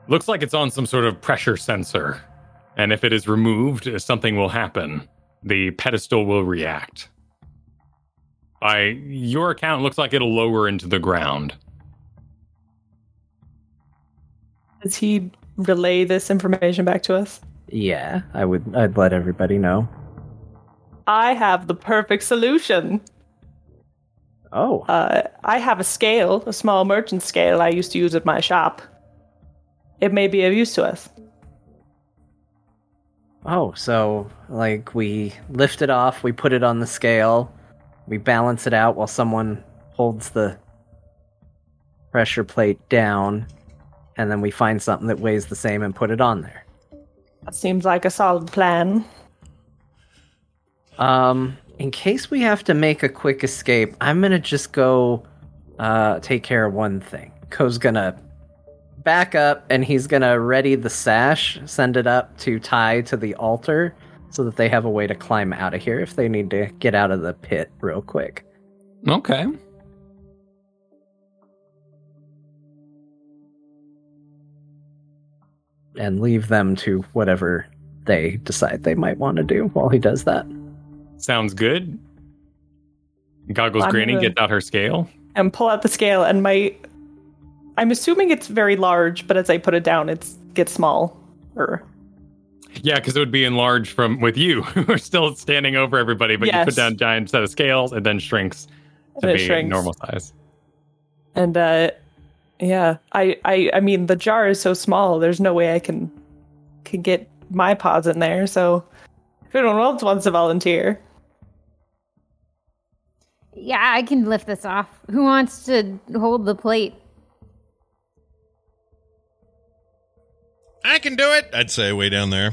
Looks like it's on some sort of pressure sensor. And if it is removed, something will happen. The pedestal will react. By your account, it looks like it'll lower into the ground. Does he relay this information back to us? Yeah, I would. I'd let everybody know. I have the perfect solution. Oh, Uh, I have a scale, a small merchant scale I used to use at my shop. It may be of use to us. oh, so like we lift it off, we put it on the scale, we balance it out while someone holds the pressure plate down, and then we find something that weighs the same and put it on there. That seems like a solid plan. Um, in case we have to make a quick escape, I'm gonna just go uh take care of one thing. Ko's gonna back up and he's gonna ready the sash, send it up to tie to the altar so that they have a way to climb out of here if they need to get out of the pit real quick. Okay. And leave them to whatever they decide they might want to do while he does that. Sounds good. Goggles I'm Granny gonna- gets out her scale. And pull out the scale and my I'm assuming it's very large, but as I put it down it's gets small. Or Yeah, because it would be enlarged from with you. <laughs> We're still standing over everybody, but you put down a giant set of scales, and then shrinks to And it be shrinks. normal size. and uh yeah, I, I I mean the jar is so small, there's no way I can can get my paws in there, so if anyone else wants to volunteer. Yeah, I can lift this off. Who wants to hold the plate? I can do it. I'd say way down there.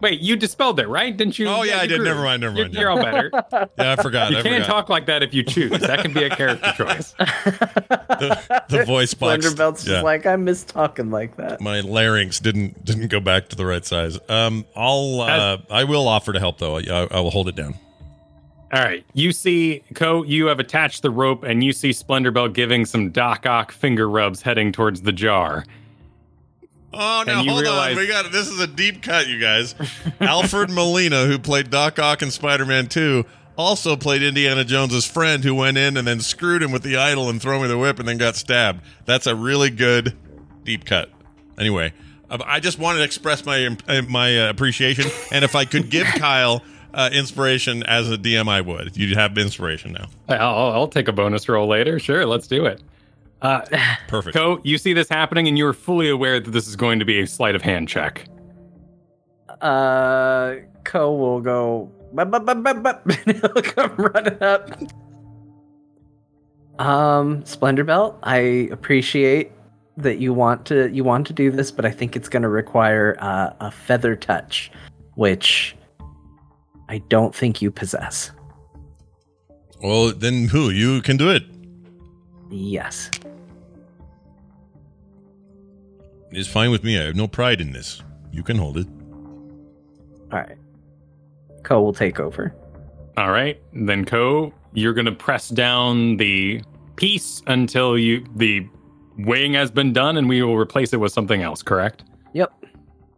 Wait, you dispelled it, right? Didn't you? Oh, yeah, I you did. grew. Never mind, never You're- mind, You're all better. <laughs> Yeah, I forgot. You I can't forgot. talk like that if you choose. That can be a character <laughs> choice. <laughs> the, the voice box. Thunderbelt's yeah. just like, I miss talking like that. my larynx didn't didn't go back to the right size. Um, I'll uh, I will offer to help though. I, I will hold it down. All right. You see, Ko, you have attached the rope, and you see Splendorbelt giving some Doc Ock finger rubs heading towards the jar. Oh no! Hold realize- on, we got this is a deep cut, you guys. <laughs> Alfred Molina, who played Doc Ock in Spider-Man Two, also played Indiana Jones's friend who went in and then screwed him with the idol and throw me the whip and then got stabbed. That's a really good deep cut. Anyway, uh, I just wanted to express my uh, my uh, appreciation, and if I could give <laughs> Kyle uh, inspiration as a DM, I would. You'd have inspiration now. I'll, I'll take a bonus roll later. Sure, let's do it. Uh, <laughs> Perfect. Ko, you see this happening, and you're fully aware that this is going to be a sleight of hand check. Uh, Ko will go. Bup, bup, bup, bup, bup, and <laughs> he'll come running up. Um, Splendorbelt, I appreciate that you want to you want to do this, but I think it's going to require uh, a feather touch, which I don't think you possess. Well, then who? You can do it. Yes. It's fine with me. I have no pride in this. You can hold it. All right. Ko will take over. All right, then Ko, you're going to press down the piece until you the weighing has been done, and we will replace it with something else. Correct? Yep.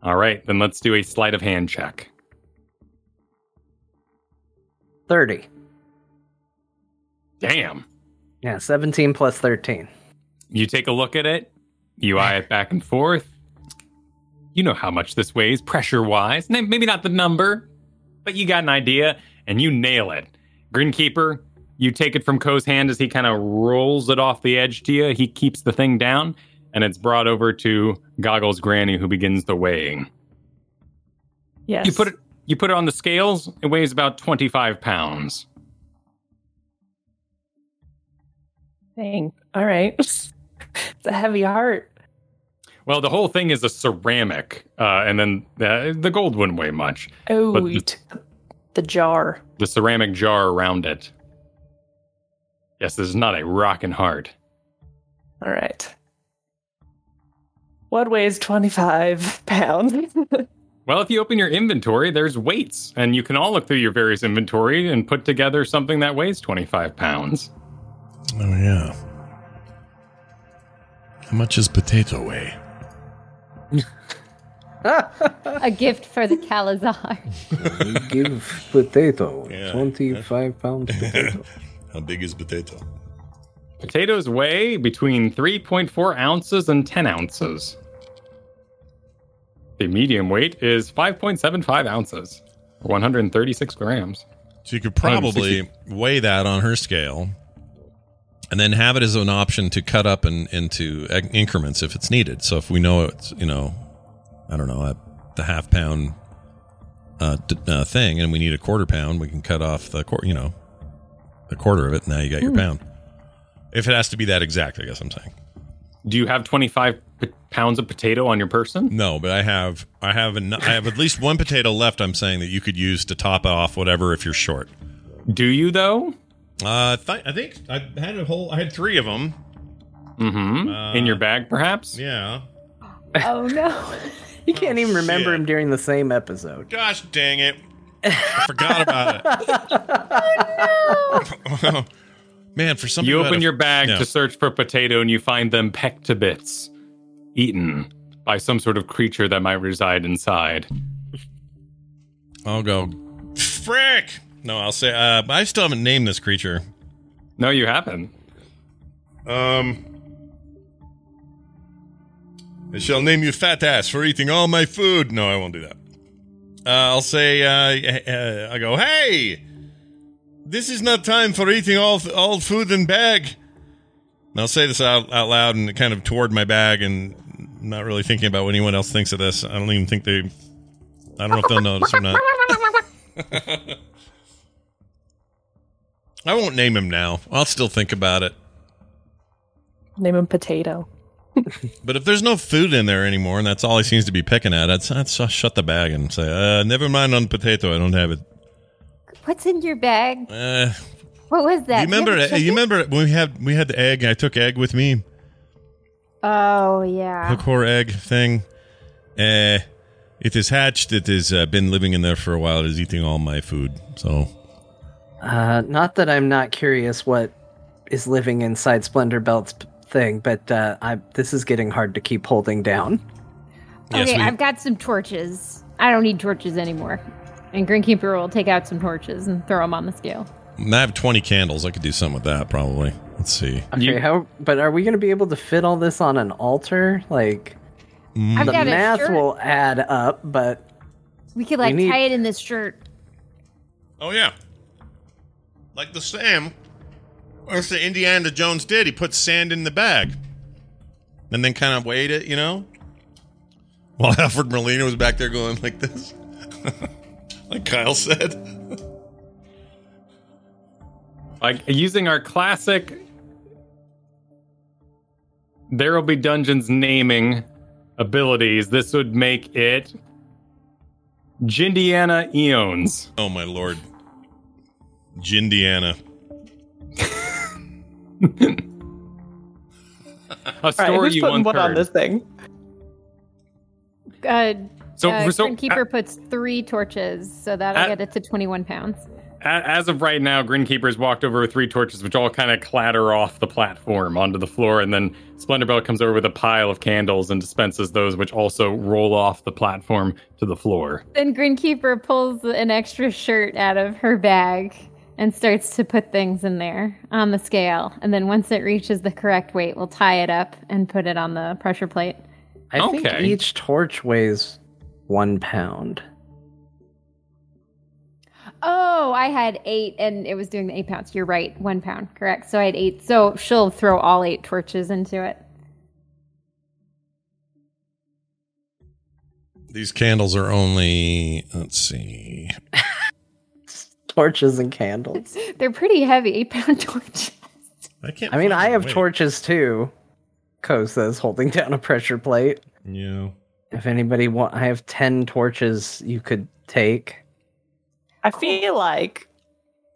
All right, then let's do a sleight of hand check. Thirty. Damn. Yeah, seventeen plus thirteen. You take a look at it, you eye it back and forth. You know how much this weighs, pressure wise. Maybe not the number, but you got an idea, and you nail it. Grinkeeper, you take it from Ko's hand as he kind of rolls it off the edge to you. He keeps the thing down, and it's brought over to Goggles Granny, who begins the weighing. Yes. You put it you put it on the scales, it weighs about 25 pounds. Dang. All right. <laughs> <laughs> it's a heavy heart. Well, the whole thing is a ceramic, uh, and then the, the gold wouldn't weigh much. Oh, But the- the, the jar. the ceramic jar around it. Yes, this is not a rockin' heart. All right. What weighs 25 <laughs> pounds? Well, if you open your inventory, there's weights, and you can all look through your various inventory and put together something that weighs 25 pounds. Oh yeah. How much is potato weigh? A gift for the Calazar. Give potato. <laughs> Yeah. 25 pounds potato. <laughs> How big is potato? Potatoes weigh between 3.4 ounces and 10 ounces. The medium weight is 5.75 ounces, 136 grams. So you could probably weigh that on her scale and then have it as an option to cut up in, into increments if it's needed. So if we know it's, you know, I don't know, a, the half pound uh, d- uh, thing and we need a quarter pound, we can cut off the, quar- you know, a quarter of it. And now you got your pound. If it has to be that exact, I guess I'm saying. Do you have 25 p- pounds of potato on your person? No, but I have I have an, I have at least one potato left. I'm saying that you could use to top off whatever if you're short. Do you, though? Uh, th- I think I had a whole. I had three of them. Mm-hmm. In your bag, perhaps? Yeah. oh no. <laughs> You can't even remember shit. him during the same episode. Gosh dang it! I forgot about it. <laughs> Oh, no. <laughs> Man, for some You open have- your bag Yeah. to search for potato and you find them pecked to bits, eaten by some sort of creature that might reside inside. I'll go. Frick! No, I'll say. Uh, I still haven't named this creature. No, you haven't. Um. I shall name you fat ass for eating all my food. No, I won't do that. Uh, I'll say, uh, <laughs> uh, I go, hey, this is not time for eating all all food in bag. And I'll say this out, out loud and kind of toward my bag and not really thinking about what anyone else thinks of this. I don't even think they, I don't know if they'll notice or not. <laughs> I won't name him now. I'll still think about it. Name him Potato. But if there's no food in there anymore, and that's all he seems to be picking at, I'd, I'd shut the bag and say, uh, "Never mind on potato. I don't have it." What's in your bag? Uh, What was that? you remember? a You remember when we had we had the egg? I took egg with me, Oh yeah. the core egg thing. Uh, it is hatched. It has uh, been living in there for a while. It is eating all my food. So Uh, not that I'm not curious what is living inside Splendorbelt's thing, but uh, I, this is getting hard to keep holding down. yes, okay, we, I've got some torches. I don't need torches anymore. And Grinkeeper will take out some torches and throw them on the scale. I have twenty candles. I could do something with that probably. Let's see. Okay, You- how? But are we going to be able to fit all this on an altar? Like I've the math will add up, but we could like need- tie it in this shirt. Oh yeah, like the Sam. What's the Indiana Jones did? He put sand in the bag, and then kind of weighed it. You know, while <laughs> Alfred Molina was back there going like this, <laughs> like Kyle said. <laughs> Like using our classic There will be dungeons naming abilities. This would make it Jindiana Eons. Oh my lord, Jindiana. A All right, story who's you putting once what on this thing? Uh, So, uh, so Grinkeeper puts three torches, so that'll Uh, get it to 21 pounds. as of right now, Grinkeeper's walked over with three torches, which all kind of clatter off the platform onto the floor, and then Splendorbelt comes over with a pile of candles and dispenses those, which also roll off the platform to the floor. Then Grinkeeper pulls an extra shirt out of her bag and starts to put things in there on the scale. And then once it reaches the correct weight, we'll tie it up and put it on the pressure plate. I think each torch weighs one pound. Oh, I had eight, and it was doing the eight pounds. You're right, one pound, correct. So I had eight. So she'll throw all eight torches into it. These candles are only let's see. <laughs> Torches and candles. <laughs> They're pretty heavy, eight pound <laughs> torches. I can't. I mean, I have Wait. torches too. Ko says, holding down a pressure plate. Yeah. If anybody want, I have ten torches you could take. I feel like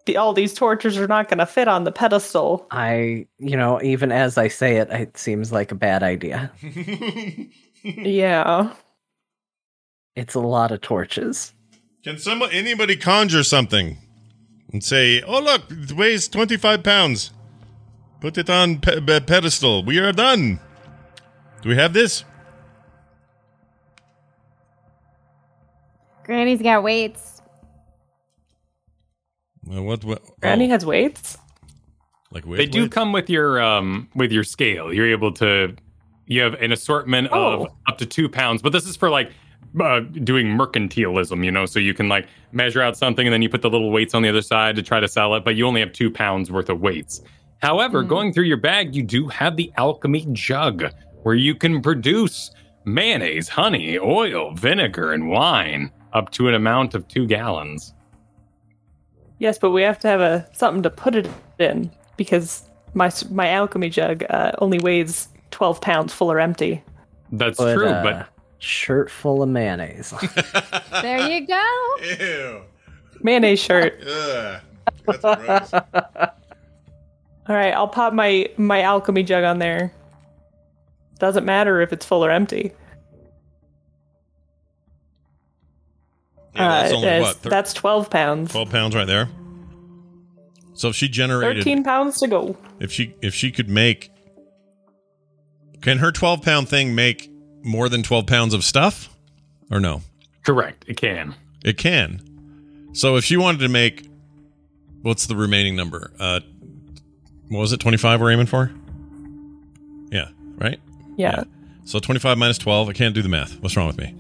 the, all these torches are not going to fit on the pedestal. I, you know, even as I say it, it seems like a bad idea. <laughs> Yeah. It's a lot of torches. Can someone, anybody, conjure something and say, "Oh look, it weighs twenty-five pounds. Put it on pe- pe- pedestal. We are done." Do we have this? Granny's got weights. Uh, what? what oh, Granny has weights. like weights. They do weight? come with your um with your scale. You're able to you have an assortment of Oh. up to two pounds, but this is for like uh, doing mercantilism, you know, so you can like measure out something and then you put the little weights on the other side to try to sell it, but you only have two pounds worth of weights. However, going through your bag, you do have the alchemy jug where you can produce mayonnaise, honey, oil, vinegar, and wine up to an amount of two gallons. Yes, but we have to have a something to put it in because my my alchemy jug uh, only weighs twelve pounds, full or empty. That's Put true, a but shirt full of mayonnaise. <laughs> There you go. Ew. Mayonnaise shirt. Ugh. That's gross. <laughs> All right, I'll pop my my alchemy jug on there. Doesn't matter if it's full or empty. Yeah, that's Uh, only that's- what? thir- that's twelve pounds. 12 pounds right there. So if she generated Thirteen pounds to go. if she if she could make can her 12 pound thing make more than 12 pounds of stuff or no? Correct, it can. it can. So if she wanted to make what's the remaining number? Uh what was it 25 we're aiming for? Yeah right? Yeah. so 25 minus 12 i can't do the math. What's wrong with me?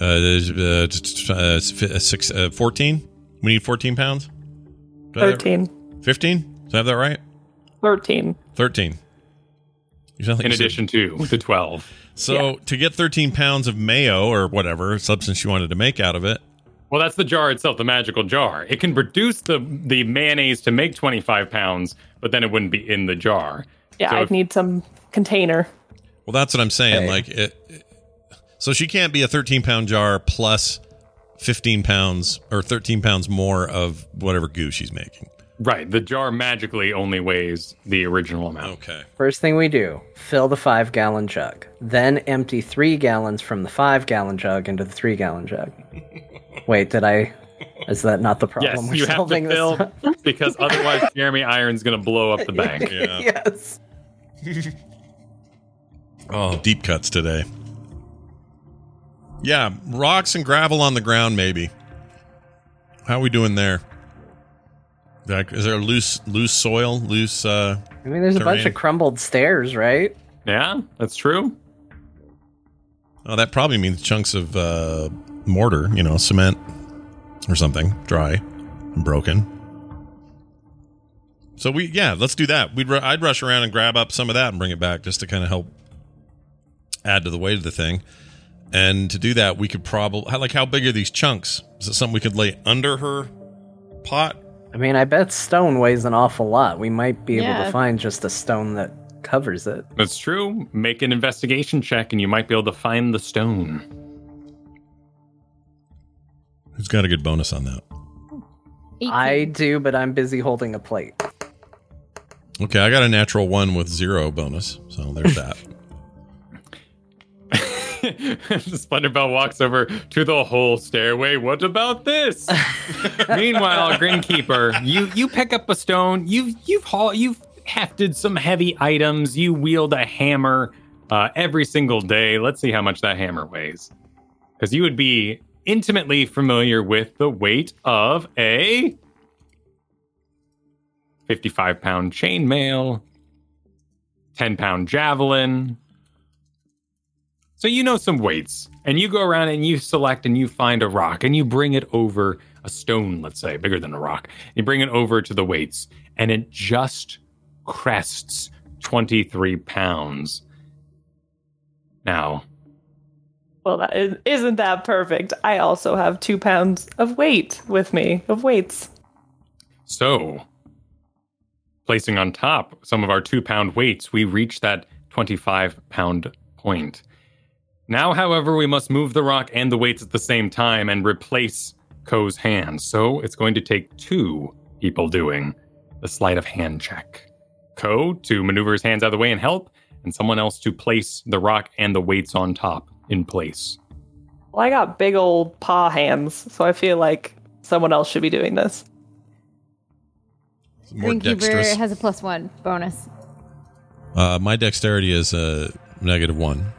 Uh, there's, uh, t- t- uh, six, uh, 14 we need 14 pounds? Did I have that- Thirteen. 15 did i have that right? Thirteen. 13 You sound like In you said- addition to the 12. So to get 13 pounds of mayo or whatever substance you wanted to make out of it, Well, that's the jar itself, the magical jar. It can produce the the mayonnaise to make 25 pounds, but then it wouldn't be in the jar. Yeah, So I'd if- need some container. well, that's what I'm saying. Okay. Like it, it- so she can't be a 13 pound jar plus 15 pounds or 13 pounds more of whatever goo she's making. Right, the jar magically only weighs the original amount. Okay. First thing we do, fill the five gallon jug. Then empty three gallons from the five gallon jug into the three gallon jug. <laughs> Wait, did I? Is that not the problem? Yes, we're you have to fill time? <laughs> because otherwise Jeremy Irons going to blow up the <laughs> bank. Yeah. yes. Oh, deep cuts today. Yeah, rocks and gravel on the ground, maybe. How are we doing there? Like, is there loose loose soil, loose? uh I mean, there's a bunch of crumbled stairs, right? Yeah, that's true. Oh, that probably means chunks of uh mortar, you know, cement or something, dry and broken. So we, yeah, let's do that. We'd, I'd rush around and grab up some of that and bring it back just to kind of help add to the weight of the thing. And to do that, we could probably like how big are these chunks? Is it something we could lay under her pot? I mean, I bet stone weighs an awful lot. We might be able Yeah. to find just a stone that covers it. That's true. Make an investigation check and you might be able to find the stone. Who's got a good bonus on that? 18. I do, but I'm busy holding a plate. Okay, I got a natural one with zero bonus, so there's that. <laughs> <laughs> Splendorbelt walks over to the whole stairway. What about this? <laughs> Meanwhile, Grinkeeper, you you pick up a stone. You've you've haul, you've hefted some heavy items. You wield a hammer uh, every single day. Let's see how much that hammer weighs, because you would be intimately familiar with the weight of a fifty-five pound chainmail, ten pound javelin. So you know some weights, and you go around and you select and you find a rock and you bring it over a stone, let's say, bigger than a rock. You bring it over to the weights, and it just crests 23 pounds. Now, Well, that is, isn't that perfect? I also have two pounds of weight with me, of weights. so placing on top some of our two pound weights, we reach that 25 pound point. Now, however, we must move the rock and the weights at the same time and replace Ko's hand. So it's going to take two people doing the sleight of hand check. Ko to maneuver his hands out of the way and help, and someone else to place the rock and the weights on top in place. Well, I got big old paw hands, so I feel like someone else should be doing this. More Grinkeeper dexterous. has a plus one bonus. Uh, my dexterity is a negative one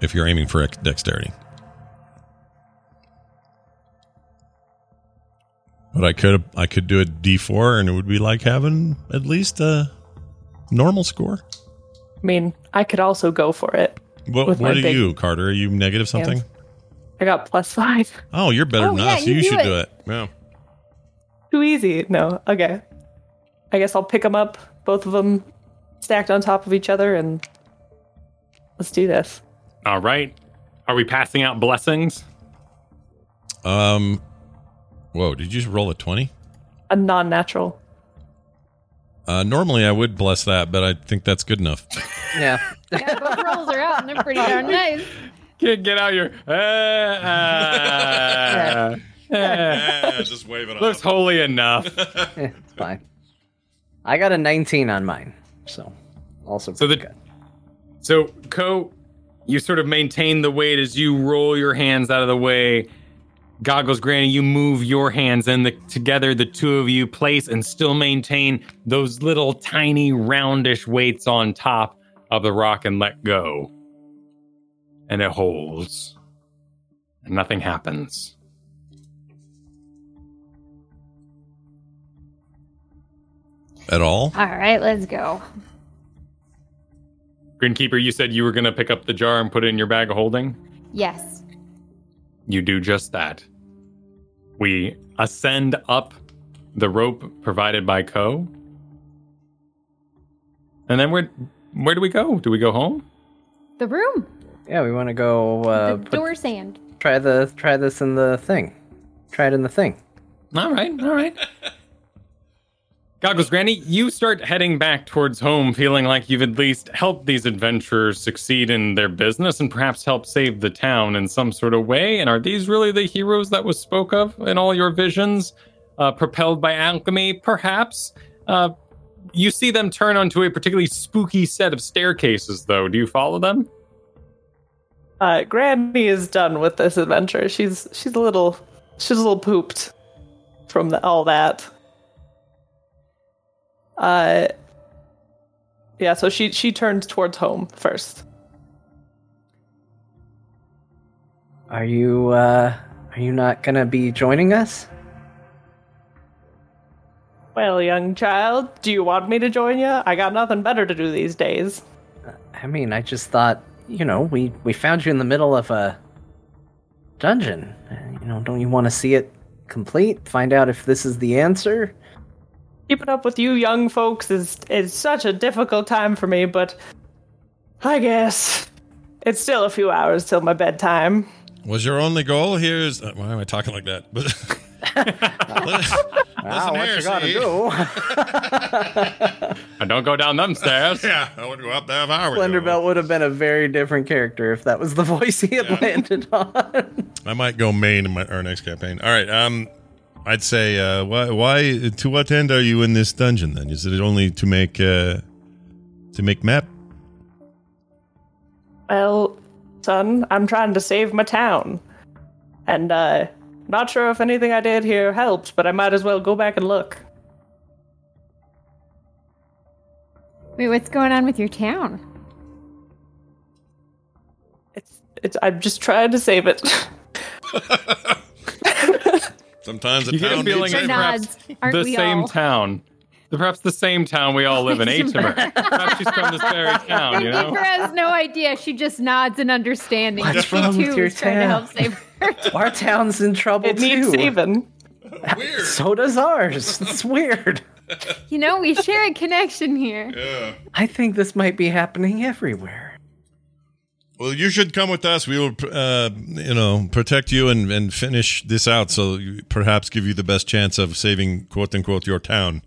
if you're aiming for dexterity. But I could I could do a D4 and it would be like having at least a normal score. I mean, I could also go for it. What, With what are big you, Carter? Are you negative something? I got plus five. Oh, you're better Oh, than yeah, us. you You, do should it. do it. Yeah. Too easy. No. Okay. I guess I'll pick them up, both of them stacked on top of each other, and let's do this. All right. Are we passing out blessings? Um. Whoa! Did you just roll a twenty? A non-natural. Uh, normally I would bless that, but I think that's good enough. <laughs> Yeah. Yeah, both rolls are out and they're pretty darn <laughs> nice. Get, get out your. Uh, <laughs> uh, uh, just wave it looks holy enough. It's fine. I got a 19 on mine, so also So the- pretty good. So, Ko, you sort of maintain the weight as you roll your hands out of the way. Goggles, Granny, you move your hands, and the, together the two of you place and still maintain those little tiny roundish weights on top of the rock and let go. And it holds. And nothing happens. At all? All right, let's go. Grinkeeper, you said you were going to pick up the jar and put it in your bag of holding? Yes. You do just that. We ascend up the rope provided by Ko. And then where where do we go? Do we go home? The room. Yeah, we want to go uh, the put, door sand. try the try this in the thing. Try it in the thing. All right, all right. Goggles Granny, you start heading back towards home, feeling like you've at least helped these adventurers succeed in their business and perhaps help save the town in some sort of way. And are these really the heroes that was spoke of in all your visions? Uh, propelled by alchemy, perhaps? Uh, you see them turn onto a particularly spooky set of staircases, though. Do you follow them? Uh, Granny is done with this adventure. She's she's a little she's a little pooped from the, all that. Uh, yeah. So she she turns towards home first. Are you uh are you not gonna be joining us? Well, young child, do you want me to join you? I got nothing better to do these days. I mean, I just thought, you know, we we found you in the middle of a dungeon. You know, don't you want to see it complete? Find out if this is the answer? Keeping up with you young folks is is such a difficult time for me, but I guess it's still a few hours till my bedtime. Was your only goal here is uh, why am I talking like that? <laughs> But <laughs> Wow, what here, you gotta see? do? <laughs> Uh, don't go down them stairs. yeah, I wouldn't go up there if I were you. Splendorbelt would have been a very different character if that was the voice he had landed on. I might go main in my our next campaign. All right. Um, I'd say uh, why why to what end are you in this dungeon? Then is it only to make uh to make map? Well, son, I'm trying to save my town. And, uh, not sure if anything I did here helps, but I might as well go back and look. Wait, what's going on with your town? It's, it's, I'm just trying to save it. <laughs> <laughs> Sometimes the You get a town feeling needs it's. Nods. perhaps Aren't the we same all? town. Perhaps the same town we all live in, Atimer. Perhaps she's from this very town, you know? Keeper has no idea. She just nods in understanding. What's she wrong with too your is trying to town? help save her. <laughs> Our town's in trouble it needs saving. <laughs> Weird. So does ours. <laughs> It's weird. You know, we share a connection here. Yeah. I think this might be happening everywhere. Well, you should come with us. We will, uh, you know, protect you and, and finish this out. So perhaps give you the best chance of saving "quote unquote" your town.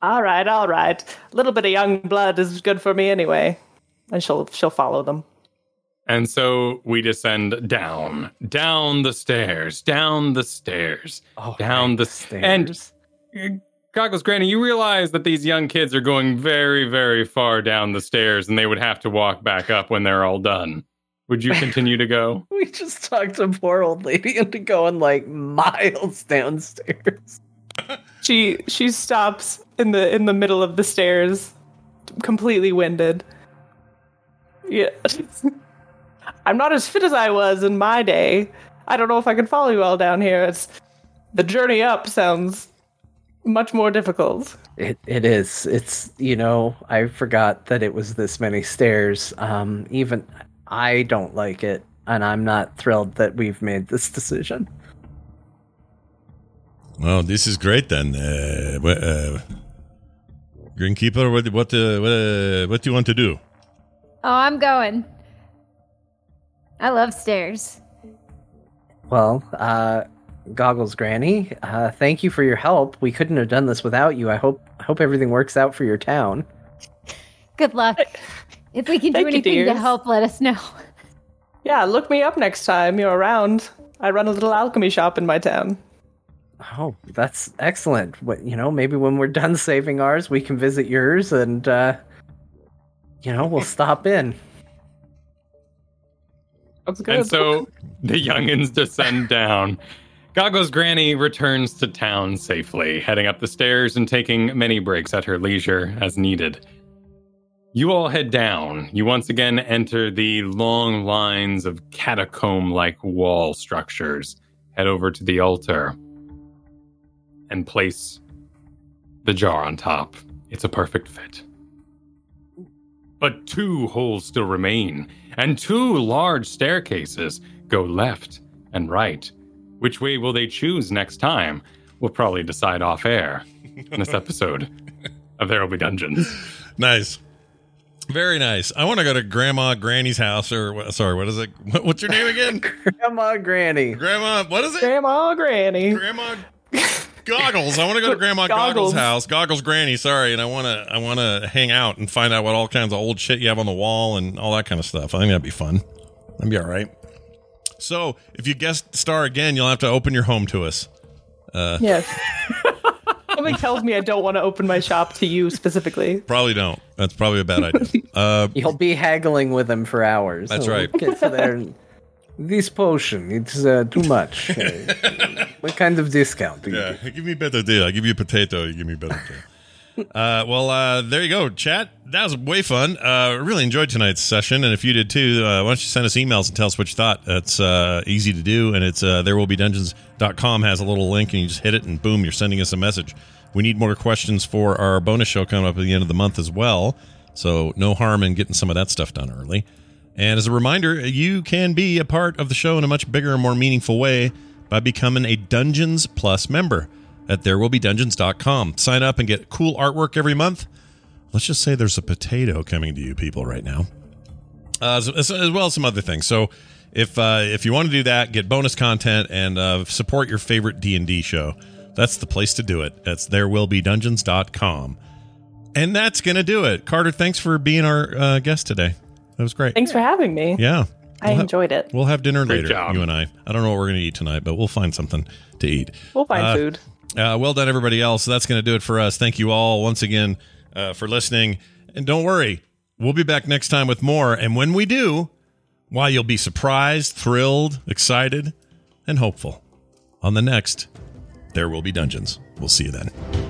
All right, all right. A little bit of young blood is good for me anyway. And she'll she'll follow them. And so we descend down, down the stairs, down the stairs, Oh, down the Stairs. And Goggles Granny, you realize that these young kids are going very, very far down the stairs and they would have to walk back up when they're all done. Would you continue to go? <laughs> we just talked a poor old lady into going like miles downstairs. <laughs> She she stops in the in the middle of the stairs, completely winded. Yeah. <laughs> I'm not as fit as I was in my day. I don't know if I can follow you all down here. It's the journey up sounds much more difficult. It it is. It's you know I forgot that it was this many stairs. Um, even I don't like it, and I'm not thrilled that we've made this <laughs> decision. Well, this is great then. Uh, uh, Grinkeeper, what what uh, what, uh, what do you want to do? Oh, I'm going. I love stairs. Well, uh, Goggles Granny, uh, thank you for your help. We couldn't have done this without you. I hope hope everything works out for your town. Good luck. If we can do Thank you, anything to help, let us know. Yeah, look me up next time you're around. I run a little alchemy shop in my town. Oh, that's excellent. What you know, maybe when we're done saving ours, we can visit yours, and uh, you know, we'll stop in. That's good. And so the youngins descend down. Goggles Granny returns to town safely, heading up the stairs and taking many breaks at her leisure as needed. You all head down. You once again enter the long lines of catacomb like wall structures. Head over to the altar and place the jar on top. It's a perfect fit. But two holes still remain, and two large staircases go left and right. Which way will they choose next time? We'll probably decide off air in this episode of There Will Be Dungeons. <laughs> Nice. Very nice. I want to go to Grandma Granny's house, or sorry, what is it? <laughs> What, what's your name again? <laughs> Grandma Granny. Grandma, what is it? Grandma Granny. Grandma Goggles. I want to go to Grandma Goggles. Goggles. house, Goggles Granny. Sorry, and I want to I want to hang out and find out what all kinds of old shit you have on the wall and all that kind of stuff. I think that'd be fun. That'd be all right. So, if you guest star again, you'll have to open your home to us. Uh, Yes. <laughs> Something tells me I don't want to open my shop to you specifically. Probably don't. That's probably a bad idea. Uh, <laughs> You'll be haggling with him for hours. That's We'll right. Get to there. This potion, it's uh, too much. Uh, <laughs> what kind of discount do you yeah, give? give me a better deal. I give you a potato. You give me a better deal. Uh, well, uh, there you go, chat. That was way fun. Uh, really enjoyed tonight's session, and if you did too, uh, why don't you send us emails and tell us what you thought? That's uh, easy to do, and it's uh, therewillbedungeons.com has a little link, and you just hit it, and boom, you're sending us a message. We need more questions for our bonus show coming up at the end of the month as well. So no harm in getting some of that stuff done early. And as a reminder, you can be a part of the show in a much bigger and more meaningful way by becoming a Dungeons Plus member at therewillbedungeons.com. Sign up and get cool artwork every month. Let's just say there's a potato coming to you people right now, uh, as, as- as well as some other things. So if uh, if you want to do that, get bonus content and uh, support your favorite D and D show. That's the place to do it. That's therewillbedungeons.com. And that's gonna do it. Carter, thanks for being our uh, guest today. That was great. Thanks for having me. Yeah. I We'll ha- enjoyed it. We'll have dinner Great later, job. you and I. I don't know what we're going to eat tonight, but we'll find something to eat. We'll find Uh, food. Uh, well done, everybody else. That's going to do it for us. Thank you all once again uh, for listening. And don't worry, we'll be back next time with more. And when we do, why, you'll be surprised, thrilled, excited, and hopeful on the next There Will Be Dungeons. We'll see you then.